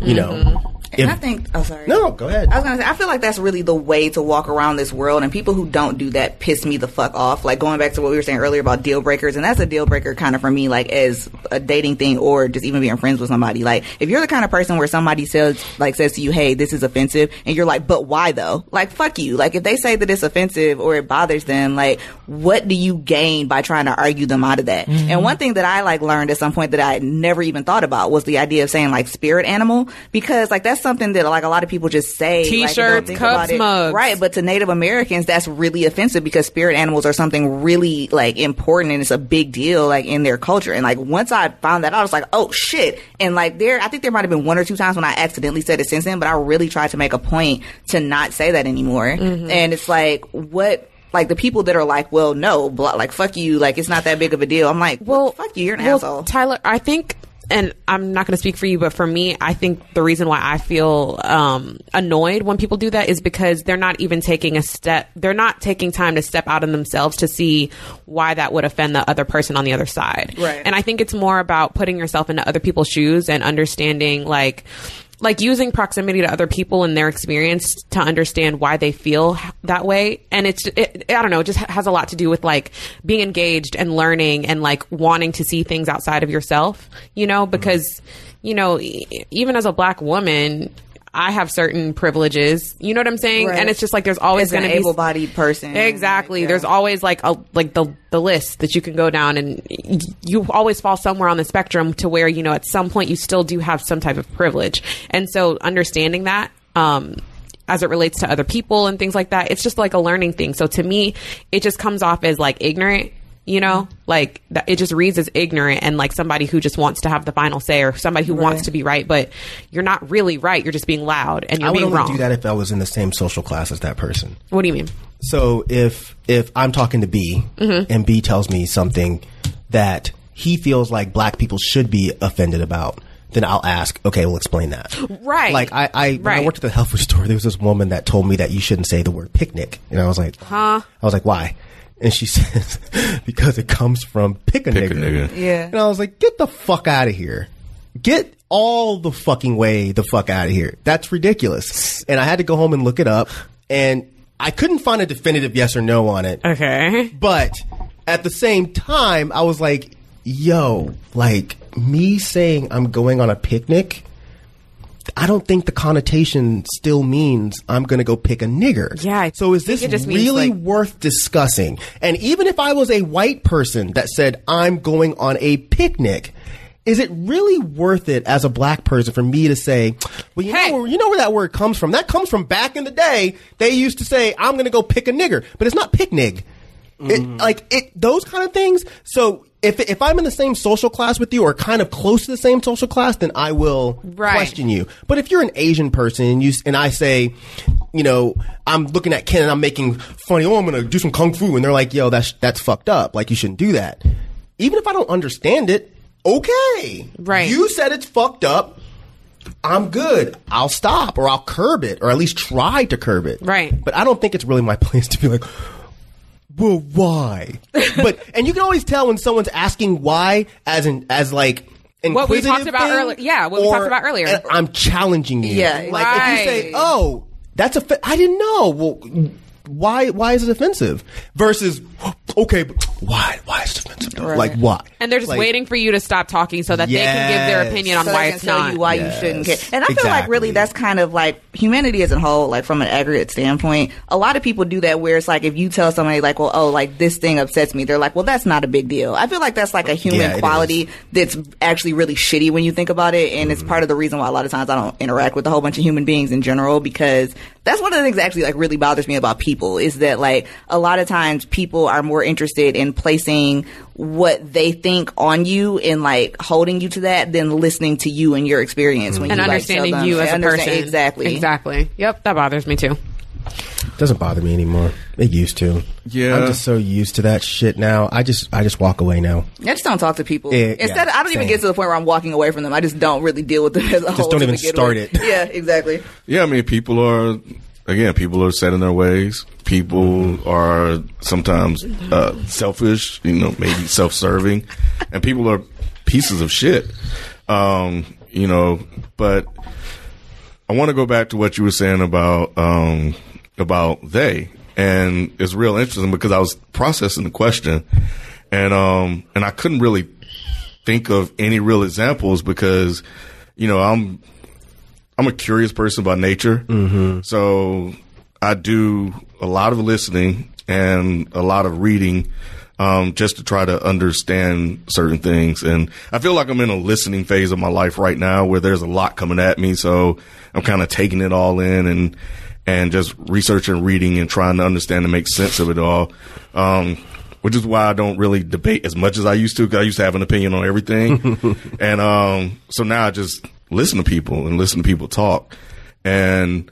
you know. Mm-hmm. And I think, oh, sorry. No, go ahead. I was gonna say, I feel like that's really the way to walk around this world, and people who don't do that piss me the fuck off. Like going back to what we were saying earlier about deal breakers, and that's a deal breaker kind of for me, like as a dating thing or just even being friends with somebody. Like if you're the kind of person where somebody says, like says to you, "Hey, this is offensive," and you're like, "But why though?" Like fuck you. Like if they say that it's offensive or it bothers them, like what do you gain by trying to argue them out of that? Mm-hmm. And one thing that I like learned at some point that I never even thought about was the idea of saying like spirit animal because like that's something that like a lot of people just say like, T-shirts, think cups, mugs. right but to native americans that's really offensive because spirit animals are something really like important and it's a big deal like in their culture. And like once i found that out i was like oh shit. And like there i think there might have been one or two times when i accidentally said it since then but i really tried to make a point to not say that anymore. Mm-hmm. And it's like what like the people that are like, well, no, blah, like fuck you, like it's not that big of a deal. I'm like, well, fuck you, you're an well, asshole. Tyler, I think, and I'm not going to speak for you, but for me, I think the reason why I feel um, annoyed when people do that is because they're not even taking a step. They're not taking time to step out in themselves to see why that would offend the other person on the other side. Right. And I think it's more about putting yourself into other people's shoes and understanding, like. Like using proximity to other people and their experience to understand why they feel that way, and it's it, I don't know, it just has a lot to do with like being engaged and learning and like wanting to see things outside of yourself, you know, because you know, even as a black woman, I have certain privileges. You know what I'm saying? Right. And it's just like there's always going to be able-bodied person. Exactly. Like, yeah. There's always like a like the the list that you can go down, and y- you always fall somewhere on the spectrum to where you know at some point you still do have some type of privilege, and so understanding that. um as it relates to other people and things like that, it's just like a learning thing. So to me, it just comes off as like ignorant, you know, like that it just reads as ignorant and like somebody who just wants to have the final say or somebody who wants to be right, but you're not really right. You're just being loud and you're being wrong. I would being wrong. do that if I was in the same social class as that person. What do you mean? So if if I'm talking to B Mhm. and B tells me something that he feels like black people should be offended about, then I'll ask, okay, we'll explain that. Right. Like I, I when I worked at the health food store, there was this woman that told me that you shouldn't say the word picnic, and I was like, Huh? I was like, why? And she says, because it comes from pick a, nigga. Yeah. And I was like, get the fuck out of here. Get all the fucking way the fuck out of here. That's ridiculous. And I had to go home and look it up, and I couldn't find a definitive yes or no on it. Okay. But at the same time, I was like, yo, like me saying I'm going on a picnic. I don't think the connotation still means I'm going to go pick a nigger. Yeah. So is this it just means, really like- worth discussing? And even if I was a white person that said I'm going on a picnic, is it really worth it as a black person for me to say, well, you know, where, you know where that word comes from? That comes from back in the day. They used to say, I'm going to go pick a nigger, but it's not picnic. It, mm. like it, those kind of things. So if if I'm in the same social class with you or kind of close to the same social class, then I will Right. question you. But if you're an Asian person and you and I say, you know, I'm looking at Ken and I'm making funny. Oh, I'm gonna do some kung fu, and they're like, yo, that's that's fucked up. Like you shouldn't do that. Even if I don't understand it, okay, Right. You said it's fucked up. I'm good. I'll stop or I'll curb it or at least try to curb it. Right. But I don't think it's really my place to be like, well, why? but and you can always tell when someone's asking why, as in as like What we talked about earlier- yeah, what we talked about earlier. I'm challenging you. Yeah, like if you say, "Oh, that's a," I didn't know. Well, why? Why is it offensive? Versus, okay, but why? Why is it offensive? Right. Like why? And they're just Like, waiting for you to stop talking so that they can give their opinion on so why it's tell not. you why Yes. you shouldn't care. And I feel like really that's kind of like humanity as a whole, like from an aggregate standpoint. A lot of people do that where it's like if you tell somebody like, well, oh, like this thing upsets me, they're like, well, that's not a big deal. I feel like that's like a human Yeah, quality that's actually really shitty when you think about it, and Mm-hmm. it's part of the reason why a lot of times I don't interact with a whole bunch of human beings in general because that's one of the things that actually like really bothers me about people is that like a lot of times people are more interested in placing what they think on you and like holding you to that than listening to you and your experience when and you like, understanding tell them- you as a person. exactly Exactly. Yep, that bothers me too. doesn't bother me anymore. It used to. Yeah. I'm just so used to that shit now. I just I just walk away now. I just don't talk to people. Yeah, Instead, yeah, I don't even get to the point where I'm walking away from them. I just don't really deal with them as a whole. Just don't even start with. it. Yeah, exactly. Yeah, I mean, people are again, people are set in their ways. People are sometimes uh, selfish, you know, maybe self-serving, and people are pieces of shit. Um, you know, but I want to go back to what you were saying about um, about they, and it's real interesting because I was processing the question, and um, and I couldn't really think of any real examples because, you know, I'm I'm a curious person by nature, mm-hmm. so I do a lot of listening and a lot of reading. Um, just to try to understand certain things. And I feel like I'm in a listening phase of my life right now where there's a lot coming at me. So I'm kind of taking it all in and, and just researching, reading and trying to understand and make sense of it all. Um, which is why I don't really debate as much as I used to because I used to have an opinion on everything. and, um, so now I just listen to people and listen to people talk. And,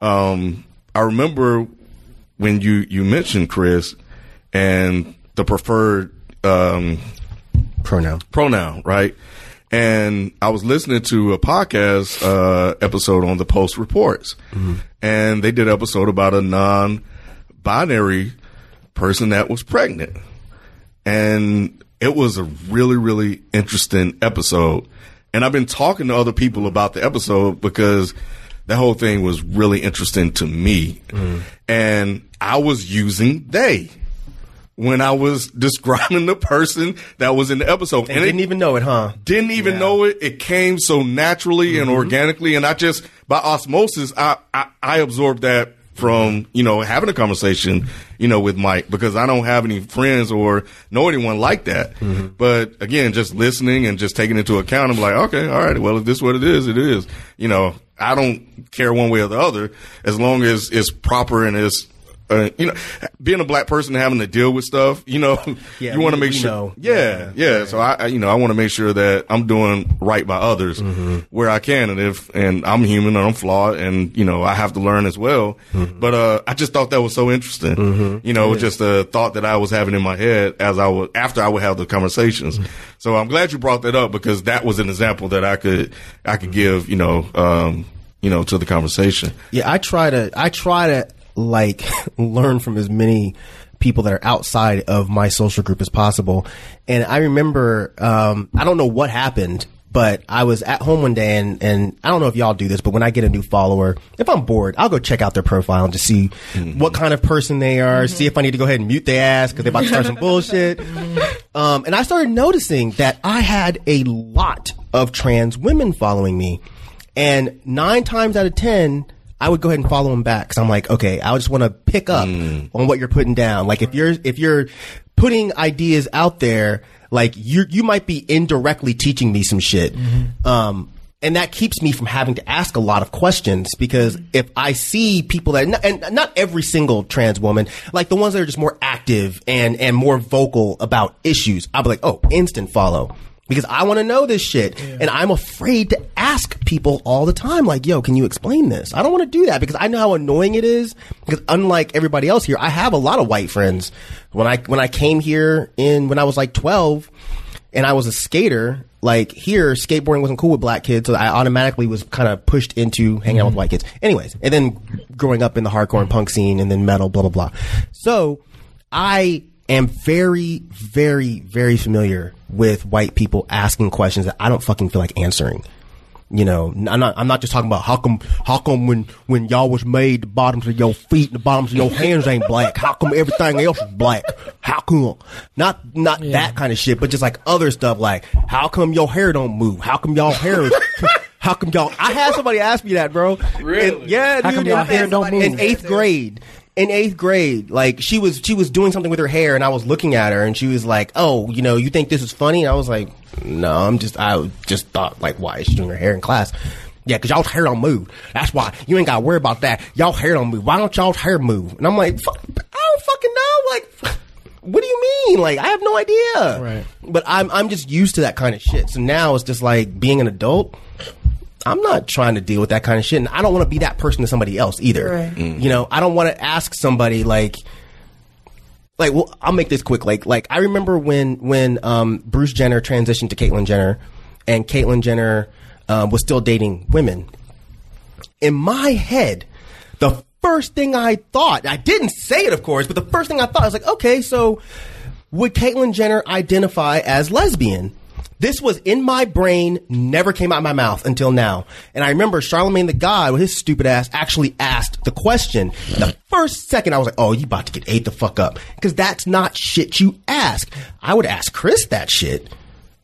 um, I remember when you, you mentioned Chris and the preferred, um, Pronoun. pronoun, right? And I was listening to a podcast uh, episode on the Post Reports, and they did an episode about a non-binary person that was pregnant, and it was a really, really interesting episode. And I've been talking to other people about the episode because that whole thing was really interesting to me, mm-hmm. and I was using they when I was describing the person that was in the episode. And it- didn't even know it, huh? didn't even know it. It came so naturally and mm-hmm. organically, and I just by osmosis, I, I I absorbed that from you know having a conversation, you know, with Mike because I don't have any friends or know anyone like that. Mm-hmm. But again, just listening and just taking into account, I'm like, okay, all right, well, if this is what it is, it is. You know, I don't care one way or the other as long as it's proper and it's. Uh, you know, being a black person having to deal with stuff, you know, Yeah, you want to make sure. know. Yeah, yeah. So I, I, you know, I want to make sure that I'm doing right by others where I can, and if and I'm human and I'm flawed, and you know, I have to learn as well. But uh, I just thought that was so interesting. You know, just a thought that I was having in my head as I was after I would have the conversations. So I'm glad you brought that up because that was an example that I could I could give. You know, um, you know, to the conversation. Yeah, I try to I try to like learn from as many people that are outside of my social group as possible. And I remember um I don't know what happened, but I was at home one day and and I don't know if y'all do this, but when I get a new follower, if I'm bored, I'll go check out their profile and just see what kind of person they are, see if I need to go ahead and mute their ass because they're about to start some bullshit. Um, and I started noticing that I had a lot of trans women following me. And nine times out of ten, I would go ahead and follow them back because I'm like, okay, I just want to pick up on what you're putting down. Like if you're if you're putting ideas out there, like you you might be indirectly teaching me some shit. Um, and that keeps me from having to ask a lot of questions because if I see people that, and not every single trans woman, like the ones that are just more active and, and more vocal about issues, I'll be like, oh, instant follow. Because I want to know this shit. And I'm afraid to ask people all the time, like, yo, can you explain this? I don't want to do that because I know how annoying it is. Because unlike everybody else here, I have a lot of white friends. When I, when I came here in, when I was like 12, and I was a skater, like here, skateboarding wasn't cool with black kids, so I automatically was kind of pushed into hanging out with mm-hmm. white kids. Anyways, and then growing up in the hardcore and punk scene and then metal, blah, blah, blah. So I am very, very, very familiar with white people asking questions that I don't fucking feel like answering. You know, I'm not. I'm not just talking about how come. How come when when y'all was made, the bottoms of your feet and the bottoms of your hands ain't black? How come everything else is black? How come? Not not that kind of shit, but just like other stuff. Like how come your hair don't move? How come y'all hair is? How come y'all? I had somebody ask me that, bro. Really? yeah, How dude. come y'all in- hair don't move? in eighth grade. In eighth grade, like she was, she was doing something with her hair, and I was looking at her, and she was like, "Oh, you know, you think this is funny?" And I was like, "No, I'm just, I just thought, like, why is she doing her hair in class?" Yeah, because y'all's hair don't move. That's why you ain't got to worry about that. Y'all hair don't move. Why don't y'all's hair move? And I'm like, Fuck, I don't fucking know. Like, what do you mean? Like, I have no idea. Right. But I'm, I'm just used to that kind of shit. So now it's just like being an adult. I'm not trying to deal with that kind of shit, and I don't want to be that person to somebody else either. Right. You know, I don't want to ask somebody like, like, well, I'll make this quick. Like, like I remember when when um, Bruce Jenner transitioned to Caitlyn Jenner, and Caitlyn Jenner uh, was still dating women. In my head, the first thing I thought, I didn't say it, of course, but the first thing I thought I was like, okay, so would Caitlyn Jenner identify as lesbian? This was in my brain, never came out of my mouth until now. And I remember Charlemagne the God with his stupid ass actually asked the question. The first second I was like, oh, you about to get ate the fuck up. Cause that's not shit you ask. I would ask Chris that shit.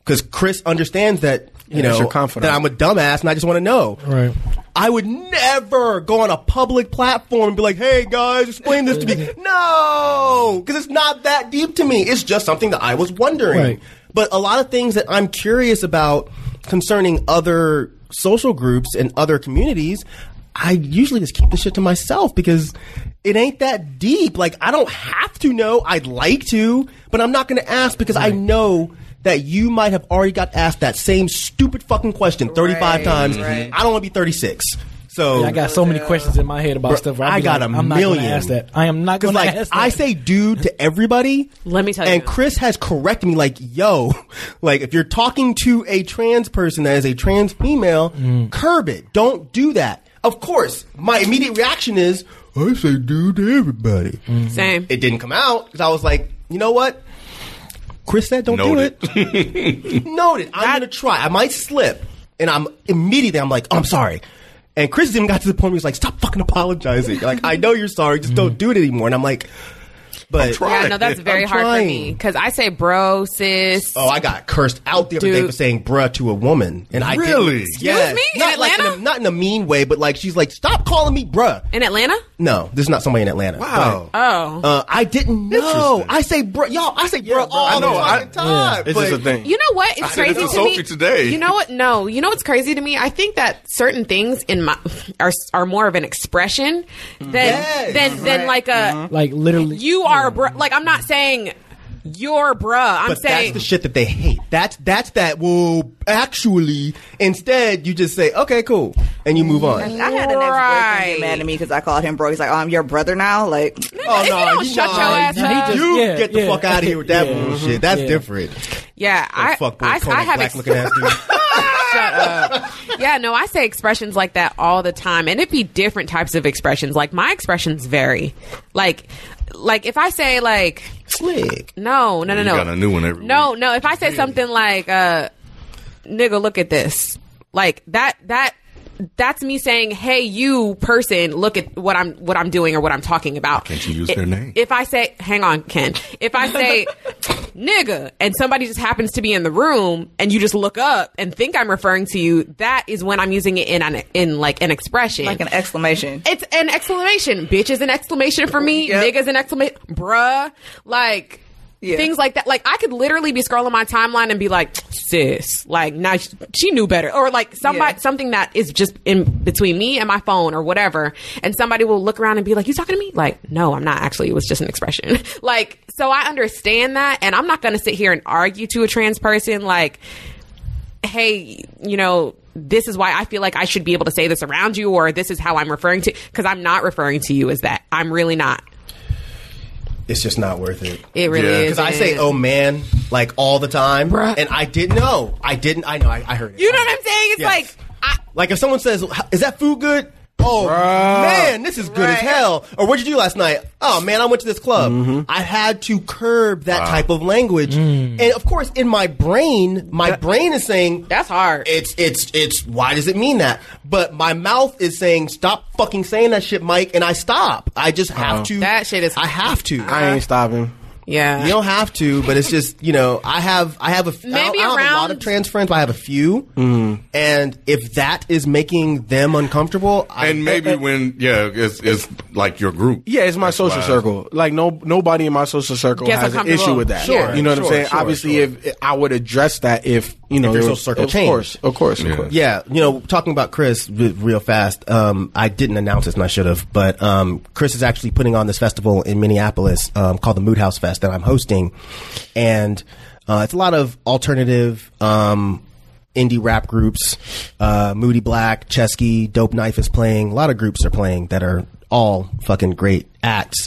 Cause Chris understands that, you Yeah, know, that I'm a dumbass and I just want to know. Right. I would never go on a public platform and be like, "Hey guys, explain this to me." No, because it's not that deep to me. It's just something that I was wondering. Right. But a lot of things that I'm curious about concerning other social groups and other communities, I usually just keep the shit to myself because it ain't that deep. Like I don't have to know. I'd like to, but I'm not going to ask because I know that you might have already got asked that same stupid fucking question 35 Right, times. right. I don't want to be 36. So Yeah, I got so many questions in my head about Bro, stuff. where I'd I be got like, a I'm not million. gonna ask that. I am not Because going to like ask that. I say dude to everybody. Let me tell you. and. Chris has corrected me like, yo, like if you're talking to a trans person that is a trans female, Mm. curb it. Don't do that. Of course, my immediate reaction is, I say dude to everybody. Mm. Same. It didn't come out because I was like, you know what? Chris said don't Noted. do it. Noted. I'm gonna try. I might slip, and I'm immediately. I'm like, oh, I'm sorry. And Chris even got to the point where he's like, stop fucking apologizing. like, I know you're sorry, just don't mm-hmm. do it anymore. And I'm like, but Yeah, no, that's very I'm hard for me because I say bro, sis. Oh, I got cursed out the other day for saying bruh to a woman. And I Really? didn't. Excuse Yes. me? In Not like Atlanta? a, not in a mean way, but like she's like, stop calling me bruh. in Atlanta. No, this is not somebody in Atlanta. Wow. Oh, But, uh, I didn't know. Interesting. I say bruh. Y'all, I say bruh all I know, the I- fucking time. It's just a thing. you know what? It's I said crazy this to to me. Today. You know what? No, you know what's crazy to me? I think that certain things in my are are more of an expression than Yes. than than like a like literally. you are a bro. Like I'm not saying you're bruh. I'm But saying that's the shit that they hate. That's that's that. Well, actually, instead you just say, "Okay, cool," and you move on. I had an ex-boyfriend Right. get mad at me because I called him bro. He's like, "Oh, I'm your brother now." Like, Oh no, you don't shut your ass he up. just- You Yeah, get the yeah. fuck out of here with that Yeah. bullshit. That's Yeah. different. yeah, I fuck boy, I, Kodak I have black ex- looking ass dude. Shut up. Yeah, no, I say expressions like that all the time, and it'd be different types of expressions. Like my expressions vary. Like, like if I say like Slick. no, no, no, You no, got a new one every no, no. If I say something like uh, "nigga, look at this," like that, that. That's me saying, "Hey, you person, look at what I'm what I'm doing or what I'm talking about." can't you use I- their name? If I say, "Hang on, Ken," if I say, "nigga," and somebody just happens to be in the room, and you just look up and think I'm referring to you, that is when I'm using it in an in like an expression, like an exclamation. it's an exclamation. Bitch is an exclamation for me. Yep. Nigga's an exclamation. Bruh. Like, Yeah. things like that. Like, I could literally be scrolling my timeline and be like, sis, like, now she, she knew better. Or like somebody, Yeah. something that is just in between me and my phone or whatever. And somebody will look around and be like, you talking to me? Like, no, I'm not actually. It was just an expression. like, so I understand that. And I'm not going to sit here and argue to a trans person. Like, hey, you know, this is why I feel like I should be able to say this around you, or this is how I'm referring to, because I'm not referring to you as that. I'm really not. It's just not worth it. It really Yeah. is. Because I say, "Oh man," like all the time, Bruh. and I didn't know. I didn't. I know. I, I heard it. You know what I'm saying? It's Yes. like, I, Like if someone says, "Is that food good?" Oh man, this is good as hell. Or what'd you do last night? Oh man, I went to this club. Mm-hmm. I had to curb that type of language, Mm. and of course, in my brain, my brain is saying that's hard. it's it's it's. Why does it mean that? But my mouth is saying, "Stop fucking saying that shit, Mike," and I stop. I just have to. That shit is- I have to. I ain't stopping. Yeah. You don't have to, but it's just you know I have I have a f- I Maybe don't- I don't have a lot of trans friends, but I have a few, mm-hmm. and if that is making them uncomfortable, I, And maybe when yeah, it's, it's like your group. Yeah, it's my That's social why- circle. Like no nobody in my social circle Gets has an issue with that. Sure, you know what I'm saying. sure, Obviously, sure. if I would address that, if you know, your there social was- circle of changed. course, of course, of Yeah. course. Yeah, you know, talking about Chris real fast. Um, I didn't announce this, and I should have. But um, Chris is actually putting on this festival in Minneapolis um, called the Mood House Fest that I'm hosting, and uh, it's a lot of alternative. Um, Indie rap groups, uh, Moody Black, Chesky, Dope Knife is playing. A lot of groups are playing that are all fucking great acts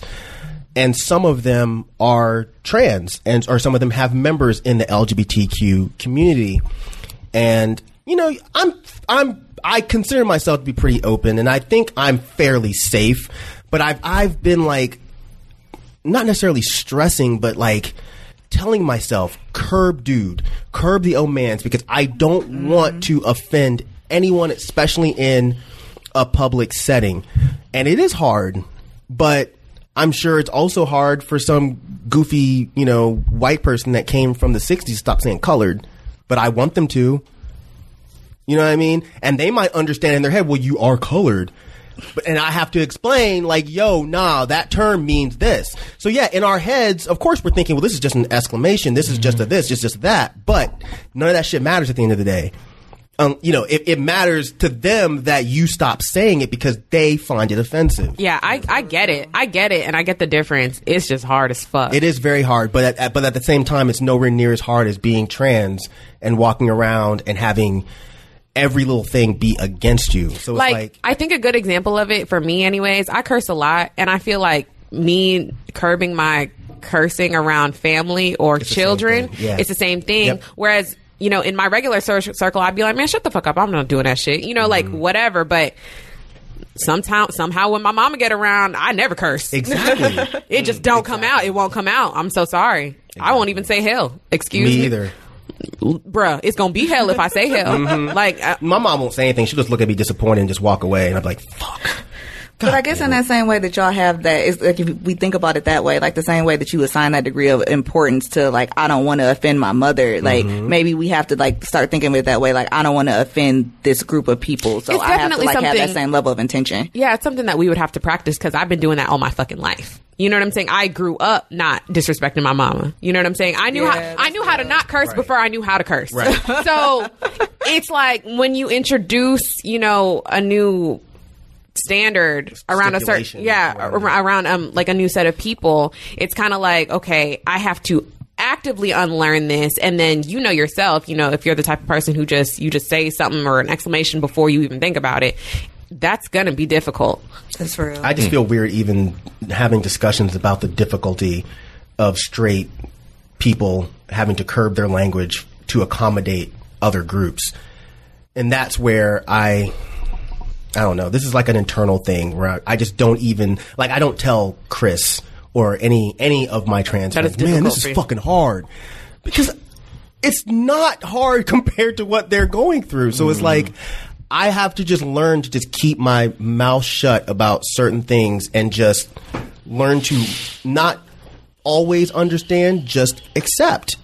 and some of them are trans and or some of them have members in the LGBTQ community and you know I'm I'm I consider myself to be pretty open and I think I'm fairly safe but I've I've been like not necessarily stressing but like telling myself, curb dude, curb the old man's because I don't mm-hmm. want to offend anyone, especially in a public setting. And it is hard, but I'm sure it's also hard for some goofy, you know, white person that came from the 60s to stop saying colored, but I want them to. You know what I mean? And they might understand in their head, well, you are colored. But, and I have to explain, like, yo, nah, that term means this. So yeah, in our heads, of course, we're thinking, well, this is just an exclamation. This is just a mm-hmm. this, just just that. But none of that shit matters at the end of the day. Um, you know, it, it matters to them that you stop saying it because they find it offensive. Yeah, I, I get it. I get it, and I get the difference. It's just hard as fuck. It is very hard, but at, at- but at the same time, it's nowhere near as hard as being trans and walking around and having every little thing be against you. So it's like, like, I think a good example of it for me, anyways. I curse a lot, and I feel like me curbing my cursing around family or same children. Yeah. it's the same thing. Yep. Whereas. You know, in my regular cir- circle, I'd be like, "Man, shut the fuck up! I'm not doing that shit." You know, like Mm-hmm. whatever. But sometime, somehow, when my mama get around, I never curse. Exactly. it just don't come out. It won't come out. I'm so sorry. I won't even say hell. Excuse me me, either. bruh. It's gonna be hell if I say hell. Mm-hmm. Like, uh, My mom won't say anything. She'll just look at me disappointed and just walk away. And I'm like, fuck. But I guess in that same way that y'all have that, is like if we think about it that way, like the same way that you assign that degree of importance to like I don't want to offend my mother. Like Mm-hmm. maybe we have to like start thinking of it that way. Like I don't want to offend this group of people, so It's I have to definitely like have that same level of intention. Yeah, it's something that we would have to practice because I've been doing that all my fucking life. You know what I'm saying? I grew up not disrespecting my mama. You know what I'm saying? I knew Yeah, how I knew how to not curse before I knew how to curse. so it's like when you introduce, you know, a new standard around a certain yeah Right. around um like a new set of people it's kind of like okay i have to actively unlearn this and then you know yourself you know if you're the type of person who just you just say something or an exclamation before you even think about it that's gonna be difficult That's real. I just feel weird even having discussions about the difficulty of straight people having to curb their language to accommodate other groups. And that's where I I don't know. This is like an internal thing where I, I just don't even like I don't tell Chris or any any of my trans That friends, man, this is fucking hard. Because it's not hard compared to what they're going through. So it's like I have to just learn to just keep my mouth shut about certain things and just learn to not always understand, just accept.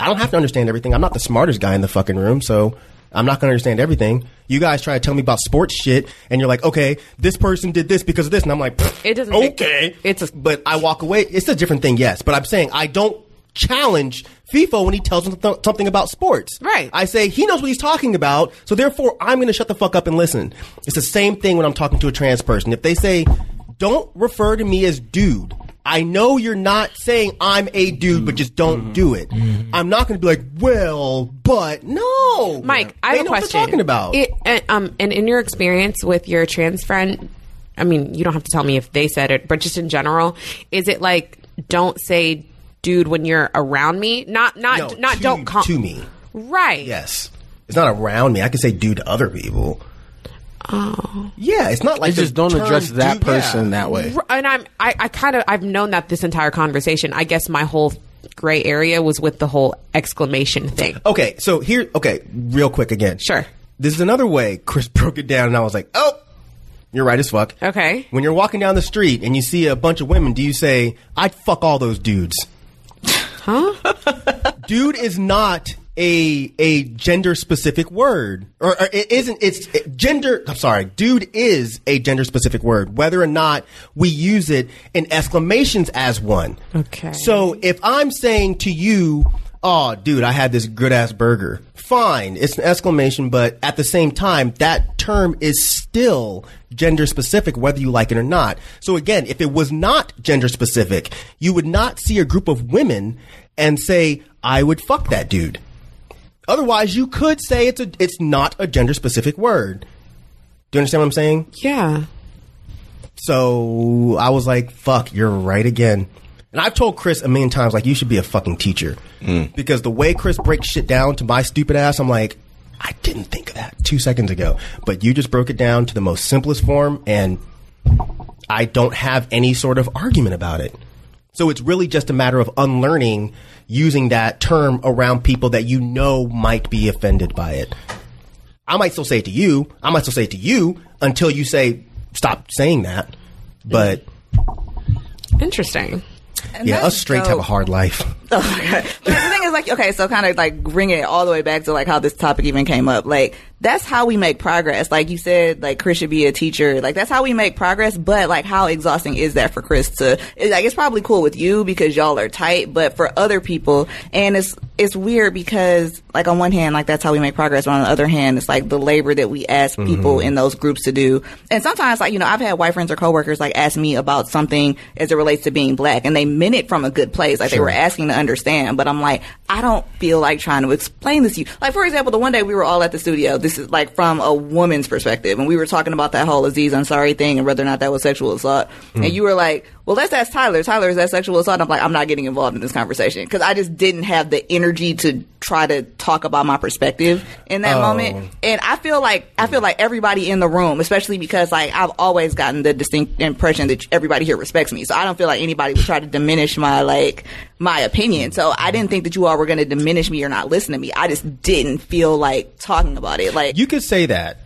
I don't have to understand everything. I'm not the smartest guy in the fucking room, so I'm not going to understand everything. You guys try to tell me about sports shit, and you're like, okay, this person did this because of this, and I'm like, It doesn't- Okay, it's a- but I walk away. It's a different thing, yes. But I'm saying I don't challenge FIFO when he tells me th- something about sports. Right. I say he knows what he's talking about, so therefore I'm going to shut the fuck up and listen. It's the same thing when I'm talking to a trans person. If they say, "Don't refer to me as dude," I know you're not saying I'm a dude, but just don't do it. I'm not going to be like, "Well, but no." Mike, I They have a know what they're talking about. It, and, um, and in your experience with your trans friend, I mean, you don't have to tell me if they said it, but just in general, is it like don't say "dude" when you're around me? Not not no, not to, don't call to me. right. Yes, it's not around me. I can say dude to other people. Oh, yeah, it's not like You just don't address that dude- yeah. person that way. And I'm I, I kind of I've known that this entire conversation. I guess my whole gray area was with the whole exclamation thing. Okay, so here, okay, real quick again. Sure. This is another way Chris broke it down, and I was like, oh, you're right as fuck. Okay. When you're walking down the street and you see a bunch of women, do you say, I'd fuck all those dudes? Huh? Dude is not a a gender specific word, or, or it isn't. It's it- gender. I'm sorry, dude is a gender specific word, whether or not we use it in exclamations as one. Okay. So if I'm saying to you, "Oh, dude, I had this good ass burger," fine, it's an exclamation, but at the same time, that term is still gender specific, whether you like it or not. So again, if it was not gender specific, you would not see a group of women and say, "I would fuck that dude." Otherwise, you could say it's a it's not a gender specific word. Do you understand what I'm saying? Yeah. So I was like, fuck, you're right again. And I've told Chris a million times, like, you should be a fucking teacher. Mm. Because the way Chris breaks shit down to my stupid ass, I'm like, I didn't think of that two seconds ago. But you just broke it down to the most simplest form, and I don't have any sort of argument about it. So it's really just a matter of unlearning using that term around people that you know might be offended by it. I might still say it to you. I might still say it to you until you say stop saying that. But Interesting. And yeah, that's us straights have a hard life. Oh my God. Like, okay, so kind of like bring it all the way back to like how this topic even came up. Like, that's how we make progress. Like you said, like Chris should be a teacher. Like that's how we make progress. But like, how exhausting is that for Chris to? it- Like, it's probably cool with you because y'all are tight, but for other people, and it's it's weird because like on one hand, like that's how we make progress, but on the other hand, it's like the labor that we ask mm-hmm. people in those groups to do. And sometimes, like you know, I've had white friends or coworkers like ask me about something as it relates to being black, and they meant it from a good place. Like they were asking to understand, but I'm like, I don't feel like trying to explain this to you. Like for example, the one day we were all at the studio. This is like from a woman's perspective, and we were talking about that whole Aziz Ansari thing and whether or not that was sexual assault. And mm-hmm. you were like, "Well, let's ask Tyler. Tyler, is that sexual assault?" I'm like, I'm not getting involved in this conversation because I just didn't have the energy to try to talk about my perspective in that moment. Oh. And I feel like I feel like everybody in the room, especially because like I've always gotten the distinct impression that everybody here respects me. So I don't feel like anybody would try to diminish my like my opinion. So I didn't think that you all were going to diminish me or not listen to me. I just didn't feel like talking about it. Like You could say that.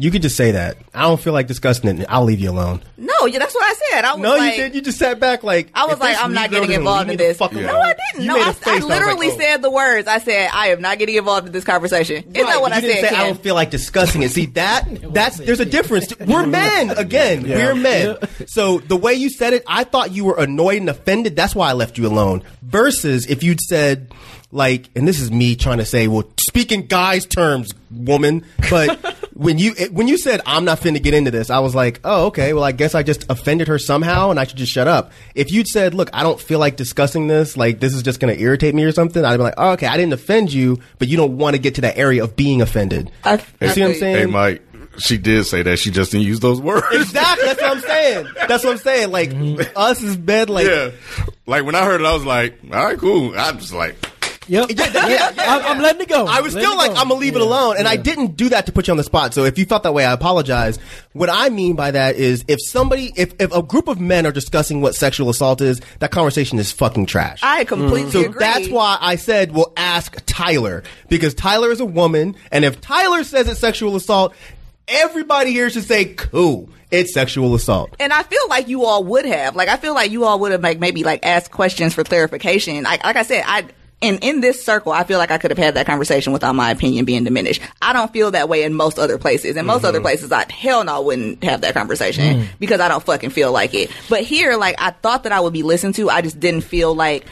You could just say that. I don't feel like discussing it. I'll leave you alone. no, yeah, that's what I said. I was No, like, you did. You just sat back like I was like, I'm not getting involved in this. fuck No. I didn't. You no, made a I, face, I and was like, literally oh. said the words. I said, I am not getting involved in this conversation. Isn't that what but I you didn't said, say I don't feel like discussing it. See that that's there's a difference. We're men again. We're men. So the way you said it, I thought you were annoyed and offended. That's why I left you alone. Versus if you'd said like, and this is me trying to say, well, speak in guys' terms, woman. But when you when you said I'm not finna get into this, I was like, oh, okay. Well, I guess I just offended her somehow, and I should just shut up. If you'd said, look, I don't feel like discussing this, like this is just gonna irritate me or something, I'd be like, oh, okay, I didn't offend you, but you don't want to get to that area of being offended. I, You see what I'm saying? Hey, Mike, she did say that. She just didn't use those words. Exactly. That's what I'm saying. That's what I'm saying. Like mm-hmm. us is bed. Like yeah. Like when I heard it, I was like, all right, cool. I'm just like, Yep. Yeah, yeah, yeah, I'm, I'm letting it go. I was Letting still it like, go. I'm gonna leave it alone, and I didn't do that to put you on the spot. So if you felt that way, I apologize. What I mean by that is, if somebody, if if a group of men are discussing what sexual assault is, that conversation is fucking trash. I completely so agree. that's why I said, well, ask Tyler because Tyler is a woman, and if Tyler says it's sexual assault, everybody here should say, cool, it's sexual assault. And I feel like you all would have. Like I feel like you all would have like maybe like asked questions for clarification. Like like I said, I in in this circle, I feel like I could have had that conversation without my opinion being diminished. I don't feel that way in most other places. In most other mm-hmm. places, I hell no wouldn't have that conversation mm. because I don't fucking feel like it. But here, like I thought that I would be listened to. I just didn't feel like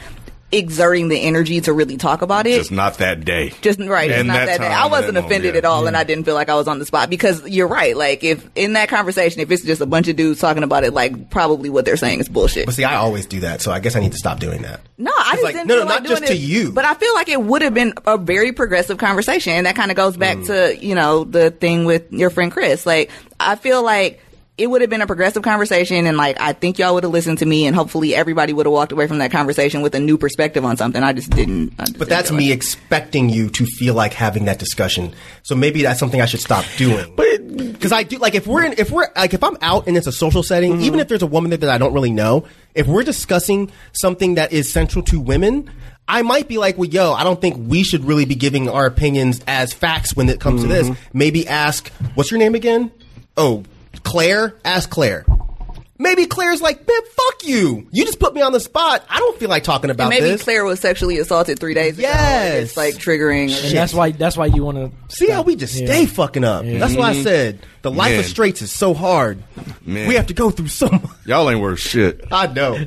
exerting the energy to really talk about it. just not that day. Just right, it's And not that that, day. time, I wasn't that moment, offended yeah. at all, and I didn't feel like I was on the spot because you're right. Like if in that conversation, if it's just a bunch of dudes talking about it, like probably what they're saying is bullshit. But see, I always do that, so I guess I need to stop doing that. No, I just like, didn't no, feel no, like not doing just to you. But I feel like it would have been a very progressive conversation, and that kind of goes back Mm. to you know the thing with your friend Chris. Like I feel like. It would have been a progressive conversation, and like I think y'all would have listened to me, and hopefully everybody would have walked away from that conversation with a new perspective on something. I just didn't. I just But didn't that's me like- expecting you to feel like having that discussion. So maybe that's something I should stop doing. But because I do, like, if we're in, if we're like, if I'm out and it's a social setting, Mm-hmm. even if there's a woman there that I don't really know, if we're discussing something that is central to women. I might be like, well, yo, I don't think we should really be giving our opinions as facts when it comes to Mm-hmm. this. Maybe ask, what's your name again? Oh, Claire? Ask Claire. Maybe Claire's like, man, fuck you. You just put me on the spot. I don't feel like talking about And maybe this. Claire was sexually assaulted three days ago. Yes. It's like triggering. And that's why. That's why you want to See how we just stay fucking up. That's why I said the life Man. of straights is so hard. Man. We have to go through so much. Y'all ain't worth shit. I know.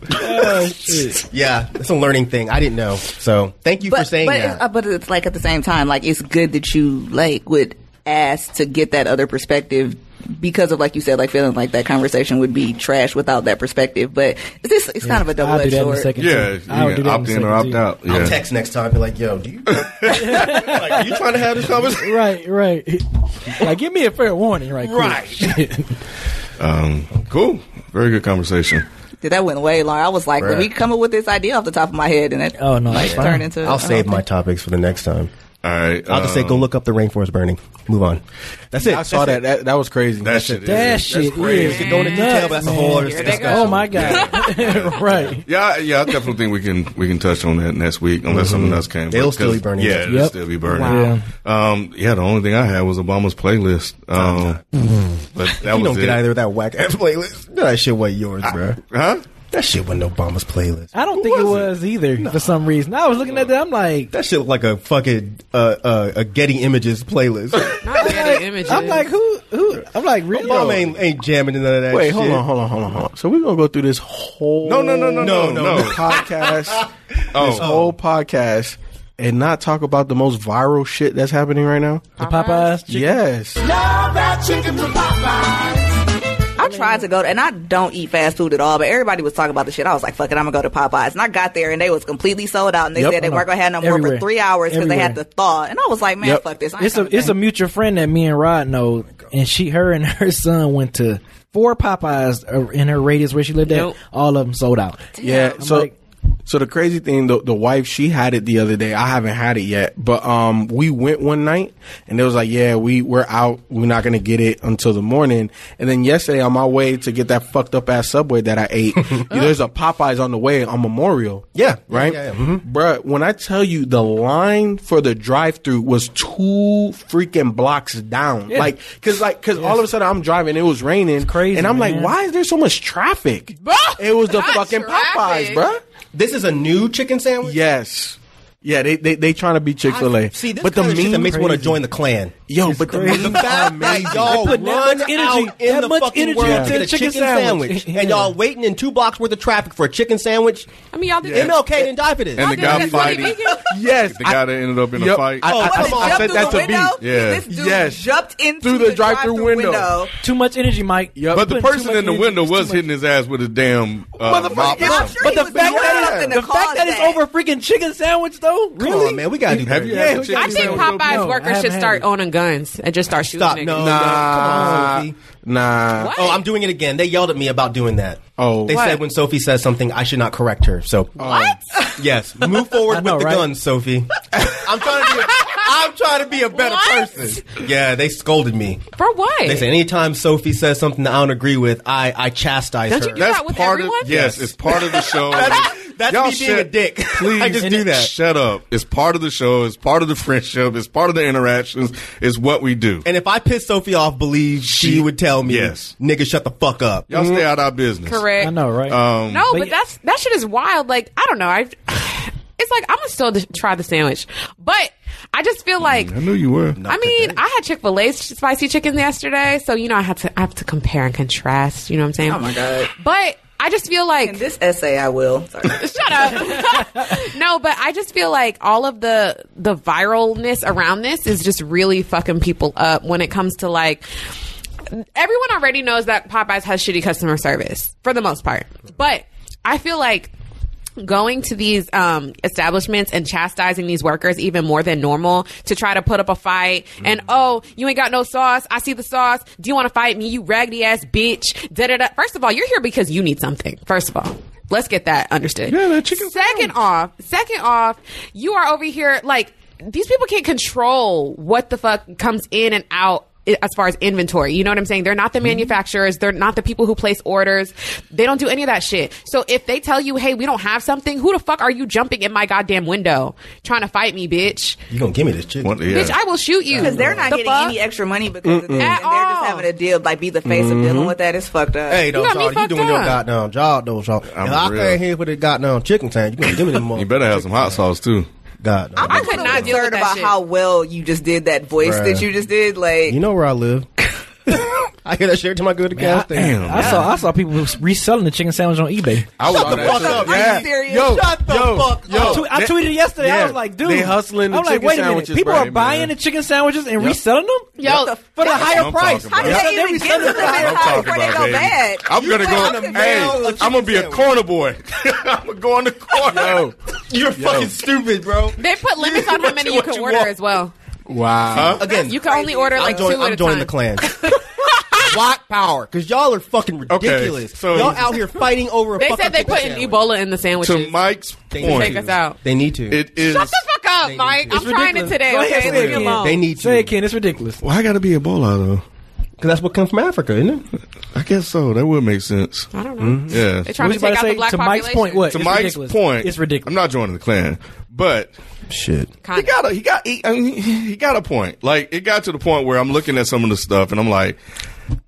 yeah, it's a learning thing. I didn't know. So thank you for saying but that. It's, uh, but it's like at the same time, like it's good that you like would ask to get that other perspective because of like you said, like feeling like that conversation would be trash without that perspective. But it's just, it's kind of a double edged that in a sword. second. Yeah, too. I'll you do can that opt a in or opt second, too. out. I'll Yeah. text next time. Be like, yo, do you? like, are you trying to have this conversation? Right, right. Like, give me a fair warning, right? Right. Um, cool. Very good conversation. Dude, that went way long. I was like, let Right. me come up with this idea off the top of my head, and it Oh, no, like that's fine. turned into. I'll save whole my topics for the next time. All right. I'll just say, go um, look up the rainforest burning. Move on. That's it. I saw that. That, that was crazy. That shit. That is, shit that's crazy. is Go into detail, but that's a whole other discussion. Oh my god! right. Yeah, yeah, I definitely think we can we can touch on that next week unless something else came. It'll up, still be 'cause- burning. Yeah, it'll still be burning. Wow. Um, yeah, the only thing I had was Obama's playlist. Um, but that You was don't it. get out of there that whack ass playlist. That shit wasn't yours, bro. Huh? That shit wasn't Obama's playlist. I don't think it was either for some reason. I was looking at that. I'm like, That shit looked like a fucking uh, uh, a Getty Images playlist. Not Getty Images. I'm like, who? Who? I'm like, really? Obama ain't, ain't jamming in none of that shit. Wait, shit. hold on, hold on, hold on, hold on. So we're gonna go through this whole No, no, no, no, no, no. podcast, Oh. this whole podcast, and not talk about the most viral shit that's happening right now. The Popeyes. Chickens. Yes. No bad chicken? Yes, I tried to go, to, and I don't eat fast food at all. But everybody was talking about the shit. I was like, "Fuck it, I'm gonna go to Popeyes." And I got there, and they was completely sold out. And they Yep. said they weren't gonna have no more Everywhere. for three hours because they had to thaw. And I was like, "Man, Yep. fuck this." I ain't It's a it's a mutual friend that me and Rod know, and she, her, and her son went to four Popeyes uh, in her radius where she lived at. Nope. All of them sold out. yeah. I'm so, like- so the crazy thing, the the wife, she had it the other day. I haven't had it yet, but um, we went one night, and it was like, yeah, we we're out. We're not gonna get it until the morning. And then yesterday, on my way to get that fucked up ass subway that I ate, there's a Popeyes on the way on Memorial. Yeah, right? yeah, yeah, mhm. Bruh, when I tell you the line for the drive through was two freaking blocks down. Yeah. Like, cause like, cause all of a sudden I'm driving, it was raining. crazy, And I'm like, why is there so much traffic? it was the Not fucking Popeyes, traffic. bruh. This is a new chicken sandwich. Yes. Yeah, they they, they trying to be Chick fil A. See, this but the kind of shit that makes me want to join the Klan. Yo, but the crazy. memes The are fact that y'all They put that much energy- out in that the much fucking energy world into to get a a chicken chicken, sandwich, sandwich. and y'all waiting in two blocks worth of traffic for a chicken sandwich. I mean, y'all did MLK didn't die for this. And the guy this fighting. Yes, The guy that ended up in a fight. I- Oh, I- what, I- he I said through that the to B. window? Yeah. This dude Yes. jumped into Through the drive-through drive-thru window. Too much energy, Mike. Yep. but the person in the window was hitting his ass with his damn uh, Motherfucker, mop. or yeah, I'm something. sure But the fact that the fact that it's that. over freaking chicken sandwich though, Come really? on, man, we gotta do Have better. you than had that. a chicken I think? Popeyes workers should start it. owning guns and just start shooting Stop! niggas. No, Nah. no, on, Nah. What? Oh, I'm doing it again. They yelled at me about doing that. Oh. they What? said when Sophie says something, I should not correct her. So What? yes, move forward know, with the right? guns, Sophie. I'm trying to be. A, I'm trying to be a better What? person. Yeah, they scolded me. For what? They say anytime Sophie says something that I don't agree with, I I chastise Don't her. you do that with part everyone? of yes, it's part of the show. That's Y'all me being a dick. Please, I just do that. Shut up. It's part of the show. It's part of the friendship. It's part of the interactions. It's what we do. And if I piss Sophie off, believe she, She- would tell me, Yes. nigga, shut the fuck up. Y'all stay out our business. Correct. I know, right? Um, No, But but, yeah- that's that shit is wild. Like I don't know. I it's like I'm gonna still try the sandwich, but I just feel like. I knew you were. I mean, I had Chick Fil A's spicy chicken yesterday, so you know I have to I have to compare and contrast. You know what I'm saying? Oh my god! But I just feel like In this essay, I will. Sorry. Shut up. no, but I just feel like all of the the viralness around this is just really fucking people up when it comes to like everyone already knows that Popeyes has shitty customer service for the most part. But I feel like going to these um, establishments and chastising these workers even more than normal to try to put up a fight. And oh you ain't got no sauce. I see the sauce. Do you want to fight me you raggedy ass bitch? Da da da. First of all you're here because you need something first of all. Let's get that understood. Yeah, that chicken second off second off you are over here like these people can't control what the fuck comes in and out as far as inventory. You know what I'm saying? They're not the mm-hmm. manufacturers. They're not the people who place orders. They don't do any of that shit. So if they tell you, hey, we don't have something, who the fuck are you jumping in my goddamn window trying to fight me, bitch? You gonna give me this chicken? What- yeah. Bitch, I will shoot you. Because they're not The getting fuck? any extra money because of this, and At they're just having a deal, like be the face of mm-hmm. dealing with that. It's fucked up. Hey, though, You got me you fucked doing your goddamn job, though, Charlie. I'm If I real. came here for the goddamn chicken sandwich, you gonna give me them You better have some hot sauce too. God, I'm I could not little deal with concerned about shit. how well you just did that voice Bruh. that you just did. Like, You know where I live. I hear that shit every time I go to the gas station. Damn. I saw I saw people reselling the chicken sandwich on eBay. I was Shut the fuck up. Are you serious? Yo, Shut the yo, fuck yo. up. Twe- I they- tweeted it yesterday. yeah, I was like, dude, they hustling the I'm like, chicken wait a minute. sandwiches, People bro. are buying the chicken sandwiches and reselling them. Yo, for the higher I'm price. talking how did about. they even get to reselling the it for higher talking before they about, go baby. bad? I'm gonna trying go. to Hey, mail a I'm gonna be a sandwich. corner boy. I'm gonna go on the corner. Yo, You're fucking stupid, bro. they put limits on how many you What can you order want? as well. wow. Again, You can only order I'm, like join- two at I'm a joining time. the Klan. White power, because y'all are fucking ridiculous. so- y'all out here fighting over. A They fucking said they chicken put in sandwich. Ebola in the sandwiches To Mike's They to point, take us out. They need to. it is. Shut the fuck up, Mike. I'm trying it today. Go ahead, Okay, say leave it, me Ken. alone. They need to. Say it, Ken. It's ridiculous. Why I got to be Ebola though? Because that's what comes from Africa, isn't it? I guess so. That would make sense. I don't know. Mm-hmm. Yeah. They're trying What to you take out to the say? black To Mike's point, what? To It's Mike's ridiculous. point, It's ridiculous. I'm not joining the Klan, but Shit. he Kinda. got a he got he, I mean, he got a point. Like it got to the point where I'm looking at some of the stuff and I'm like,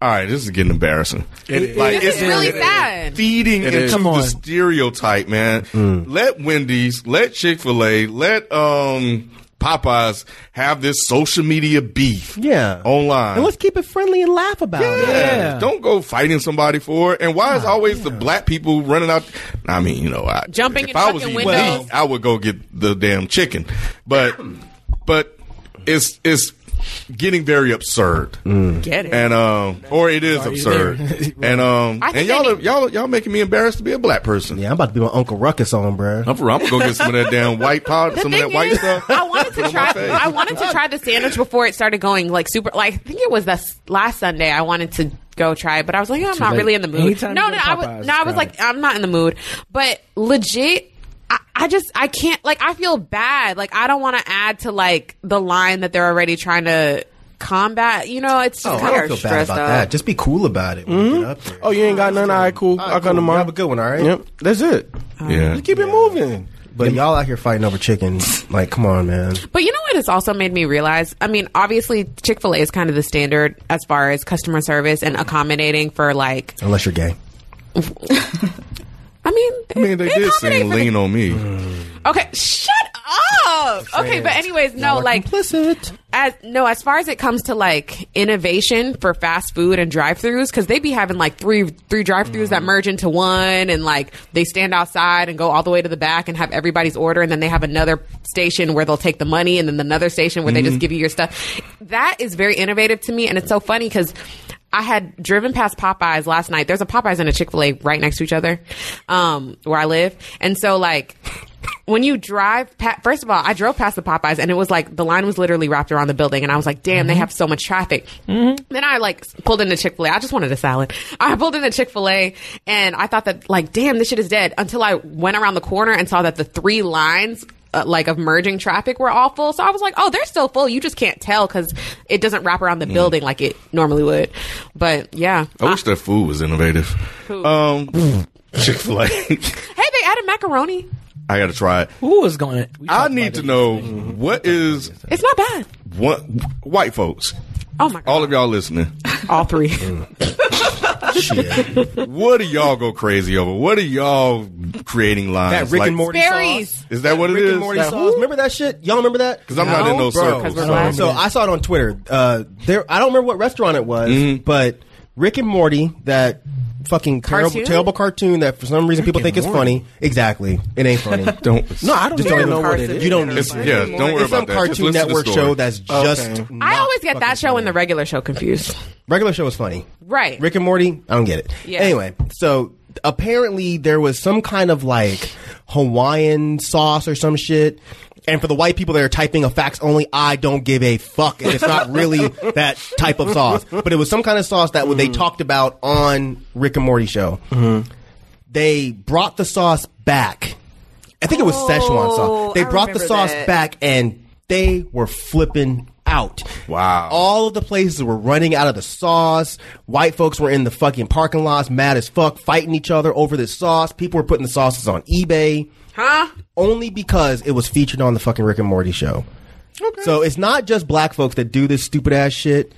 all right, this is getting embarrassing. It- like This is really sad. feeding It into the stereotype, man. Let Wendy's, let Chick Fil A, let um Popeyes have this social media beef. Yeah. online. And let's keep it friendly and laugh about it. Yeah. Don't go fighting somebody for it. And why is ah, always the black people running out? I mean, you know, I, Jumping if I was fucking eating windows. meat, I would go get the damn chicken. But, but it's it's getting very absurd. Get it. And um, or it is absurd. and um, and y'all are, y'all y'all making me embarrassed to be a black person. Yeah, I'm about to be my Uncle Ruckus on, bruh. I'm for I'm gonna go get some of that damn white powder, some of that white stuff. I wanted to Put on my try. I wanted to try the sandwich before it started going like super. Like I think it was this last Sunday. I wanted to go try it, but I was like, I'm not late. really in the mood. Anytime no, no, I was no, I was like. I'm not in the mood. But legit. I, I just I can't like I feel bad like I don't want to add to like the line that they're already trying to combat you know it's just Oh, I kind don't of feel bad about out that. Just be cool about it when you get mm-hmm. up there. Oh, you ain't got none? All right, cool. All I'll right, come cool. tomorrow. Have a good one, all right? Yep, that's it. yeah. Just keep it moving. But y'all out here fighting over chicken. Like, come on, man. But you know what? It's also made me realize. I mean, obviously, Chick Fil A is kind of the standard as far as customer service and accommodating for like. Unless you're gay. I mean, I mean, they did sing "Lean on Me." Mm. Okay, shut up. Okay, but anyways, no, like Implicit. as no, as far as it comes to like innovation for fast food and drive-throughs, because they be having like three three drive-throughs that merge into one, and like they stand outside and go all the way to the back and have everybody's order, and then they have another station where they'll take the money, and then another station where they just give you your stuff. That is very innovative to me, and it's so funny because. I had driven past Popeyes last night. There's a Popeyes and a Chick Fil A right next to each other, um, where I live, and so like when you drive pa- first of all i drove past the popeyes and it was like the line was literally wrapped around the building and i was like damn they have so much traffic. Then i like pulled into chick-fil-a. I just wanted a salad. I pulled into chick-fil-a and i thought that like damn this shit is dead until i went around the corner and saw that the three lines uh, like of merging traffic were all full so i was like oh they're still full you just can't tell because it doesn't wrap around the building like it normally would but yeah I wish their food was innovative. Who? Um, Chick Fil A. hey they added macaroni I got to try it. Who was going to? I need to know what is it's not bad what white folks. oh my god All of y'all listening. all three What do y'all go crazy over? What are y'all creating lines? That Rick like- and Morty Berries. sauce. Is that what it Rick is? and Morty That- sauce. Remember that shit? Y'all remember that? Because I'm not in those Bro, circles. 'Cause we're black. So I saw it on Twitter. Uh, there, I don't remember what restaurant it was, Mm-hmm. but Rick and Morty, that fucking terrible, Cartoon? terrible cartoon that for some reason people think is funny. Exactly, it ain't funny. Don't. No, I don't Just even don't know what it is. You don't. It's, yeah, don't worry it's some about that. Just Cartoon listen Network show that's just. Okay. I always get that show funny. and the regular show confused. regular show is funny. Right. Rick and Morty, I don't get it. Yeah. Anyway, so apparently there was some kind of like Hawaiian sauce or some shit. And for the white people that are typing a facts only, I don't give a fuck. And it's not really that type of sauce. But it was some kind of sauce that they mm. talked about on Rick and Morty show. Mm-hmm. They brought the sauce back. I think it was Szechuan oh, sauce. They I brought the sauce that. back and they were flipping out. Wow. All of the places were running out of the sauce. White folks were in the fucking parking lots, mad as fuck, fighting each other over this sauce. People were putting the sauces on eBay. Huh? Only because it was featured on the fucking Rick and Morty show. Okay. So it's not just black folks that do this stupid ass shit.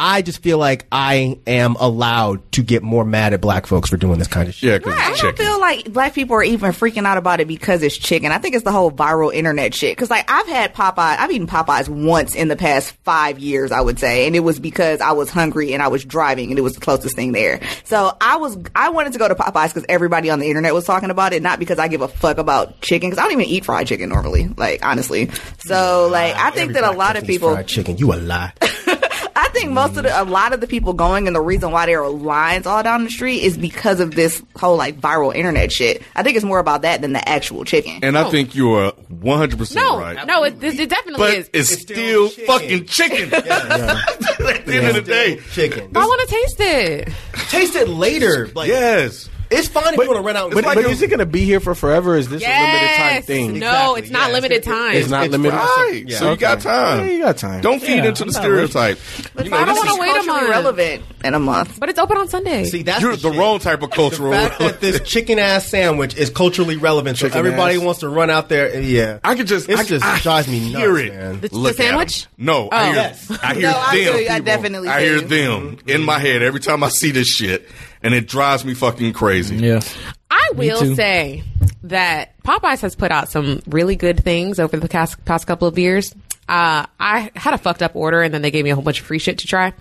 I just feel like I am allowed to get more mad at black folks for doing this kind of shit. Yeah, because I don't feel like black people are even freaking out about it because it's chicken. I think it's the whole viral internet shit. Because like I've had Popeye, I've eaten Popeyes once in the past five years, I would say, and it was because I was hungry and I was driving, and it was the closest thing there. So I was, I wanted to go to Popeyes because everybody on the internet was talking about it, not because I give a fuck about chicken. Because I don't even eat fried chicken normally, like honestly. So like I think Every that a lot of people. fried chicken. You a lie. I think most of the, a lot of the people going and the reason why there are lines all down the street is because of this whole like viral internet shit. I think it's more about that than the actual chicken. And I think you are 100% No, right. no, it, it, it definitely But is. it's, still, fucking chicken. At the end of the day. Chicken. I want to taste it. Taste it later. Like, Yes. It's fine if you want to run out. But, and but is it going to be here for forever? Is this a limited time Yes. thing? No, it's not yeah, limited it's- time. It's not limited. Right. Yeah. So you got time. Yeah, you got time. Don't feed Yeah, into the I'm not stereotype. But You I don't want to wait a month. relevant in a month. but it's open on Sunday. See, that's you're the, the wrong type of cultural. The fact that this chicken ass sandwich is culturally relevant, so everybody ass. wants to run out there. and- Yeah, I could just, It just drives me hear nuts, it. man. The- the Look at 'em. sandwich? No, I Oh. hear, Yes. I hear them. I definitely I hear them in my head every time I see this shit, and it drives me fucking crazy. Yeah. I Me will too. say that Popeyes has put out some really good things over the past, past couple of years. Uh, I had a fucked up order and then they gave me a whole bunch of free shit to try.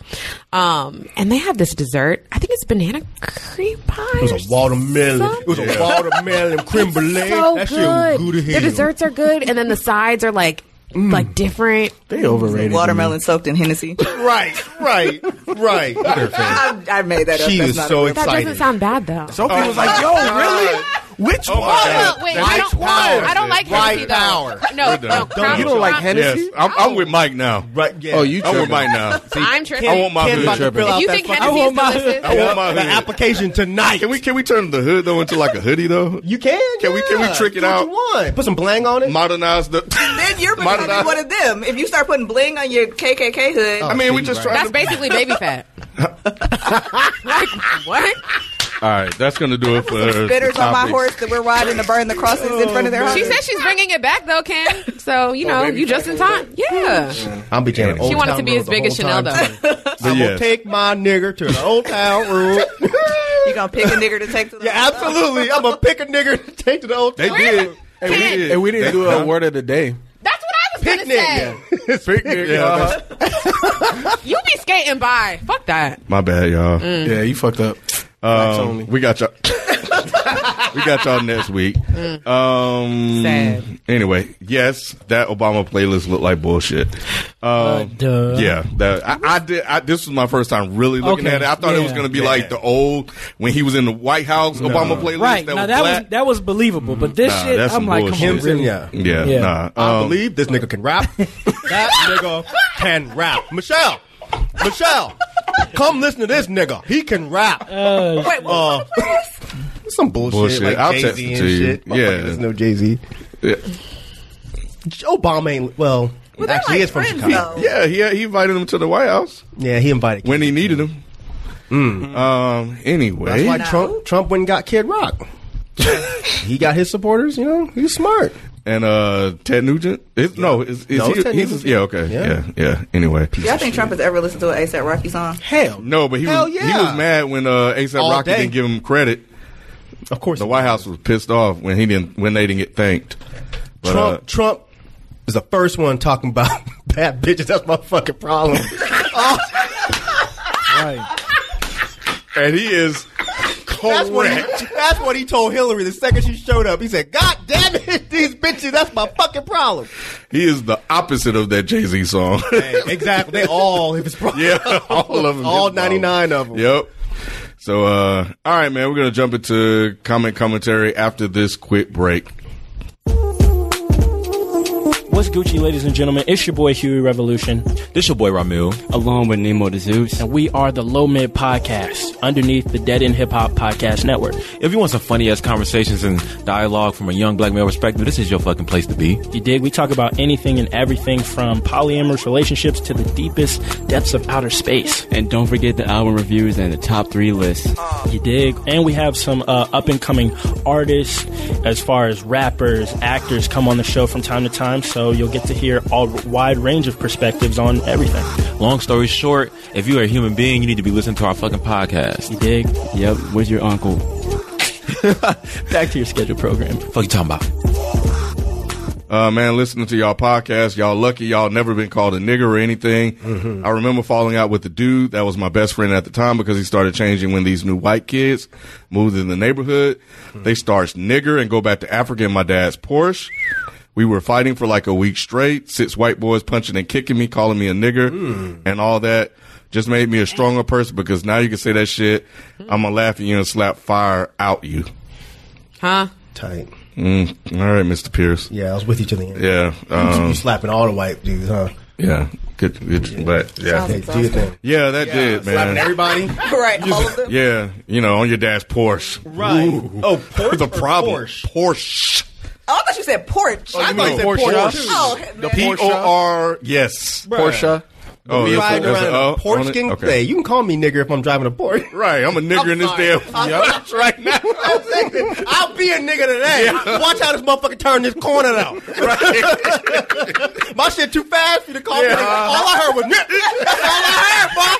Um, and they have this dessert. I think it's banana cream pie. It was a watermelon. It was a watermelon creme brulee. so that good. shit was good as the desserts are good, and then the sides are like Mm. like different. They overrated. Watermelon soaked in Hennessy. Right, right, right. I, I made that up. She That's was not so a real- That excited. doesn't sound bad though. Sophie was like, "Yo, really? Which one? Oh my God. Oh, wait, I don't. power. I don't like Right Hennessy though. power. No, We're no. Crown- You don't like Crown- Hennessy? Yes, I'm, I'm oh. with Mike now. Right, yeah. Oh, you I'm with. Mike now. I'm tripping. I want my Ken hood. about to tripping. fill If out you that think fucking- Hennessy I is want my- delicious, I want my the hood. application tonight. Can we can we turn the hood though into like a hoodie though? You can. Can we- can we yeah. trick it Do what out? You want. Put some bling on it. Modernize the. Then you're Modernize- becoming one of them. If you start putting bling on your KKK hood, I mean, we oh, just trying That's to. basically baby fat. like what? All right, that's gonna do it for the bitters on my horse that we're riding to burn the crosses in front of their house. She said she's bringing it back though, Ken. So you know, baby you just in time. Yeah. I'll be jamming. She wanted to be as big as Chanel though. But I'm yes. gonna take my nigger to the old town road. You gonna pick a nigger to take to the yeah, absolutely. I'm gonna pick a nigger to take to the old town. They town. did. And we, Ken. did, and we didn't do a word of the day. That's what I was gonna Picnic. say. Picnic, yeah, that's- You be skating by. Fuck that. My bad, y'all. Mm. Yeah, you fucked up. Facts Um, we got y'all. we got y'all next week. Um, Sad. Anyway, yes, that Obama playlist looked like bullshit. Um, duh. Yeah, that I, I did. I, this was my first time really looking Okay, at it. I thought it was yeah. going to be like the old when he was in the White House Obama playlist. Right. that now was that black. was that was believable, but this Nah, shit, that's I'm some like, come on, bullshit. really? Yeah. yeah, Yeah. nah. I Um, believe this nigga can rap. that nigga can rap. Michelle, Michelle, come listen to this nigga. He can rap. Wait, what? Uh, some bullshit. Bullshit. Like I'll Jay text it to you. shit. Yeah. There's no Jay Z. yeah. Obama ain't well. Well, they're actually, he is from friends, Chicago. though. Yeah, he he invited him to the White House Yeah, he invited. when he needed him. Um. Anyway, That's why Trump Trump went and got Kid Rock. He got his supporters. You know, he's smart. and uh, Ted Nugent. Is, No, is, is No, he? Ted he's, Nugent. yeah. Okay. Yeah. Yeah. Yeah. Anyway, Y'all think Trump has ever listened to an ASAP Rocky song? Hell, no, but he Hell was he was mad when uh, ASAP All Rocky day. didn't give him credit. of course. The White House was pissed off when he didn't when they didn't get thanked. But, Trump uh, Trump is the first one talking about bad bitches. That's my fucking problem. oh. Right. and he is That's what, he, that's what he told Hillary the second she showed up. He said, God damn it, these bitches, that's my fucking problem. He is the opposite of that Jay Z song. exactly. They all his problem. yeah, all of them. All his 99 of them. Yep. So, uh, all right, man, we're gonna jump into comment commentary after this quick break. What's Gucci, ladies and gentlemen? It's your boy Huey Revolution, This your boy Ramil. along with Nemo the Zeus. and we are the Low Mid Podcast underneath the Dead End Hip Hop Podcast Network. If you want some funny ass conversations and dialogue from a young black male perspective, this is your fucking place to be. You dig? We talk about anything and everything from polyamorous relationships to the deepest depths of outer space. And don't forget the album reviews and the top three lists. You dig? And we have some uh, up and coming artists, as far as rappers, actors, come on the show from time to time. So you'll get to hear a wide range of perspectives on everything. Long story short, if you are a human being, you need to be listening to our fucking podcast. You dig? Yep, Where's your uncle. Back to your scheduled program. Fuck you talking about? Uh, man, listening to y'all podcast, y'all lucky y'all never been called a nigger or anything. I remember falling out with the dude that was my best friend at the time because he started changing when these new white kids moved in the neighborhood. They start nigger and go back to Africa in my dad's Porsche. We were fighting for like a week straight. Six white boys punching and kicking me, calling me a nigger and all that. Just made me a stronger person because now you can say that shit. I'm gonna laugh at you and slap fire out you. Huh? Tight. Mm, all right, Mr. Pierce. Yeah, I was with you to the end. Yeah. you Um, slapping all the white dudes, huh? Yeah, good, good, but yeah, Hey, do your thing. yeah, that did, Slapping man. everybody. right, all of them. Yeah, you know, on your dad's Porsche. Right. Ooh. Oh, Porsche the or problem. Porsche? Porsche. Oh, I thought you said porch. Oh, you I thought you said Porsche? porch. Porsche? Oh, The. P O R. Yes. Porsche. Oh, Me that's riding a- around a- in oh, a Porsche on it? Okay. Hey, you can call me nigger if I'm driving a Porsche. Right, I'm a nigger I'm in this damn I'm Yup. right now. I'm saying, I'll be a nigga today. Watch how this motherfucker turn this corner out. My shit too fast for you to call me. Yeah. nigga. All I heard was nigga. That's all I heard, boy.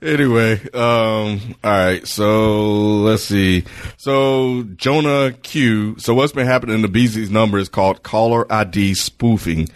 Anyway, um, all right. So let's see. So Jonah Q. So what's been happening in the BZ's number is called caller ID spoofing.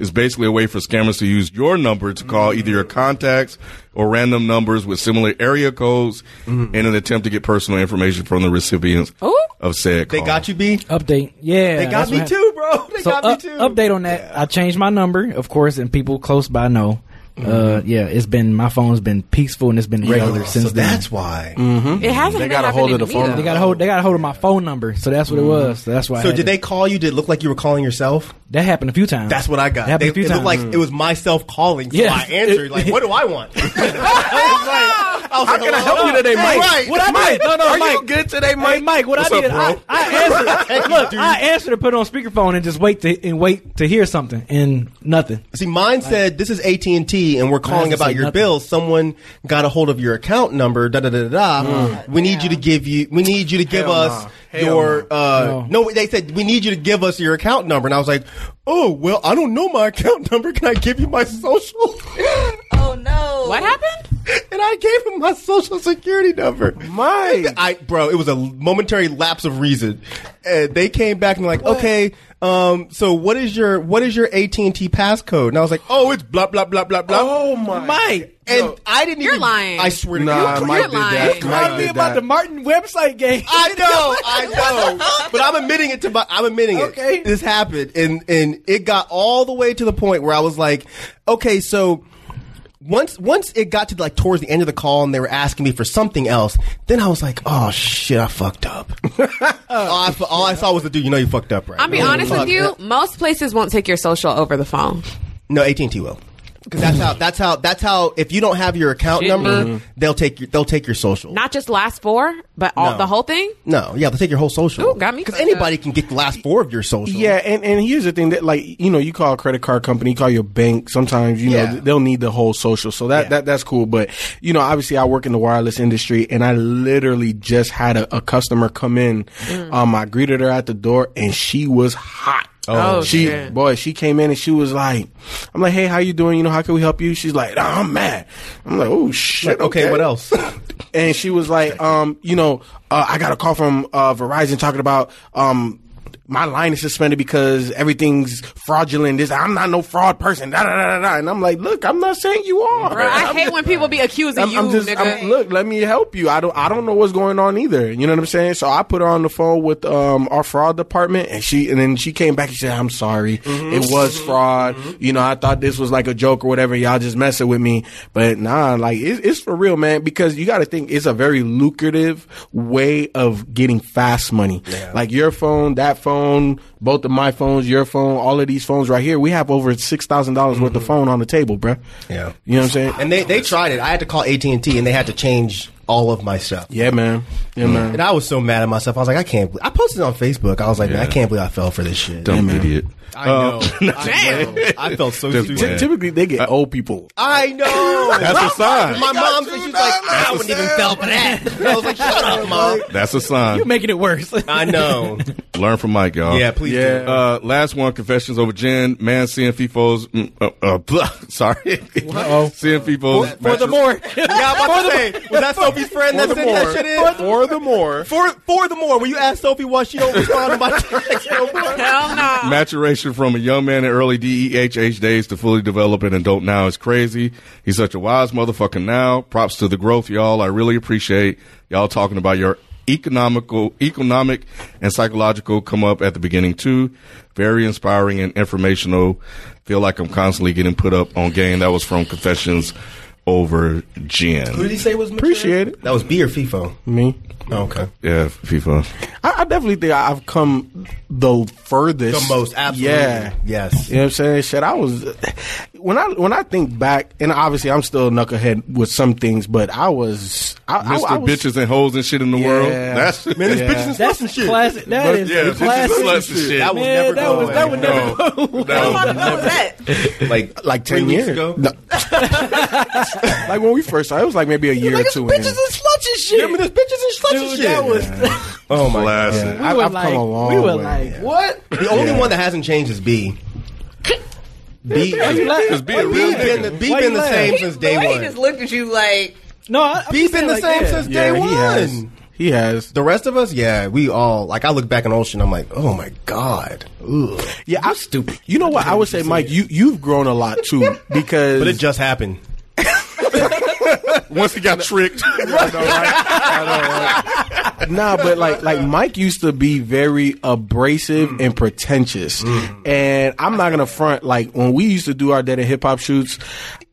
It's basically a way for scammers to use your number to call either your contacts or random numbers with similar area codes mm-hmm. in an attempt to get personal information from the recipients of said call. They got you, B. Update. Yeah, They got me too, bro. They so got up- me too. update on that. I changed my number, of course, and people close by know. Uh, yeah, it's been my phone's been peaceful and it's been regular since so then. that's why. It hasn't. They got a hold of the phone. They got a hold. They got a hold of my phone number, so that's what it was. So that's why. So had did to- they call you? Did it look like you were calling yourself? That happened a few times. That's what I got. That happened They, a few it looked times. like it was myself calling, so Yeah. I answered. Like, what do I want? I was like, How like, can I hello? help you today, Mike? Right. What I Mike, did? No, no, are Mike. you good today, Mike? Hey, Mike, what What's I up, did, bro? I, I answered. look, I answered and put it on speakerphone and just wait to and wait to hear something and nothing. See, mine said this is AT and T, and we're calling about your nothing. bill. Someone got a hold of your account number. Da da da da da. We need you to give you. We need you to give Hell us nah. Hell your. Uh, No. no, they said we need you to give us your account number, and I was like, oh well, I don't know my account number. Can I give you my social? Oh no! What happened? And I gave him my social security number. Mike. I bro, it was a momentary lapse of reason. And they came back and like, okay, um, so what is your what is your AT and T passcode? And I was like, oh, it's blah blah blah blah blah. Oh my. Mike, and I didn't You're even. lying. I swear to Nah, God, Mike You're did that. lying. Mike Tell me did about that. the Martin website game. I know, I know, but I'm admitting it to my. I'm admitting it. Okay. this happened, and and it got all the way to the point where I was like, okay, so once once it got to like towards the end of the call and they were asking me for something else, then I was like, oh shit, I fucked up. all, I, all I saw was the dude. You know, you fucked up, right? I'll be Oh, honest with you. Most places won't take your social over the phone. No, AT and T will. Because that's how. That's how. That's how. If you don't have your account Shit, number, man. they'll take your. They'll take your social. Not just last four, but all No. the whole thing. no, yeah, they'll take your whole social. Ooh, got me Because fucked anybody can get the last four of your social. Yeah, and, and here's the thing that like you know you call a credit card company, you call your bank. Sometimes you Yeah. know they'll need the whole social, so that, Yeah. that that's cool. But you know, obviously, I work in the wireless industry, and I literally just had a, a customer come in. Um, I greeted her at the door, and she was hot. Oh, she shit. boy, she came in and she was like, "I'm like, hey, how you doing? You know, how can we help you?" She's like, "Oh, "I'm mad." I'm like, "Oh shit." Like, okay, what else? and she was like, um, you know, uh, I got a call from uh, Verizon talking about um, my line is suspended because everything's fraudulent. This I'm not no fraud person. Da, da, da, da. And I'm like, look, I'm not saying you are. Bro, I I'm hate just- when people be accusing I'm, you, I'm just nigga. I'm- look. Let me help you. I don't. I don't know what's going on either. You know what I'm saying? So I put her on the phone with um, our fraud department, and she and then she came back and said, "I'm sorry. Mm-hmm. It was fraud. You know, I thought this was like a joke or whatever. Y'all just messing with me, but nah, like it's, it's for real, man. Because you got to think it's a very lucrative way of getting fast money. Like your phone, that phone, both of my phones, your phone, all of these phones right here. We have over six thousand dollars worth of mm-hmm. phone on the table, bruh. Yeah. You know what I'm saying? And they, they tried it. I had to call AT and T, and they had to change all of my stuff. Yeah, man. Yeah, man. And I was so mad at myself. I was like, I can't. Believe, I posted it on Facebook. I was like, man, I can't believe I fell for this shit. Dumb idiot. I know. I know. I felt so Just stupid. playing. Typically, they get old people. I know. That's a sign. My mom, she's like, I wouldn't even fell for that. I was like, shut up, mom. That's a sign. You're making it worse. I know. Learn from Mike, y'all. Yeah, please Yeah. do. Uh, last one, confessions over gin, Man seeing FIFO's, mm, uh, uh, blah, sorry. Uh-oh. seeing FIFO's. For the more. Yeah, I'm about to say, was that Sophie's friend that sent that shit in? For the more. For, for the more, when you ask Sophie why she don't respond to my text no more. Hell no. Maturation from a young man in early DEHH days to fully develop an adult now is crazy. He's such a wise motherfucker now. Props to the growth, y'all. I really appreciate y'all talking about your economical, economic and psychological come up at the beginning too. Very inspiring and informational. Feel like I'm constantly getting put up on game. That was from Confessions over gin. Who did he say was mature? Appreciate it. That was B or FIFO? Me. Oh, okay. Yeah, FIFO. I, I definitely think I've come the furthest, The most, absolutely. Yeah, Yes. You know what I'm saying? Shit, I was when I when I think back, and obviously I'm still a knucklehead with some things, but I was I, I, Mr. I was, bitches and hoes and shit in the Yeah. world. That's Man, this Yeah. bitches and That's sluts and shit. classic. That But, is yeah, classic. sluts and shit. That was Man, never that was away. that would never No. go How long ago was that? like like ten years ago. No. like when we first started, it was like maybe a year or two. in. bitches and sluts and shit. Remember this bitches and sluts and shit. that was. Oh, oh my Classic. god. We I- were I've like, come a long we were way. like, what? The only one that hasn't changed is B. B. Why you laugh- Just be a B real been the. B been the same He- since day the way one. he just looked at you like No, I, I'm B just been the like, same yeah. since Yeah, day he one. has. He has. The rest of us, yeah, we all like. I look back in Ocean, I'm like, oh my god, Ugh. Yeah, I'm stupid. You know what? I would say, Mike, you you've grown a lot too because but it just happened. Once he got tricked. nah, but like like Mike used to be very abrasive mm. and pretentious, mm. and I'm not gonna front. Like when we used to do our Dead End Hip Hop shoots,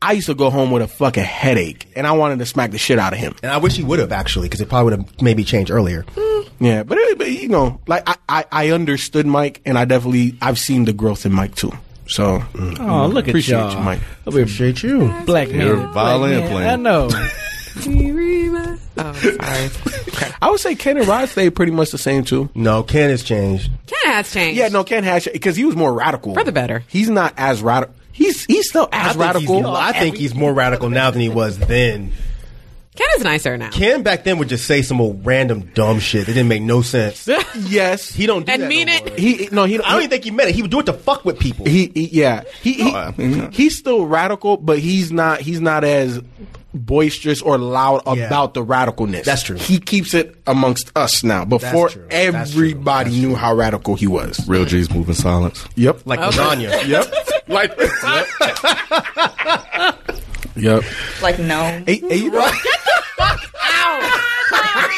I used to go home with a fucking headache, and I wanted to smack the shit out of him. And I wish he would have actually, because it probably would have maybe changed earlier. Mm. Yeah, but, it, but you know, like I, I I understood Mike, and I definitely I've seen the growth in Mike too. So mm, Oh, look at appreciate y'all. you, Mike. We appreciate you. Black man. You're Black violin man. playing. I know. oh, sorry. I would say Ken and Rod stayed pretty much the same too. No, Ken has changed. Ken has changed. Yeah, no, Ken has changed because he was more radical For the better. He's not as radical. He's he's still I as think, radical. he's, I think he's more radical now than he was then. Ken is nicer now. Ken back then would just say some old random dumb shit that didn't make no sense. yes, He don't do And that mean no it. more. he no he. I don't even think he meant it. He would do it to fuck with people. He, he yeah he, he he's still radical, but he's not he's not as boisterous or loud Yeah. about the radicalness. That's true. He keeps it amongst us now. Before true. That's true. everybody That's knew how radical he was. Real G's moving silence. Yep. like lasagna. yep. Like, Yep. like no. Hey, hey, you know,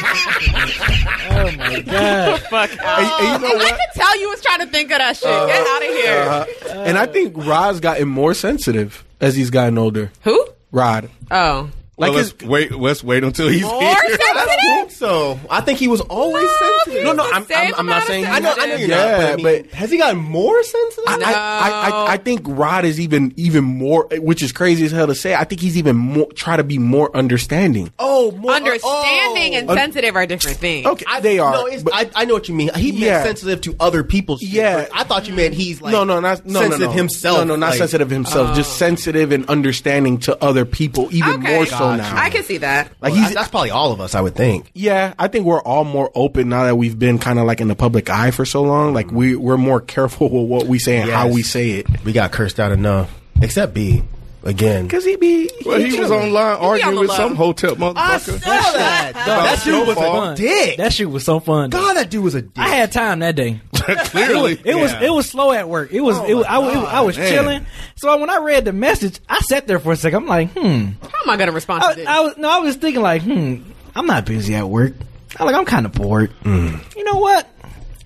Oh my god. Fuck. hey, hey, you know I what? could tell you was trying to think of that shit. Get uh-huh. out of here. Uh-huh. and I think Rod's gotten more sensitive as he's gotten older. Who? Rod. Oh. Like well, let's wait. Let's wait until he's More here. I sensitive? think so. I think he was always sensitive. no, no, I'm, I'm, I'm not saying. I know, I know you're Yeah, not. But, I mean, but- has he gotten more sensitive? I, I, I, I, I think Rod is even even more, which is crazy as hell to say. I think he's even more try to be more understanding. oh, more Understanding oh. and sensitive are different things. Okay, they are. No, it's, but- I, I know what you mean. He meant sensitive to other people's. Yeah. but I thought you meant he's like no, no, not no, sensitive no, no. himself. No, no, not like- sensitive himself. Just oh. sensitive and understanding to other people, even Okay. more so Gotcha. now. I can see that. like Well, he's. that's probably all of us, I would think. yeah, I think we're all more open now that we've been kind of like in the public eye for so long. Like we we're more careful with what we say and how we say it. We got cursed out enough, except B again. Because he be. Well, he was online arguing the with low. some hotel motherfucker. I saw that. that dude was a dick. That shit was so fun. though. God, that dude was a dick. I had time that day. Clearly, It was it was slow at work. It was it was, I, was- it was- I was man. chilling. So when I read the message, I sat there for a second. I'm like, hmm. How am I going to respond to I, this? I was no, I was thinking like, hmm. I'm not busy at work. I'm like, I'm kind of bored. You know what?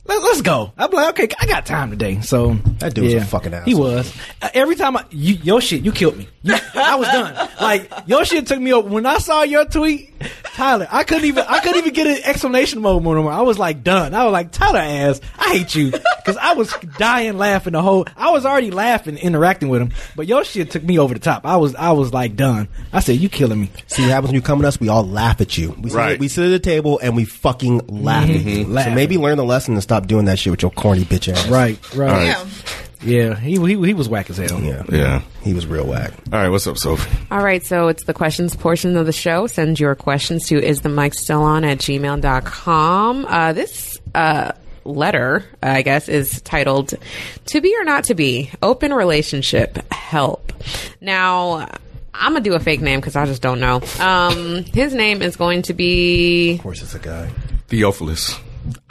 Let, let's go. I'm like, okay, I got time today. So That dude was a fucking He was. Uh, every time I, you, your shit, you killed me. You, I was done. Like your shit took me over. When I saw your tweet, Tyler, I couldn't even, I couldn't even get an exclamation mode moment. I was like done. I was like, Tyler ass, I hate you because I was dying laughing the whole. I was already laughing, interacting with him, but your shit took me over the top. I was, I was like done. I said, you killing me. See what happens when you come with us? We all laugh at you. We sit, Right. we sit at the table and we fucking laugh at you. So maybe learn the lesson and stop doing that shit with your corny bitch ass. Right, right. All right. Yeah. Yeah, he, he he was whack as hell. Yeah. Yeah. He was real whack. All right. What's up, Sophie? All right, so it's the questions portion of the show. Send your questions to is the mic still on at gmail.com. Uh, this uh, letter, I guess, is titled To Be or Not to Be Open Relationship Help. Now, I'm going to do a fake name because I just don't know. Um, his name is going to be. Of course, it's a guy. Theophilus.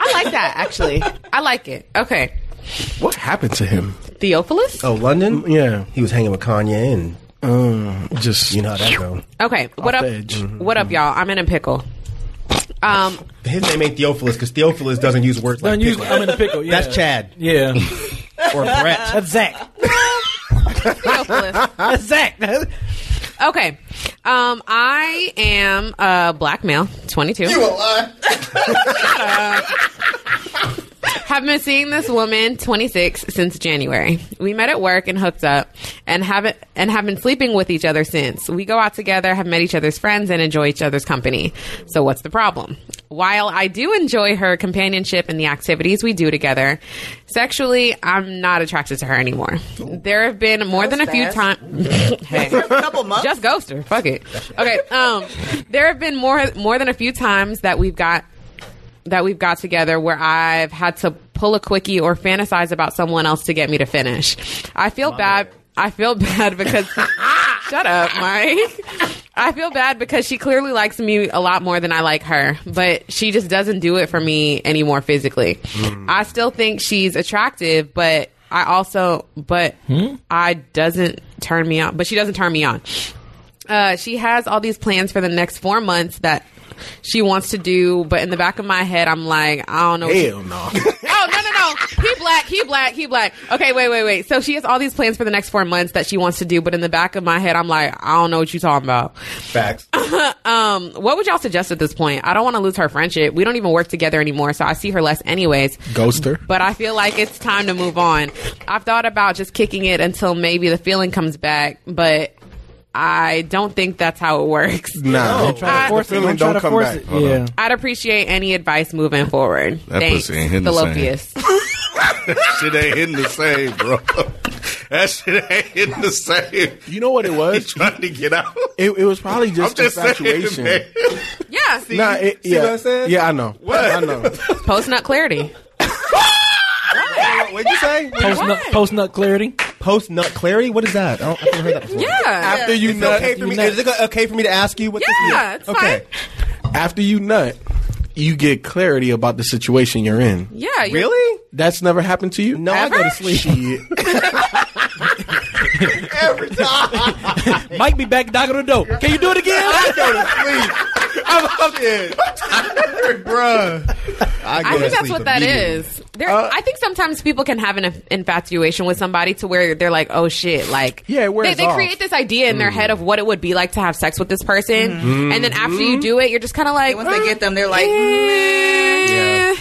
I like that, actually. I like it. Okay. What happened to him? Theophilus? Oh, London? Yeah. He was hanging with Kanye and Um, just you know how that go. Okay. What Off up? the edge. What up, y'all? I'm in a pickle. Um, His name ain't Theophilus because Theophilus doesn't use words like Don't use, pickle. I'm in a pickle. Yeah. That's Chad Yeah, or Brett. that's Zach. Theophilus. That's Zach. Okay. Um, I am a black male, 22. You a lie. Have been seeing this woman, 26, since January. We met at work and hooked up, and haven't and have been sleeping with each other since. We go out together, have met each other's friends, and enjoy each other's company. So what's the problem? While I do enjoy her companionship and the activities we do together, sexually, I'm not attracted to her anymore. There have been more than a few times. hey, a couple months. just ghost her. Fuck it. Okay. Um, there have been more more than a few times that we've got that we've got together where I've had to pull a quickie or fantasize about someone else to get me to finish. I feel bad. I feel bad because shut up, Mike. I feel bad because she clearly likes me a lot more than I like her, but she just doesn't do it for me anymore physically. I still think she's attractive, but I also, but I doesn't turn me on. But she doesn't turn me on. Uh, she has all these plans for the next four months that she wants to do, but in the back of my head, I'm like, I don't know. what Hell no. oh no no no he black he black he black okay wait wait wait so she has all these plans for the next four months that she wants to do but in the back of my head i'm like i don't know what you're talking about Facts. um what would y'all suggest at this point i don't want to lose her friendship we don't even work together anymore so i see her less anyways Ghost her. but i feel like it's time to move on i've thought about just kicking it until maybe the feeling comes back but I don't think that's how it works. Nah. Don't try I- to force the it. feeling Don't try don't to come force back. it. Yeah. on. I'd appreciate any advice moving forward. That Thanks, pussy ain't hitting the same. Theophilus. shit ain't hitting the same, bro. That shit ain't hitting the same. You know what it He's was? trying to get out. It, it was probably just, just infatuation. saying, man. yeah, Nah, it, See yeah, what I said? yeah, I know. What I know. post nut clarity. What'd you say? Post nut, post nut clarity. Post nut clarity? What is that? I don't, I've never heard that before. Yeah. After you It's nut, okay for me. Is it okay for me to ask you what Yeah, this it's is? Okay. after you nut, you get clarity about the situation you're in. yeah. you're- Really? That's never happened to you? No, I go to sleep. Shit. Every time. Mike be back knocking on the door. Can you do it again? I go to sleep. I'm up there. Bruh. I, go I to think that's what that is. immediately. is. There, uh, I think sometimes people can have an infatuation with somebody to where they're like, "Oh shit!" Like, Yeah, it wears they, they off. create this idea in their mm. head of what it would be like to have sex with this person, mm-hmm. and then after you do it, you're just kind of like, Once they get them, they're like, eh.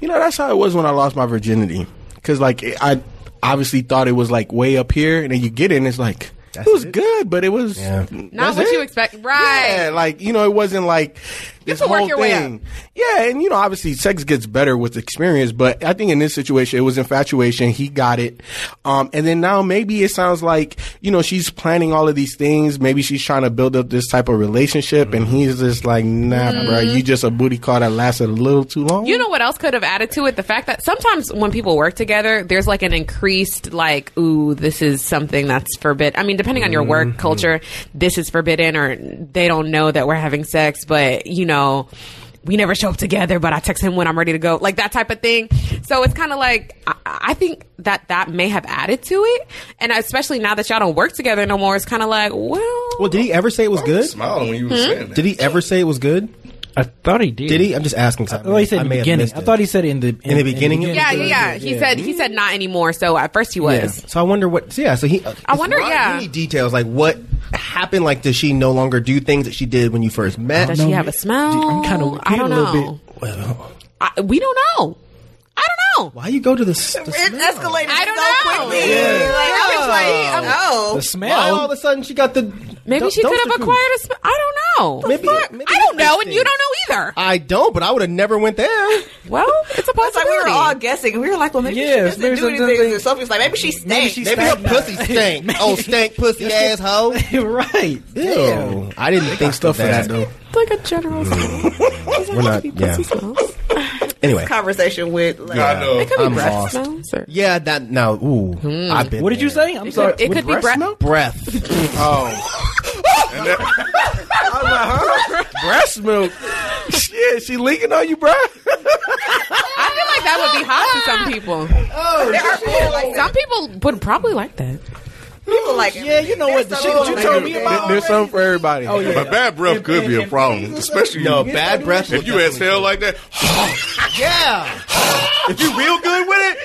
You know, that's how it was when I lost my virginity. Because, like, I obviously thought it was, like, way up here, and then you get it, and it's like, it was good, but it was Yeah. not what it. you expect, right? Yeah, like you know, it wasn't like this work whole your way thing. Yeah, and you know, obviously, sex gets better with experience. But I think in this situation, it was infatuation. He got it, um, and then now maybe it sounds like you know she's planning all of these things. Maybe she's trying to build up this type of relationship, and he's just like, nah, bro, you just a booty call that lasted a little too long. You know what else could have added to it? The fact that sometimes when people work together, there's like an increased like, ooh, this is something that's forbidden. I mean, depending on your work culture, this is forbidden, or they don't know that we're having sex, but you know. We never show up together, but I text him when I'm ready to go, like that type of thing. So it's kind of like I, I think that that may have added to it, and especially now that y'all don't work together no more, it's kind of like, well, Well, did he ever say it was good? Smiling when you Hmm? saying that. Did he ever say it was good? I thought he did. Did he? I'm just asking. I, Oh, he said I in the beginning. I thought he said in the in, the beginning? yeah, yeah, yeah. He said he said not anymore. So at first he was. Yeah. So I wonder what. So yeah. So he. Uh, I wonder, Why- yeah. you need details like what happened. Like, does she no longer do things that she did when you first met? Does she have a smell? I'm kind of I don't know. bit. Well, I, we don't know. I don't know. why you go to this? it escalated I don't so know. quickly. Yeah. Like, I was like, oh. The Why smell. all of a sudden she got the? Maybe dum- she could have acquired cruise? a. Sp- I don't know. Maybe- Fuck. maybe I don't know, and you don't know either. I don't, but I would have never went there. Well, it's a possibility. like we were all guessing. And we were like, well, maybe Yes, she maybe doesn't do something- anything. Sophie's like, maybe she stinks. Maybe her pussy stink. oh, stank pussy asshole. right. Ew. I didn't think stuff for that though. like a general mm. smell. We're not. Yeah. smells. Anyway. Conversation with, like, I know. It could be I'm breath lost. smells. Or, Yeah. That now. Ooh. Hmm. I've been. What did you there. say? I'm it sorry. could, it could be breath. Breath. Oh, i'm like huh breast milk. Shit, she leaking on you, bro. I feel like that would be hot to some people. oh, there are people like Some people would probably like that. People like Yeah, you know what? The shit that you told me about. There's something for everybody. Oh yeah. But bad breath could be a problem, especially No, bad breath. if you exhale like that. Yeah. if you real good with it.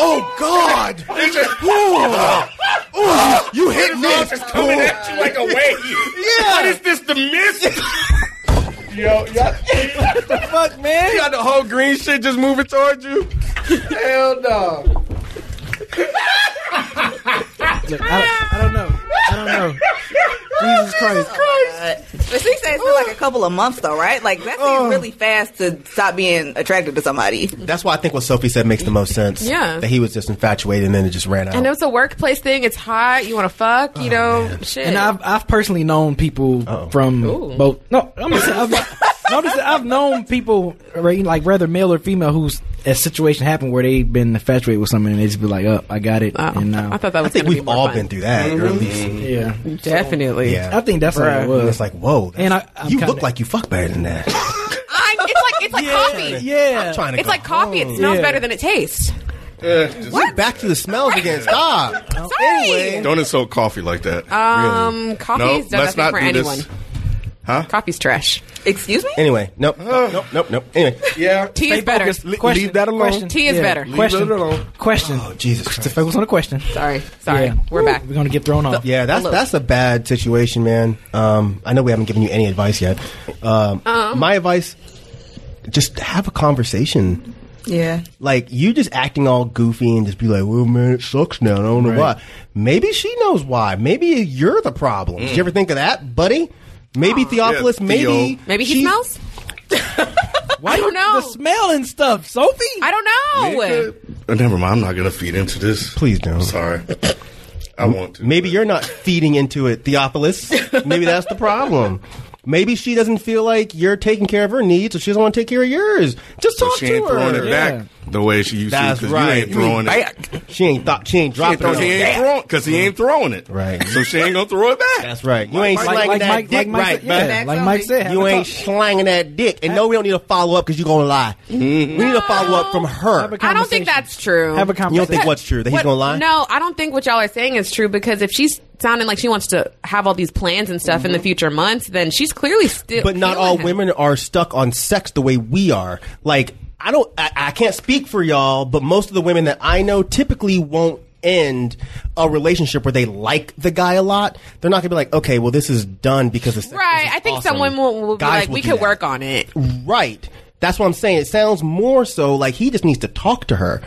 Oh God. Ooh. Ooh, you hit me. coming at you like a wave. Yeah. What is this? The mist? Yo, yeah. Fuck man. You got the whole green shit just moving towards you. Hell no. Look, I, I don't know. I don't know. Jesus Christ. But she said it's been like a couple of months though, right? Like that seems oh. really fast to stop being attracted to somebody. That's why I think what Sophie said makes the most sense. Yeah. That he was just infatuated and then it just ran out. And it's a workplace thing. It's hot. You want to fuck. You oh, know, shit. And I've I've personally known people from both. No, I'm gonna say I've notice that I've known people right, like whether male or female who's a situation happened where they've been infatuated with something and they just be like, "Up, I got it." and now I thought that was I think we've more all fun. been through that, or at least. yeah, Definitely. Yeah. I think that's what it And was. it's like, whoa. And I, I'm you kinda- look like you fuck better than that. I, it's like it's like coffee. Yeah, I'm trying to It's go like coffee. It smells Yeah. better than it tastes. What? Back to the smells again. Stop. Sorry. Anyway. Don't insult coffee like that. Um, coffee no, does let's nothing not for do anyone. this. Huh? Coffee's trash. Excuse me? Anyway, nope, nope, nope, nope, nope. Anyway, Yeah. Tea is better. Question, leave that alone. Question, Tea is better. Question. it alone. Question. oh Jesus To focus on the question. Sorry. Sorry. Yeah. We're back. We're gonna get thrown off. Yeah, that's Hello. that's a bad situation, man. Um, I know we haven't given you any advice yet. Um, my advice: just have a conversation. Yeah. Like you just acting all goofy and just be like, "Well, man, it sucks now. I don't know why." Maybe she knows why. Maybe you're the problem. Did you ever think of that, buddy? Maybe Theophilus. Yeah, maybe Theo. Maybe he she's- smells. I don't know. The smell and stuff, Sophie. I don't know. Uh, never mind. I'm not gonna feed into this. Please don't. Sorry. I want to. Maybe you're not feeding into it, Theophilus. Maybe that's the problem. Maybe she doesn't feel like you're taking care of her needs, so she doesn't want to take care of yours. Just So talk she to ain't her. throwing it back the way she used That's to. 'cause right. You ain't throwing it. She ain't thought. She ain't She ain't dropping throwing, he it. ain't throwing because he ain't throwing it. Right. So she ain't gonna throw it back. That's right. You ain't slanging that dick like Mike right, said- man. like Mike said, have You a ain't talk. slanging that dick, and no, we don't need to follow up because you're gonna lie. Mm-hmm. We need to follow up from her. Have a I don't think conversation. that's true. Have a You don't conversation. think what's true that he's What- gonna lie? No, I don't think what y'all are saying is true because if she's sounding like she wants to have all these plans and stuff in the mm-hmm. future months, then she's clearly still. but not all him. women are stuck on sex the way we are. Like I don't, I, I can't speak for y'all, but most of the women that I know typically won't end a relationship where they like the guy a lot. They're not gonna be like, okay, well, this is done because sex Right. I think awesome. some women will, will be Guys like, will we could work on it. Right. That's what I'm saying. It sounds more so like he just needs to talk to her.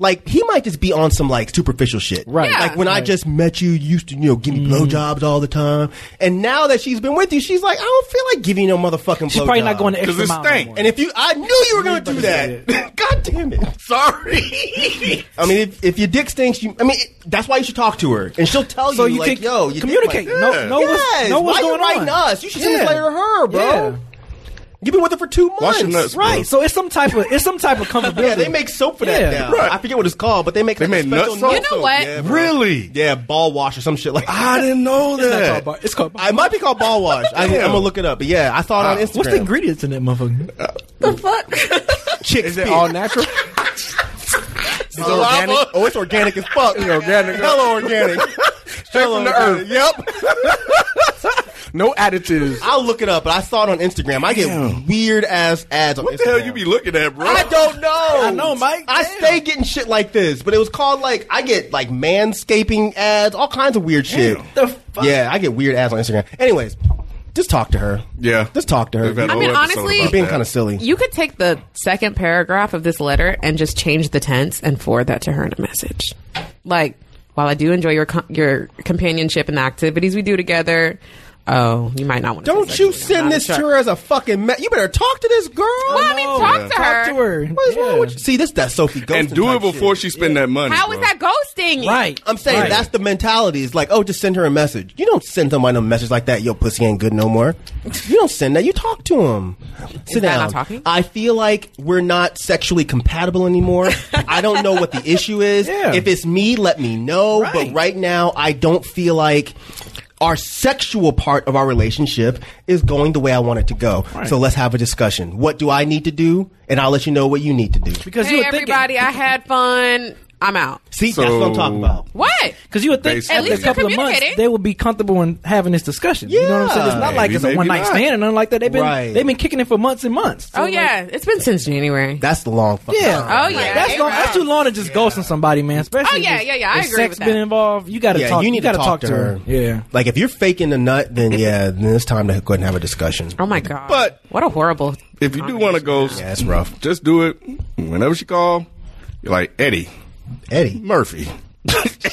Like he might just be on some like superficial shit. Right. Like when I just met you, you used to, you know, give me mm-hmm. blowjobs all the time. And now that she's been with you, she's like, I don't feel like giving you no motherfucking She's probably not going to extra it mile. no. And if you, I knew you were going to do that. God damn it. Sorry. I mean, if, if your dick stinks, you, I mean, it, that's why you should talk to her. And she'll tell So you, you like, can yo, you communicate. Know- know what's- yes. know what's why going you writing on. us? You should send this Yeah. letter to her, bro. Yeah. You've been with her for two months. Wash your nuts, bro. Right. So it's some type of it's some type of comfortability. Yeah, they make soap for that Yeah. now. Right. I forget what it's called, but they make They like a made nut soap? You know what? Yeah. Really? Yeah, ball wash or some shit like that. I didn't know It's not that. called bar- It's called. I might be called ball wash. I, I'm gonna look it up. But yeah, I saw it on Instagram. What's the ingredients in that motherfucker? Uh, the fuck? Chick Is it all natural? Is it organic? Oh, it's organic as fuck. It's organic. Hella organic. Straight from the earth. Yep. No additives. I'll look it up, but I saw it on Instagram. I get Damn. weird ass ads on What Instagram. the hell you be looking at, bro? I don't know. I know, Mike. I Damn. stay getting shit like this, but it was called like I get like manscaping ads, all kinds of weird shit. The fuck? Yeah, I get weird ads on Instagram. Anyways, just talk to her. Yeah. Just talk to her. We've had a I mean, whole episode honestly- about You're being that. kind of silly. You could take the second paragraph of this letter and just change the tense and forward that to her in a message. Like, while I do enjoy your co- your companionship and the activities we do together, oh, you might not want to. Don't you send this to her as a fucking me- You better talk to this girl. Well, I mean, talk to her. Talk to her. What's wrong with you? See, this that Sophie Ghosting and do type it before shit. she spend that money. How is bro. that ghosting? Right. I'm saying Right. that's the mentality. It's like, oh, just send her a message. You don't send somebody a message like that. Yo, pussy ain't good no more. You don't send that. You talk to him. Sit that down. not talking? I feel like we're not sexually compatible anymore. I don't know what the issue is. Yeah. If it's me, let me know. But Right. right now, I don't feel like. Our sexual part of our relationship is going the way I want it to go. So let's have a discussion. What do I need to do? And I'll let you know what you need to do. Because Hey, you would think everybody, I had fun. I'm out. See, that's what I'm talking about. What? Because you would think Basically. At after least a couple you're of months communicating. they would be comfortable in having this discussion. You know what I'm saying? It's not like it's a maybe one night not. stand or nothing like that. They've been Right. they've been kicking it for months and months. So Oh like, yeah, it's been since January. That's the long fucking yeah. time. Oh yeah, That's, long, that's too long to just ghosting somebody, man. Oh, especially Oh, yeah, if- yeah, yeah, I if agree sex with that. been involved. You got to yeah, talk. you need gotta to talk, to her. Yeah. Like if you're faking the nut, then yeah, then it's time to go ahead and have a discussion. Oh my god. But- what a horrible. If you do want to ghost, Yeah, it's rough. just do it whenever she call. You're like Eddie, Eddie Murphy.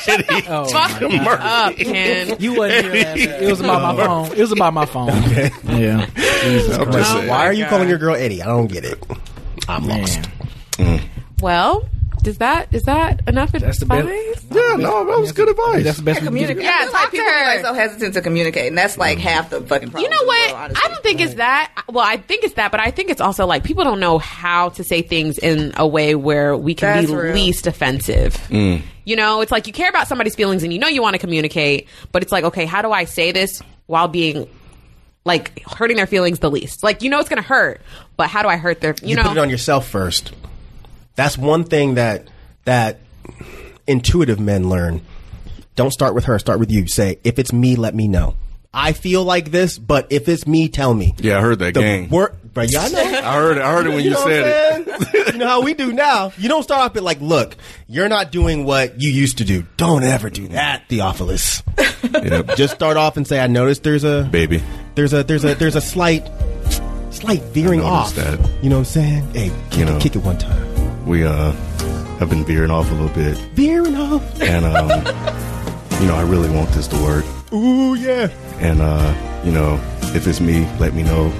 Eddie Oh, Fuck my me up, Ken. You wasn't here last week. It was about my phone. It was about my phone. Okay. Yeah. Jesus Christ. Why are you oh calling your girl Eddie? I don't get it. I'm lost. Mm. Well, is that is that enough That's the advice? best. Yeah, no, that was good advice. That's the best we can Communicate. Yeah, Yeah, it's like people are like so hesitant to communicate, and that's like half the fucking problem. You know what? honestly. I don't think it's that. Well, I think it's that, but I think it's also like people don't know how to say things in a way where we can That's be real. least offensive. Mm. You know, it's like you care about somebody's feelings and you know you want to communicate, but it's like, okay, how do I say this while being like hurting their feelings the least? Like, you know, it's going to hurt, but how do I hurt their, you, You, know? put it on yourself first. That's one thing that that intuitive men learn. Don't start with her. Start with you. Say, if it's me, let me know. I feel like this, but if it's me, tell me. Yeah, I heard that The gang. wor- but I know. I heard it. I heard it when you, know said it. you know how we do now. You don't start off at like, look, you're not doing what you used to do. Don't ever do that, Theophilus. Yep. Just start off and say, I noticed there's a Baby. there's a there's a there's a slight slight veering off. that. You know what I'm saying? Hey, kick, You know. kick it one time. We uh have been veering off a little bit, Veering off. and um, you know, I really want this to work. Ooh yeah. And uh, you know, if it's me, let me know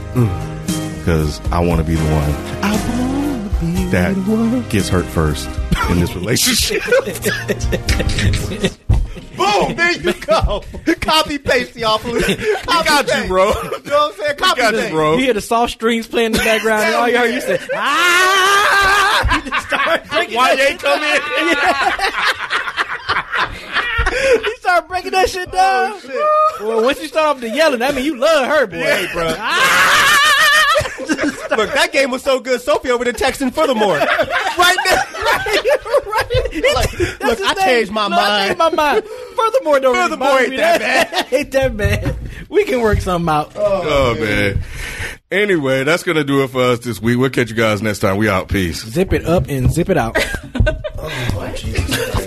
because I want to be the one I wanna be that the one. gets hurt first in this relationship. Boom! There you go. Copy paste, Theophilus. Copy got you, bro. You know what I'm saying? Copy got you, paste. bro. You hear the soft strings playing in the background, and all you heard you say, ah! You just start breaking Why they come in? You start breaking that shit down. well, once you start off the yelling, that mean you love her, boy. Hey, bro. Look, that game was so good. Sophie over there texting furthermore. right now. Like, look, I changed my Look, I mind. changed my mind. Furthermore, don't really Furthermore ain't me. that bad. ain't that bad. We can work something out. Oh, oh man. Anyway, that's gonna do it for us this week. We'll catch you guys next time. We out. Peace. Zip it up and zip it out. Oh,